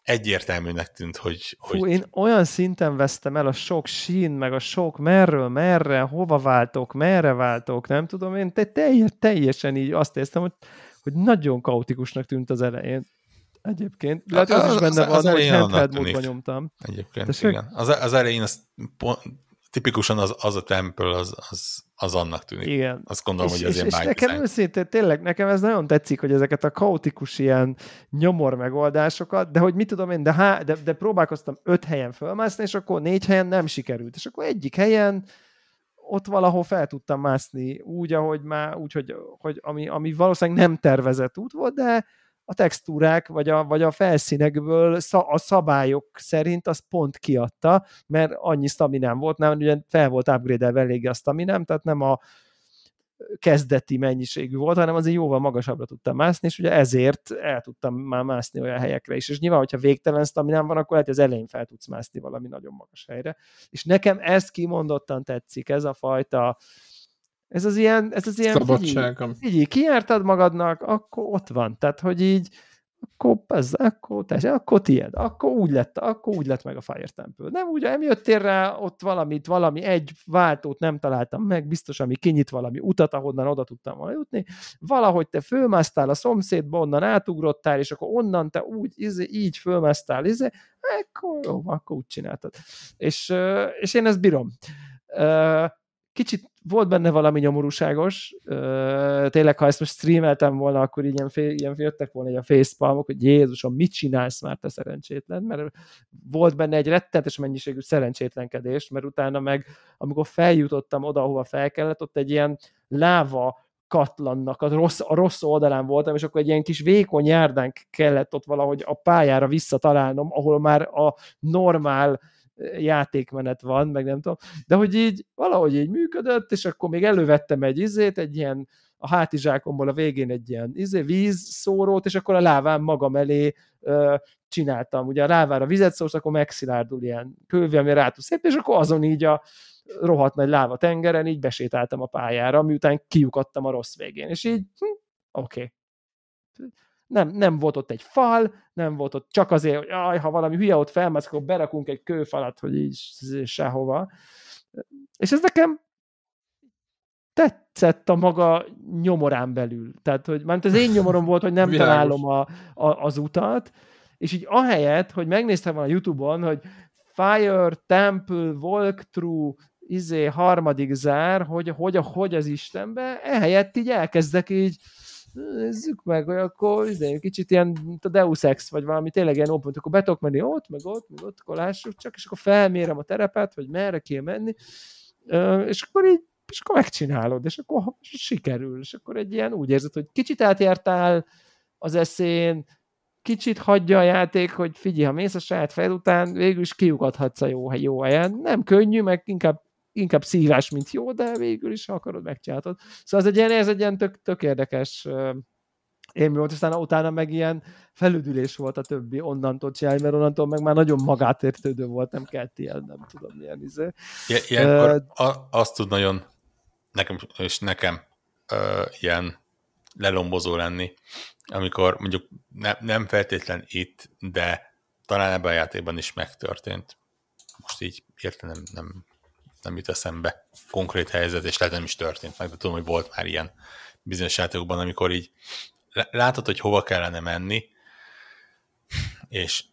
egyértelműnek tűnt, hogy... Hogy... én olyan szinten vesztem el a sok sín, meg a sok merről, merre, hova váltok, merre váltok, nem tudom, én te, teljes, teljesen így azt éreztem, hogy, hogy nagyon kaotikusnak tűnt az elején. Egyébként. Lehet, az, az, is benne az, van, hogy handheld módban nyomtam. Egyébként, Tessék? igen. Az, az elején az pont, tipikusan az, az a temple az, az, az annak tűnik. Igen. Azt gondolom, és, hogy és, ilyen és nekem őszintén, tényleg, nekem ez nagyon tetszik, hogy ezeket a kaotikus ilyen nyomor megoldásokat, de hogy mit tudom én, de, há, de, de próbálkoztam öt helyen fölmászni, és akkor négy helyen nem sikerült. És akkor egyik helyen ott valahol fel tudtam mászni úgy, ahogy már, úgy, hogy, hogy ami, ami valószínűleg nem tervezett út volt, de a textúrák, vagy a, vagy a felszínekből a szabályok szerint az pont kiadta, mert annyi staminám volt, nem, ugye fel volt upgrade-elve eléggé a staminám, tehát nem a kezdeti mennyiségű volt, hanem azért jóval magasabbra tudtam mászni, és ugye ezért el tudtam már mászni olyan helyekre is. És nyilván, hogyha végtelen staminám van, akkor lehet, hogy az elején fel tudsz mászni valami nagyon magas helyre. És nekem ezt kimondottan tetszik, ez a fajta ez az ilyen, ez az ilyen Szabadságom. Figyelj, kiártad magadnak, akkor ott van. Tehát, hogy így, akkor, ez, akkor, tessék, akkor tiéd, akkor úgy lett, akkor úgy lett meg a Fire Temple. Nem úgy, nem jöttél rá ott valamit, valami egy váltót nem találtam meg, biztos, ami kinyit valami utat, ahonnan oda tudtam volna jutni, valahogy te fölmásztál a szomszédba, onnan átugrottál, és akkor onnan te úgy, izé, így fölmásztál, izé, akkor jó, akkor úgy csináltad. És, és én ezt bírom. Kicsit volt benne valami nyomorúságos, tényleg, ha ezt most streameltem volna, akkor ilyen, fél, ilyen jöttek volna ilyen facepalmok, hogy Jézusom, mit csinálsz már te szerencsétlen, mert volt benne egy rettenetes mennyiségű szerencsétlenkedés, mert utána meg, amikor feljutottam oda, ahova fel kellett, ott egy ilyen láva katlannak, a rossz, a rossz oldalán voltam, és akkor egy ilyen kis vékony járdán kellett ott valahogy a pályára visszatalálnom, ahol már a normál játékmenet van, meg nem tudom, de hogy így valahogy így működött, és akkor még elővettem egy izét, egy ilyen a hátizsákomból a végén egy ilyen izé, vízszórót, és akkor a láván magam elé ö, csináltam. Ugye a lávára vizet szórsz, akkor megszilárdul ilyen kővi, ami rá tud szép, és akkor azon így a rohadt nagy láva tengeren így besétáltam a pályára, miután kiukadtam a rossz végén. És így, hm, oké. Okay. Nem, nem volt ott egy fal, nem volt ott csak azért, hogy aj, ha valami hülye ott felmász, akkor berakunk egy kőfalat, hogy így sehova. És ez nekem tetszett a maga nyomorán belül. Tehát, hogy már az én nyomorom volt, hogy nem találom a, a, az utat, és így ahelyett, hogy megnéztem a Youtube-on, hogy Fire Temple Walkthrough izé harmadik zár, hogy, hogy, hogy az Istenbe, ehelyett így elkezdek így nézzük meg, hogy akkor izé, kicsit ilyen a Deus Ex, vagy valami tényleg ilyen open, akkor be tudok menni ott, meg ott, meg ott, akkor lássuk csak, és akkor felmérem a terepet, hogy merre kéne menni, és akkor így és akkor megcsinálod, és akkor sikerül, és akkor egy ilyen úgy érzed, hogy kicsit átjártál az eszén, kicsit hagyja a játék, hogy figyelj, ha mész a saját fejed után, végül is kiugathatsz a jó, jó helyen. Nem könnyű, meg inkább, inkább szívás, mint jó, de végül is, ha akarod, megcsinálod. Szóval ez egy ilyen, ez egy ilyen tök, tök érdekes élmény volt, aztán utána meg ilyen felüdülés volt a többi onnantól csinálni, mert onnantól meg már nagyon magátértődő volt, nem kellett ilyen, nem tudom milyen izé. Ilyenkor uh, azt tud nagyon nekem, és nekem uh, ilyen lelombozó lenni, amikor mondjuk ne, nem feltétlen itt, de talán ebben a játékban is megtörtént. Most így értem nem, nem, jut eszembe konkrét helyzet, és lehet nem is történt meg, de tudom, hogy volt már ilyen bizonyos játékokban, amikor így látod, hogy hova kellene menni, és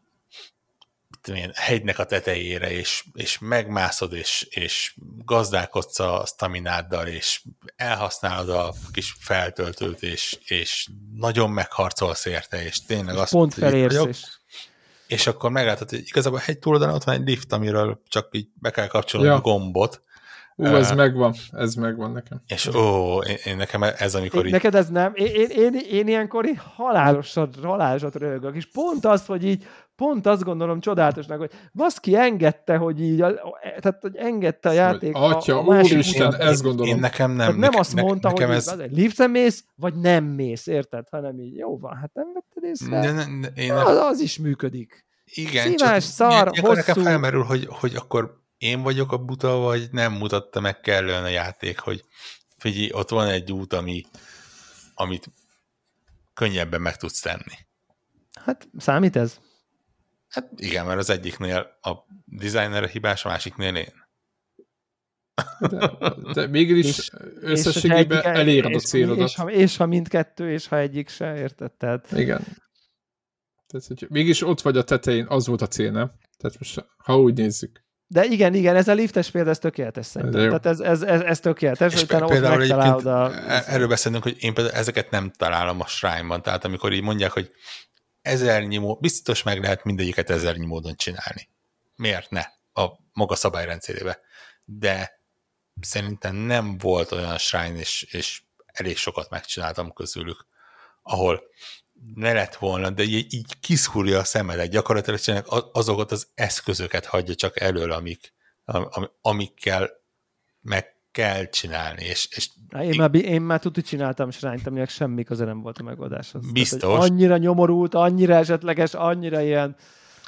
én, hegynek a tetejére, és, és megmászod, és, és gazdálkodsz a stamináddal, és elhasználod a kis feltöltőt, és, és nagyon megharcolsz érte, és tényleg azt Pont felérsz, vagyok, és... és akkor meglátod, hogy igazából a hegy túloldalán ott van egy lift, amiről csak így be kell kapcsolni ja. a gombot, Ú, ez uh, megvan, ez megvan nekem. És ó, én, én nekem ez amikor én, így... Neked ez nem, én, én, én, én ilyenkor így halálosat, halálosat rögök, és pont az, hogy így, pont azt gondolom csodálatosnak, hogy baszki engedte, hogy így, tehát hogy engedte a játék Atya, a, a másik úristen, ezt gondolom. Én nekem nem. Tehát nem nekem, azt mondta, nekem hogy ez... liften mész, vagy nem mész, érted? Hanem így, jó van, hát nem vetted észre. Ne, ne, ne, én az, az is működik. Igen, Szívás, csak szar, hosszú... nekem felmerül, hogy, hogy akkor én vagyok a buta, vagy nem mutatta meg kellően a játék, hogy figyelj, ott van egy út, ami, amit könnyebben meg tudsz tenni. Hát számít ez? Hát igen, mert az egyiknél a designer hibás, a másiknél én. De, de mégis összességében eléred a célodat. És ha, és ha mindkettő, és ha egyik se, érted? Tehát... Igen. Tehát, hogy mégis ott vagy a tetején, az volt a cél, nem? Tehát most, ha úgy nézzük. De igen, igen, ez a liftes példa, ez tökéletes szerintem. Tehát ez, ez, ez, ez tökéletes, és utána ott megtalálod a... E- erről beszélünk, hogy én például ezeket nem találom a shrine tehát amikor így mondják, hogy ezernyi mód, biztos meg lehet mindegyiket ezernyi módon csinálni. Miért ne? A maga szabályrendszerébe. De szerintem nem volt olyan shrine, és, és elég sokat megcsináltam közülük, ahol ne lett volna, de így, így kiszúrja a szemedet, gyakorlatilag azokat az eszközöket hagyja csak elől, amik, am, amikkel meg kell csinálni. És, és én, már, én már tuti csináltam srányt, aminek semmi köze nem volt a megoldáshoz. Biztos. Tehát, annyira nyomorult, annyira esetleges, annyira ilyen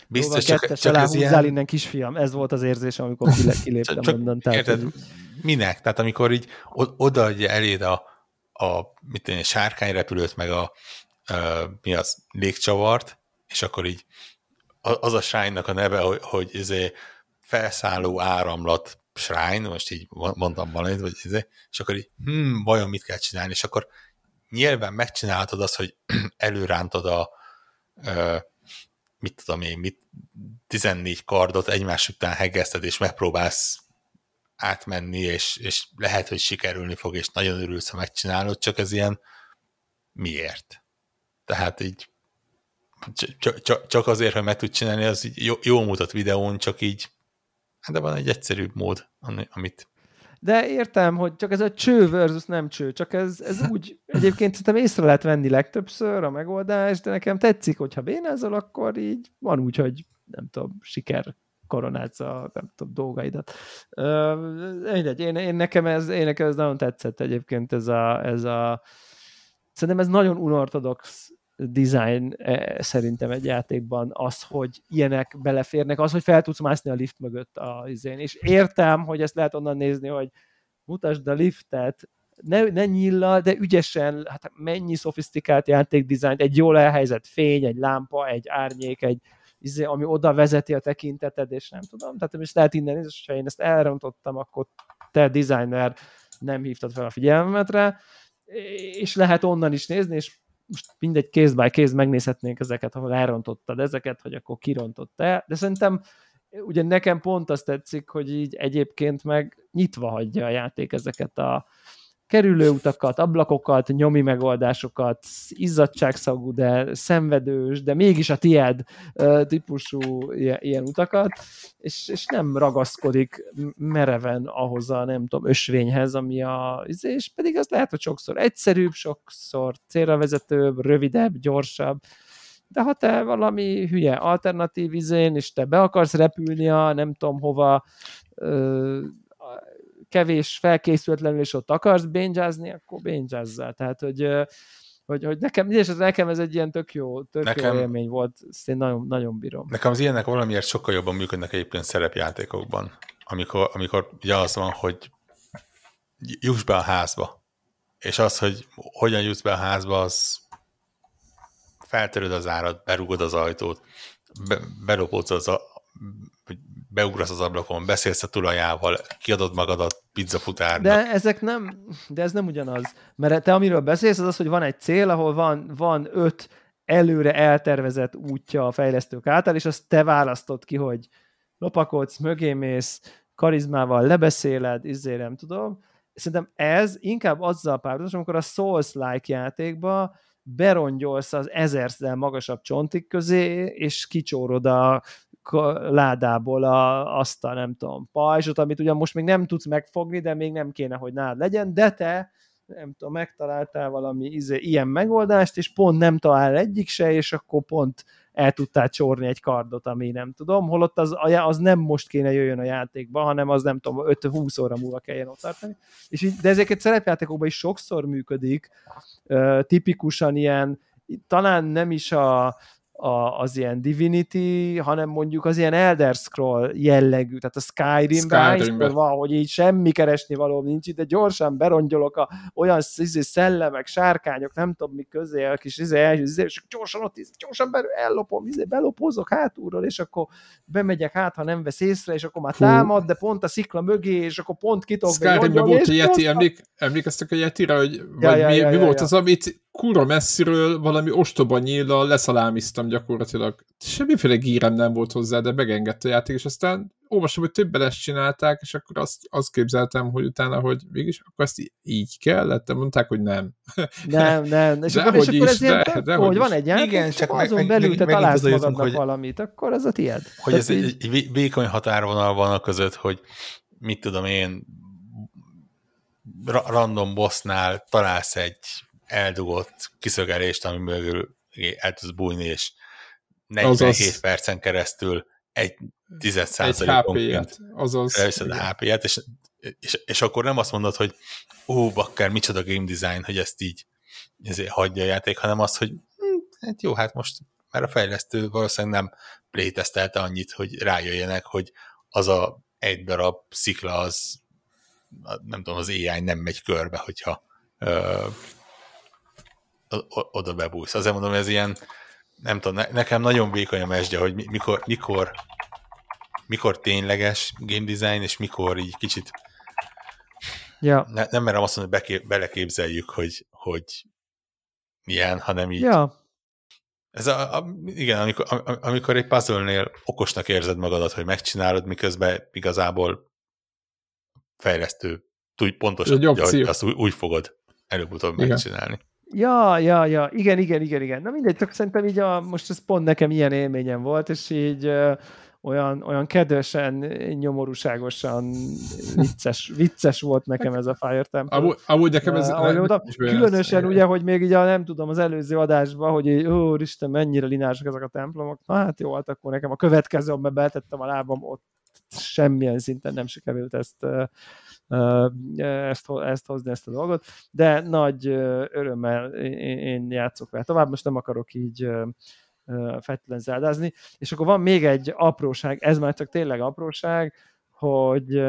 Biztos, csak, csak, csak ez ilyen... innen kisfiam. Ez volt az érzés, amikor kiléptem csak, onnan. Tehát, érted, hogy... minek? Tehát amikor így odaadja eléd a, a mit tenni, sárkányrepülőt, meg a, mi az, légcsavart, és akkor így az a shrine a neve, hogy, hogy izé felszálló áramlat shrine, most így mondtam valamit, vagy izé, és akkor így, hm, vajon mit kell csinálni, és akkor nyilván megcsinálhatod azt, hogy előrántod a ö, mit tudom én, mit, 14 kardot egymás után hegeszted, és megpróbálsz átmenni, és, és lehet, hogy sikerülni fog, és nagyon örülsz, ha megcsinálod, csak ez ilyen miért? Tehát így csak azért, hogy meg tud csinálni, az így jó, jó mutat videón, csak így, de van egy egyszerűbb mód, amit De értem, hogy csak ez a cső versus nem cső, csak ez, ez úgy, egyébként szerintem észre lehet venni legtöbbször a megoldás, de nekem tetszik, hogyha bénázol, akkor így van úgy, hogy nem tudom, siker koronázza a nem tudom, dolgaidat. Uh, én, én, nekem ez, én nekem ez nagyon tetszett egyébként ez a, ez a szerintem ez nagyon unortodox design e, szerintem egy játékban az, hogy ilyenek beleférnek, az, hogy fel tudsz mászni a lift mögött a izén. És értem, hogy ezt lehet onnan nézni, hogy mutasd a liftet, ne, ne nyilla, de ügyesen, hát mennyi szofisztikált játékdizájnt, egy jól elhelyezett fény, egy lámpa, egy árnyék, egy izé, ami oda vezeti a tekinteted, és nem tudom, tehát is lehet innen nézni, és ha én ezt elrontottam, akkor te designer nem hívtad fel a figyelmemet rá, és lehet onnan is nézni, és most mindegy kéz by kéz megnézhetnénk ezeket, ahol elrontottad ezeket, hogy akkor kirontott el, de szerintem ugye nekem pont azt tetszik, hogy így egyébként meg nyitva hagyja a játék ezeket a kerülőutakat, ablakokat, nyomi megoldásokat, izzadságszagú, de szenvedős, de mégis a tied típusú ilyen utakat, és, és nem ragaszkodik mereven ahhoz a, nem tudom, ösvényhez, ami a, és pedig az lehet, hogy sokszor egyszerűbb, sokszor célra vezetőbb, rövidebb, gyorsabb, de ha te valami hülye alternatív izén, és te be akarsz repülni a nem tudom hova, kevés felkészületlenül, és ott akarsz bénjázni, akkor bénjázzál. Tehát, hogy, hogy, hogy nekem, és nekem ez egy ilyen tök jó, tök nekem, jó élmény volt, ezt én nagyon, nagyon bírom. Nekem az ilyenek valamiért sokkal jobban működnek egyébként szerepjátékokban, amikor, amikor ugye az van, hogy juss be a házba. És az, hogy hogyan jutsz be a házba, az feltöröd az árat, berugod az ajtót, be, belopódsz az a, beugrasz az ablakon, beszélsz a tulajával, kiadod magadat pizzafutárnak. De ezek nem, de ez nem ugyanaz. Mert te amiről beszélsz, az az, hogy van egy cél, ahol van, van öt előre eltervezett útja a fejlesztők által, és azt te választod ki, hogy lopakodsz, mögé mész, karizmával lebeszéled, izé nem tudom. Szerintem ez inkább azzal párhuzamos, amikor a Souls-like játékba berongyolsz az ezerszel magasabb csontik közé, és kicsórod a ládából a, azt a nem tudom, pajzsot, amit ugyan most még nem tudsz megfogni, de még nem kéne, hogy nád legyen, de te nem tudom, megtaláltál valami izé, ilyen megoldást, és pont nem talál egyik se, és akkor pont el tudtál csorni egy kardot, ami nem tudom, holott az, az nem most kéne jöjjön a játékba, hanem az nem tudom, 5-20 óra múlva kelljen ott tartani. És így, de ezeket szerepjátékokban is sokszor működik, tipikusan ilyen, talán nem is a, a, az ilyen Divinity, hanem mondjuk az ilyen Elder Scroll jellegű, tehát a Skyrim-ben Skyrim van, hogy így semmi keresni való nincs itt, de gyorsan berongyolok a olyan izé, szellemek, sárkányok, nem tudom mi közé, a kis izé, izé, és gyorsan ott gyorsan belül ellopom, izé, belopozok hátulról, és akkor bemegyek hát, ha nem vesz észre, és akkor már támad, de pont a szikla mögé, és akkor pont kitok. Skyrimben volt a Yeti, emlék, emlékeztek a Yetire, hogy vagy ja, mi, ja, mi ja, volt ja. az, amit kurva messziről valami ostoba nyíllal leszalámiztam gyakorlatilag. Semmiféle gírem nem volt hozzá, de megengedte a játék, és aztán olvasom, hogy többen ezt csinálták, és akkor azt, azt képzeltem, hogy utána, hogy mégis akkor ezt így kellett, de mondták, hogy nem. Nem, nem. És de akkor, és akkor is, ez de, de, hogy van egy játék, Igen, csak azon meg, belül te találsz magadnak hogy, valamit, akkor ez a tiéd. Hogy ez így... egy, egy vékony határvonal van a között, hogy mit tudom én, random bossnál találsz egy eldugott kiszögelést, ami mögül el tudsz bújni, és 47 azaz, percen keresztül egy tized százalékonként először a HP-et, és, és, és, akkor nem azt mondod, hogy ó, bakker, micsoda game design, hogy ezt így ezért hagyja a játék, hanem azt, hogy hm, hát jó, hát most mert a fejlesztő valószínűleg nem playtesztelte annyit, hogy rájöjjenek, hogy az a egy darab szikla az nem tudom, az AI nem megy körbe, hogyha ö, oda bebújsz. Azért mondom, ez ilyen, nem tudom, ne, nekem nagyon vékony a mesdje, hogy mikor, mikor, mikor tényleges game design, és mikor így kicsit ja. ne, nem merem azt mondani, hogy bekép, beleképzeljük, hogy, hogy milyen, hanem így ja. Ez a, a, igen, amikor, a, amikor egy puzzle-nél okosnak érzed magadat, hogy megcsinálod, miközben igazából fejlesztő úgy pontosan, hogy azt úgy, úgy fogod előbb-utóbb megcsinálni. Ja, ja, ja, igen, igen, igen, igen. Na mindegy, csak szerintem így a, most ez pont nekem ilyen élményem volt, és így uh, olyan, olyan kedvesen, nyomorúságosan vicces, vicces volt nekem ez a Fire Temple. Amúgy, amúgy nekem ez... Uh, mondtam, különösen ugye, hogy még így a, nem tudom, az előző adásban, hogy így, ó, Isten, mennyire lineárisak ezek a templomok. Na hát jó, hát akkor nekem a következő, amiben betettem a lábam, ott semmilyen szinten nem sikerült ezt, ezt, ezt hozni, ezt a dolgot, de nagy örömmel én játszok vele tovább, most nem akarok így feltétlenül zárdázni, és akkor van még egy apróság, ez már csak tényleg apróság, hogy,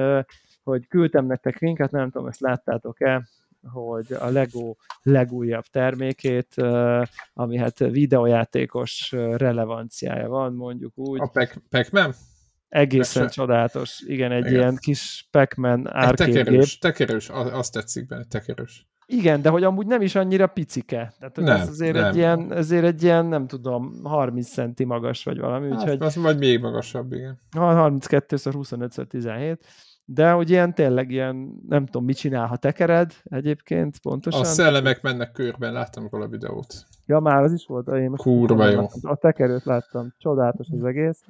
hogy küldtem nektek linket, nem tudom, ezt láttátok-e, hogy a Lego legújabb termékét, ami hát videójátékos relevanciája van, mondjuk úgy. A Pac-Man? Egészen Persze. csodálatos. Igen, egy Igen. ilyen kis Pac-Man tekerős, tekerős, azt tetszik benne, tekerős. Igen, de hogy amúgy nem is annyira picike. Tehát nem, ez azért, nem. Egy ilyen, ezért egy ilyen, nem tudom, 30 centi magas vagy valami. Hát, úgyhogy, az vagy még magasabb, igen. 32 25 17 de hogy ilyen tényleg ilyen, nem tudom, mit csinál, ha tekered egyébként pontosan. A szellemek mennek körben, láttam róla a videót. Ja, már az is volt. Én most Kurva jó. A tekerőt láttam, csodálatos az egész.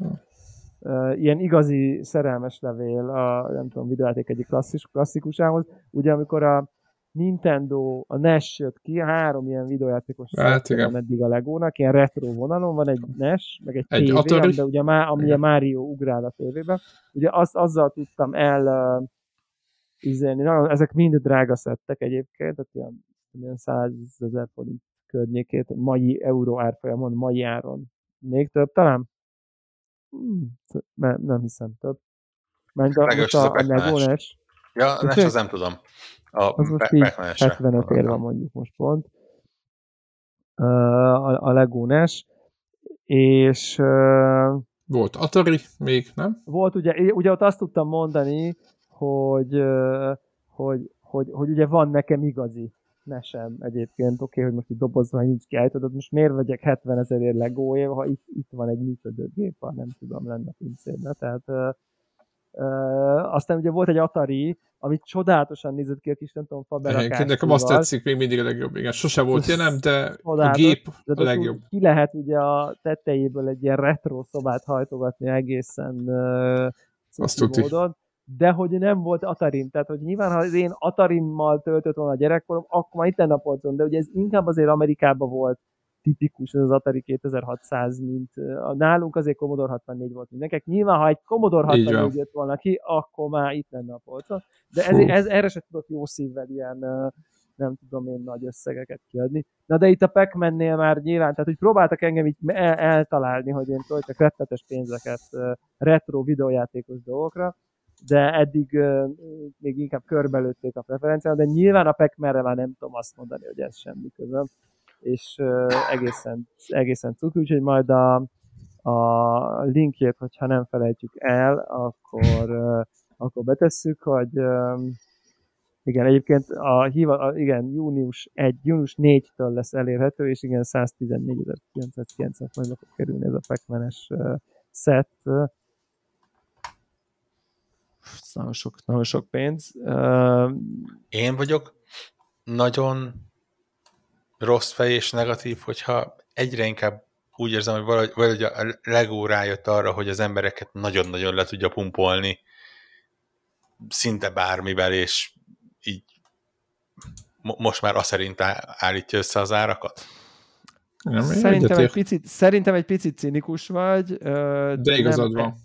Ilyen igazi szerelmes levél a, nem tudom, videójáték egyik klasszikus, klasszikusához. Ugye amikor a Nintendo, a NES jött ki, három ilyen videójátékos hát, igen. eddig a Legónak, ilyen retro vonalon, van egy NES, meg egy, egy TV, Atari. de ugye má, ami igen. a Mario ugrál a tévében. Ugye azt, azzal tudtam el uh, izélni, nagyon, ezek mind drága szettek egyébként, tehát ilyen, ilyen 100 ezer forint környékét, mai euró árfolyamon, mai áron. Még több talán? Hmm, nem hiszem több. Mert a, a, a, a Lego NES. Ja, a NES az nem tudom. A az most így 75 ér van mondjuk most pont. A, a Lego NES. És... Volt Atari még, nem? Volt, ugye, ugye ott azt tudtam mondani, hogy, hogy, hogy, hogy ugye van nekem igazi nesem egyébként, oké, okay, hogy most itt dobozva nincs kiállítod, most miért vegyek 70 ezerért legóért, ha itt, itt van egy működő gép, ha nem tudom, lenne pincérbe, tehát Uh, aztán ugye volt egy Atari, ami csodálatosan nézett ki a kis, nem tudom, faberakásúval. Nekem azt tetszik még mindig a legjobb, igen. Sose volt ilyen, nem, de a gép de a legjobb. Ki lehet ugye a tetejéből egy ilyen retro szobát hajtogatni egészen uh, azt módon. De hogy nem volt Atarim, tehát hogy nyilván, ha az én Atarimmal töltött volna a gyerekkorom, akkor már itt lenne a polcon, de ugye ez inkább azért Amerikában volt tipikus ez az Atari 2600, mint a nálunk azért Commodore 64 volt mindenkinek. Nyilván, ha egy Commodore 64 jött volna ki, akkor már itt lenne a polcon. De ez, ez, erre se tudok jó szívvel ilyen, nem tudom én nagy összegeket kiadni. Na de itt a pac már nyilván, tehát hogy próbáltak engem így el, eltalálni, hogy én töltök rettetes pénzeket retro videójátékos dolgokra, de eddig még inkább körbelőtték a preferenciát, de nyilván a pac már nem tudom azt mondani, hogy ez semmi közöm és egészen, egészen cuki, úgyhogy majd a, a linkjét, hogyha nem felejtjük el, akkor, akkor betesszük, hogy igen, egyébként a, hiva, a igen, június 1, június 4-től lesz elérhető, és igen, 114.990 forintba fog kerülni ez a fekmenes set. Nagyon sok, nagyon sok pénz. Uh, Én vagyok nagyon rossz fej és negatív, hogyha egyre inkább úgy érzem, hogy valahogy, valahogy a Lego rájött arra, hogy az embereket nagyon-nagyon le tudja pumpolni szinte bármivel, és így most már azt szerint állítja össze az árakat? Nem, szerintem, egy picit, szerintem egy picit cinikus vagy. De, de igazad van.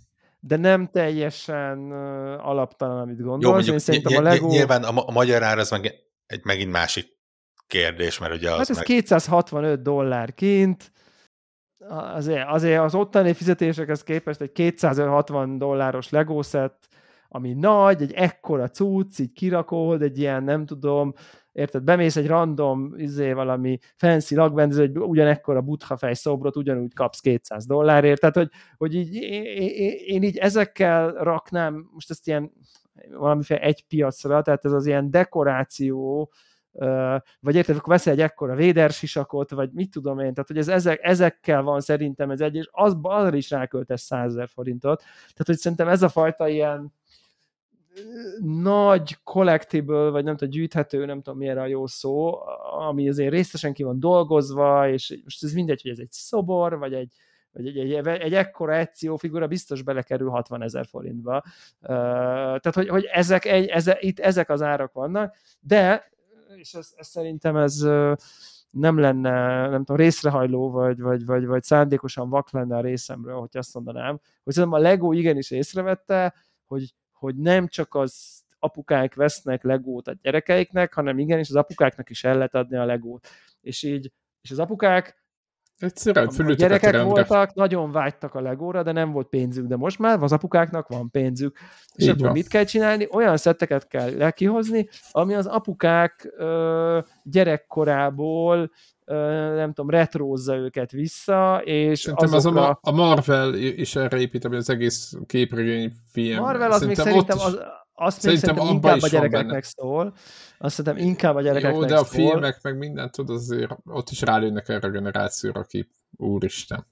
De nem teljesen alaptalan, amit gondolsz. Jó, mondjuk, Én szerintem a Lego... Nyilván a, a magyar ár az meg egy megint másik kérdés, mert ugye az Hát ez meg... 265 dollár kint, azért, azért az ottani fizetésekhez képest egy 260 dolláros Lego set, ami nagy, egy ekkora cucc, így kirakod, egy ilyen, nem tudom, érted, bemész egy random, izé, valami fancy lakbendező, egy ugyanekkora butha fej szobrot, ugyanúgy kapsz 200 dollárért, tehát hogy, hogy így, én, én így ezekkel raknám, most ezt ilyen valamiféle egy piacra, tehát ez az ilyen dekoráció, vagy érted, akkor veszel egy ekkora védersisakot, vagy mit tudom én, tehát hogy ez ezek, ezekkel van szerintem ez egy, és az, arra is ráköltesz 100 ezer forintot. Tehát, hogy szerintem ez a fajta ilyen nagy collectible, vagy nem tudom, gyűjthető, nem tudom milyen a jó szó, ami azért részesen ki van dolgozva, és most ez mindegy, hogy ez egy szobor, vagy egy, vagy egy, egy, egy ekkora figura biztos belekerül 60 ezer forintba. Tehát, hogy, hogy ezek, egy, ezek, itt ezek az árak vannak, de, és ez, ez szerintem ez nem lenne, nem tudom, részrehajló, vagy, vagy, vagy, vagy szándékosan vak lenne a részemről, hogy azt mondanám, hogy szerintem a Lego igenis észrevette, hogy, hogy nem csak az apukák vesznek legót a gyerekeiknek, hanem igenis az apukáknak is el lehet adni a legót. És így, és az apukák Egyszerűen a gyerekek a voltak, nagyon vágytak a legóra, de nem volt pénzük, de most már az apukáknak van pénzük. És Így akkor van. mit kell csinálni? Olyan szetteket kell kihozni, ami az apukák ö, gyerekkorából ö, nem tudom, retrózza őket vissza, és Szerintem azokra... az a, a Marvel is erre épít, ami az egész képregény film. Marvel az szerintem még szerintem az, azt szerintem, szerintem inkább a gyerekeknek szól. Azt szerintem inkább a gyerekeknek Jó, de a szól. filmek meg mindent tud, azért ott is rálőnek erre a generációra, aki úristen.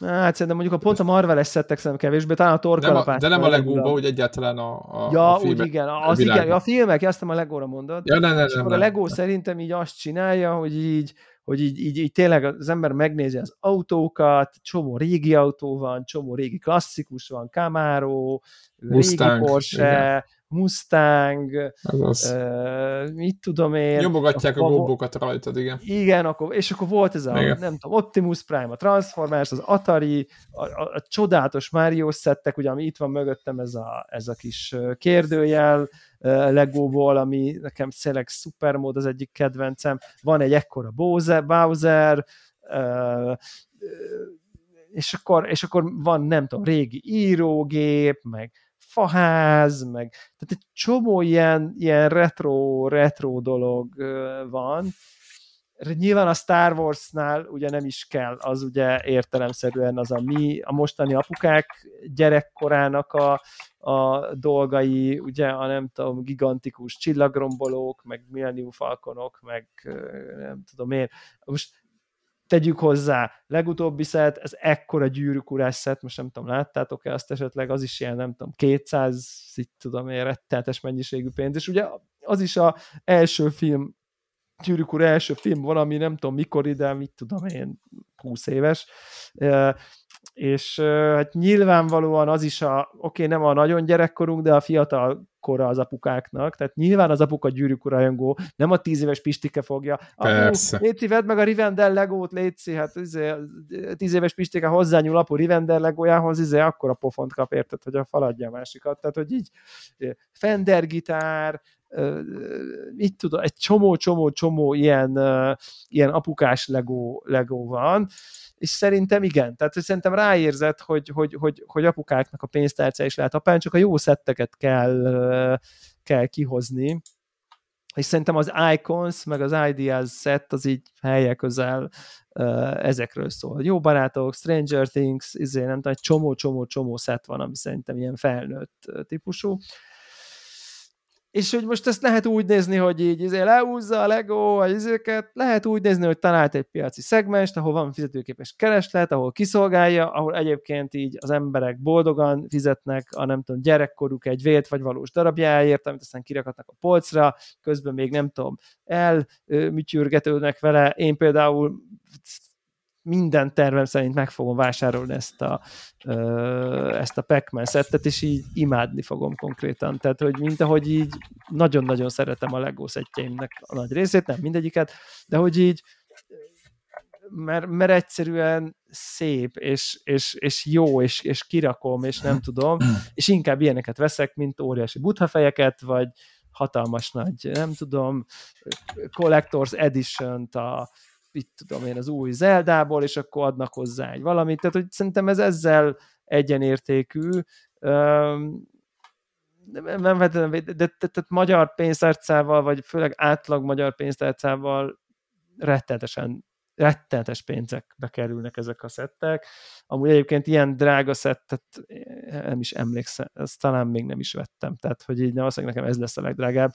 Hát szerintem mondjuk a pont a Marvel-es szettek szerintem kevésbé, talán a torkalapát. De nem a legóba, hogy egyáltalán a, a Ja, a filmek, úgy igen, az a igen, a filmek, azt a legóra mondod. Ja, ne, ne, és ne, akkor ne, a Lego ne. szerintem így azt csinálja, hogy így hogy így, így, így tényleg az ember megnézi az autókat, csomó régi autó van, csomó régi klasszikus van, Camaro, Mustang, régi Porsche, igen. Mustang, uh, mit tudom én. Nyomogatják a, a gombokat rajtad, igen. Igen, akkor, és akkor volt ez a, igen. nem tudom, Optimus Prime, a Transformers, az Atari, a, a, a csodálatos Mario szettek, ugye, ami itt van mögöttem, ez a, ez a kis kérdőjel, Legóból, ami nekem tényleg szupermód az egyik kedvencem. Van egy ekkora Bowser, Bowser uh, és akkor, és akkor van, nem tudom, régi írógép, meg faház, meg tehát egy csomó ilyen, ilyen retro, retro dolog van. Nyilván a Star Wars-nál ugye nem is kell, az ugye értelemszerűen az a mi, a mostani apukák gyerekkorának a, a dolgai, ugye a nem tudom, gigantikus csillagrombolók, meg Millennium Falconok, meg nem tudom én. Most tegyük hozzá, legutóbbi szett, ez ekkora gyűrűkurás szett, most nem tudom, láttátok-e azt esetleg, az is ilyen, nem tudom, 200, itt tudom én, rettenetes mennyiségű pénz, és ugye az is a első film, gyűrűk első film valami, nem tudom mikor ide, mit tudom én, 20 éves, és hát nyilvánvalóan az is a, oké, okay, nem a nagyon gyerekkorunk, de a fiatal kora az apukáknak, tehát nyilván az apuka gyűrűk rajongó, nem a tíz éves Pistike fogja. Persze. Léci, vedd meg a Rivendell legót, Léci, hát izé, tíz éves Pistike hozzányúl apu Rivendell legójához, izé, akkor a pofont kap, érted, hogy a faladja a másikat. Tehát, hogy így Fender gitár, mit tudom, egy csomó-csomó-csomó ilyen, ilyen apukás legó, legó van, és szerintem igen, tehát szerintem ráérzett, hogy, hogy, hogy, hogy apukáknak a pénztárca is lehet apán, csak a jó szetteket kell, kell kihozni, és szerintem az Icons, meg az Ideas set az így helye közel ezekről szól. Jó barátok, Stranger Things, izé, nem tudom, egy csomó-csomó-csomó szett van, ami szerintem ilyen felnőtt típusú és hogy most ezt lehet úgy nézni, hogy így izé lehúzza a Lego a izéket, lehet úgy nézni, hogy talált egy piaci szegmest, ahol van fizetőképes kereslet, ahol kiszolgálja, ahol egyébként így az emberek boldogan fizetnek a nem tudom, gyerekkoruk egy vélt vagy valós darabjáért, amit aztán kirakatnak a polcra, közben még nem tudom, elmütyürgetődnek vele. Én például minden tervem szerint meg fogom vásárolni ezt a, ezt a Pac-Man szettet, és így imádni fogom konkrétan. Tehát, hogy mint ahogy így nagyon-nagyon szeretem a Lego szettjeimnek a nagy részét, nem mindegyiket, de hogy így mert, mert egyszerűen szép, és, és, és jó, és, és kirakom, és nem tudom, és inkább ilyeneket veszek, mint óriási buthafejeket, vagy hatalmas nagy, nem tudom, Collector's Edition-t a, mit tudom én, az új Zeldából, és akkor adnak hozzá egy valamit. Tehát, hogy szerintem ez ezzel egyenértékű. Nem de, de, de, de magyar pénztárcával, vagy főleg átlag magyar pénztárcával rettenetesen rettenetes pénzekbe kerülnek ezek a szettek. Amúgy egyébként ilyen drága szettet nem is emlékszem, ezt talán még nem is vettem, tehát hogy így nem azt nekem ez lesz a legdrágább.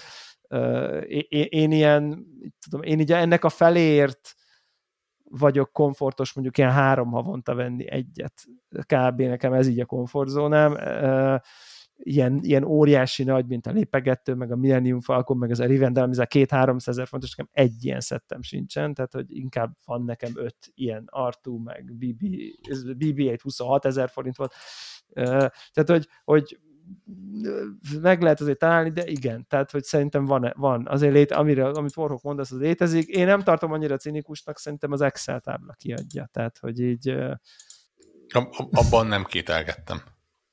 Én, én ilyen, tudom, én így ennek a feléért vagyok komfortos mondjuk ilyen három havonta venni egyet. Kb. nekem ez így a komfortzónám. ilyen, ilyen óriási nagy, mint a lépegető, meg a Millennium Falcon, meg az a Rivendell, ami két 300 ezer fontos, nekem egy ilyen szettem sincsen, tehát hogy inkább van nekem öt ilyen R2, meg BB, BB-8 26 ezer forint volt. Tehát, hogy, hogy meg lehet azért találni, de igen, tehát hogy szerintem van, van azért lét, amire, amit Warhawk mondasz, az létezik. Én nem tartom annyira cinikusnak, szerintem az Excel tábla kiadja, tehát hogy így... Abban nem kételgettem.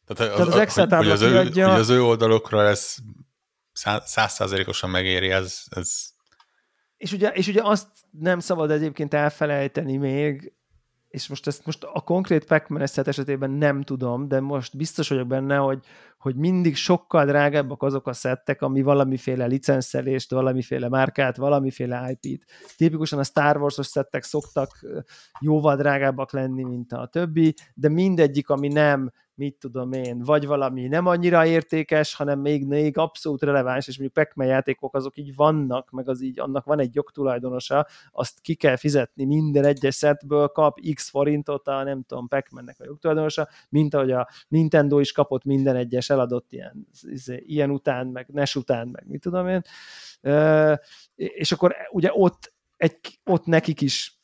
Tehát, az, Tehát az Excel tábla hogy az, ő, hogy az ő oldalokra ez százszázalékosan megéri, ez, ez... És ugye, és ugye azt nem szabad egyébként elfelejteni még, és most ezt most a konkrét pac esetében nem tudom, de most biztos vagyok benne, hogy, hogy mindig sokkal drágábbak azok a szettek, ami valamiféle licenszelést, valamiféle márkát, valamiféle IP-t. Tipikusan a Star Wars-os szettek szoktak jóval drágábbak lenni, mint a többi, de mindegyik, ami nem mit tudom én, vagy valami nem annyira értékes, hanem még, még abszolút releváns, és mondjuk pac játékok azok így vannak, meg az így, annak van egy jogtulajdonosa, azt ki kell fizetni, minden egyes setből kap x forintot a nem tudom, pac a jogtulajdonosa, mint ahogy a Nintendo is kapott minden egyes eladott ilyen, izé, ilyen után, meg NES után, meg mit tudom én, és akkor ugye ott, egy, ott nekik is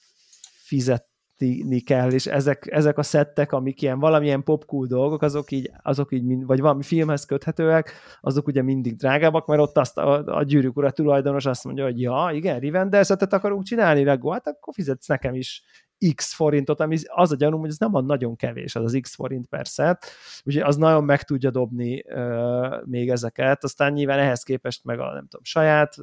fizet fejleszteni kell, és ezek, ezek a szettek, amik ilyen valamilyen popcool dolgok, azok így, azok így vagy valami filmhez köthetőek, azok ugye mindig drágábbak, mert ott azt a, a gyűrűk ura tulajdonos azt mondja, hogy ja, igen, Rivendell szettet akarunk csinálni, Lego, hát akkor fizetsz nekem is x forintot, ami az a gyanúm, hogy ez nem van nagyon kevés, az az x forint per szett, úgyhogy az nagyon meg tudja dobni uh, még ezeket, aztán nyilván ehhez képest meg a nem tudom, saját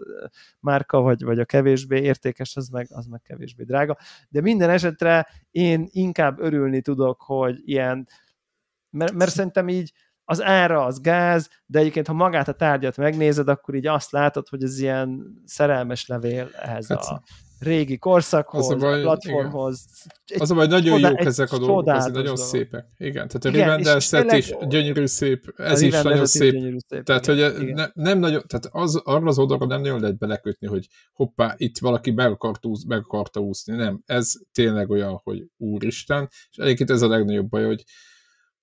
márka, vagy, vagy a kevésbé értékes, az meg, az meg kevésbé drága, de minden esetre én inkább örülni tudok, hogy ilyen, mert, mert szerintem így az ára az gáz, de egyébként ha magát a tárgyat megnézed, akkor így azt látod, hogy ez ilyen szerelmes levél ehhez hát, a régi korszakhoz, az a, baj, platformhoz. Az a baj, nagyon jók ezek a dolgok, ezek nagyon dolog. szépek. Igen, tehát a Rivendell set is gyönyörű szép, ez is nagyon szép. szép. Tehát, igen, hogy igen. Ne, nem nagyon, tehát az, arra az oldalra nem nagyon lehet belekötni, hogy hoppá, itt valaki meg, akart úsz, meg akarta úszni. Nem, ez tényleg olyan, hogy úristen, és egyébként ez a legnagyobb baj, hogy,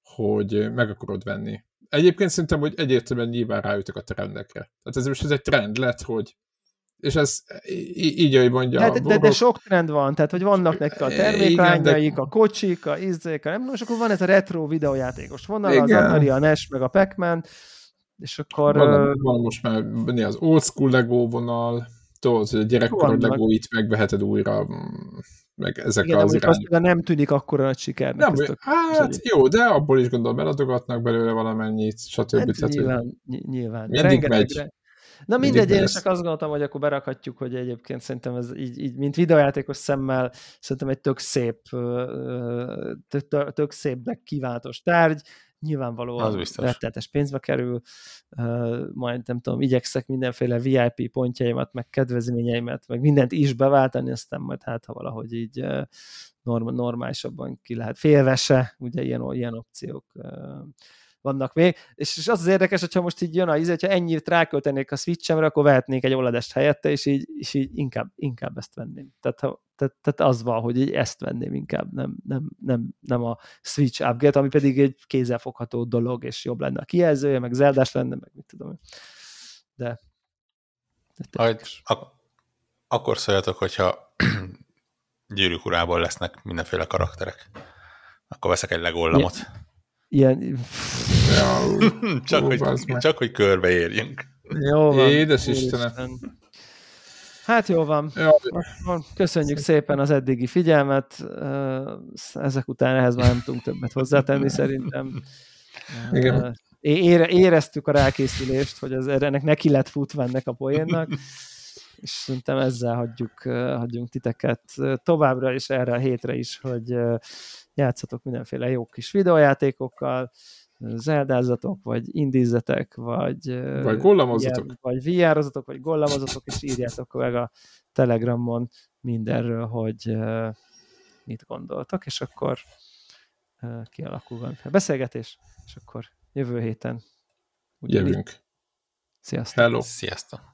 hogy meg akarod venni. Egyébként szerintem, hogy egyértelműen nyilván rájöttek a trendekre. Tehát ez most ez egy trend lett, hogy és ez így, ahogy mondja. De, de, de, sok trend van, tehát hogy vannak nekik a terméklányaik, de... a kocsik, a izzék, a nem, és akkor van ez a retro videójátékos vonal, Igen. az Atari, a NES, meg a pac és akkor... Van, uh... van most már az old school Lego vonal, tudod, hogy a gyerekkorod Legóit megveheted újra, meg ezek Igen, az irányok. Azt nem tűnik akkor nagy sikernek. Nem, hát jó, de abból is gondolom eladogatnak belőle valamennyit, stb. Hát, Tehát, nyilván, nyilván. Mindig megy. Na mindegy, én csak azt gondoltam, hogy akkor berakhatjuk, hogy egyébként szerintem ez így, így mint videójátékos szemmel szerintem egy tök szép, tök szép, de kiváltos tárgy, nyilvánvalóan rettetes pénzbe kerül, majd nem tudom, igyekszek mindenféle VIP pontjaimat, meg kedvezményeimet, meg mindent is beváltani, aztán majd hát, ha valahogy így normálisabban ki lehet. Félvese, ugye ilyen, ilyen opciók vannak még, és, és az az érdekes, hogyha most így jön a íz, hogyha ennyit ráköltenék a switchemre, akkor vehetnék egy oled helyette, és így, és így inkább, inkább ezt venném. Tehát, ha, tehát, tehát az van, hogy így ezt venném inkább, nem, nem, nem, nem a switch upgrade, ami pedig egy kézzelfogható dolog, és jobb lenne a kijelzője, meg zeldás lenne, meg mit tudom. De, de Majd, ak- akkor szóljatok, hogyha gyűrűk urából lesznek mindenféle karakterek. Akkor veszek egy legollamot. Ja ilyen... csak, Ó, hogy, csak, hogy körbeérjünk. Jó van. Édes Istenem. Hát jó van. Köszönjük szépen az eddigi figyelmet. Ezek után ehhez már nem tudunk többet hozzátenni szerintem. Igen. Ére, éreztük a rákészülést, hogy az, ennek neki lett futva ennek a poénnak, és szerintem ezzel hagyjuk, hagyjunk titeket továbbra is erre a hétre is, hogy játszatok mindenféle jó kis videójátékokkal, zeldázatok, vagy indízetek, vagy, vagy gollamozatok, vagy VR-ozatok, vagy gollamozatok, és írjátok meg a Telegramon mindenről, hogy mit gondoltok, és akkor kialakul van a beszélgetés, és akkor jövő héten jövünk. Sziasztok! Hello! Sziasztok!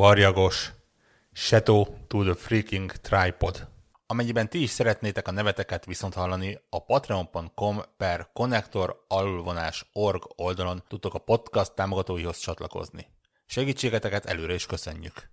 Varjagos, Shadow to the Freaking Tripod. Amennyiben ti is szeretnétek a neveteket viszont hallani, a patreon.com per alulvonás org oldalon tudtok a podcast támogatóihoz csatlakozni. Segítségeteket előre is köszönjük!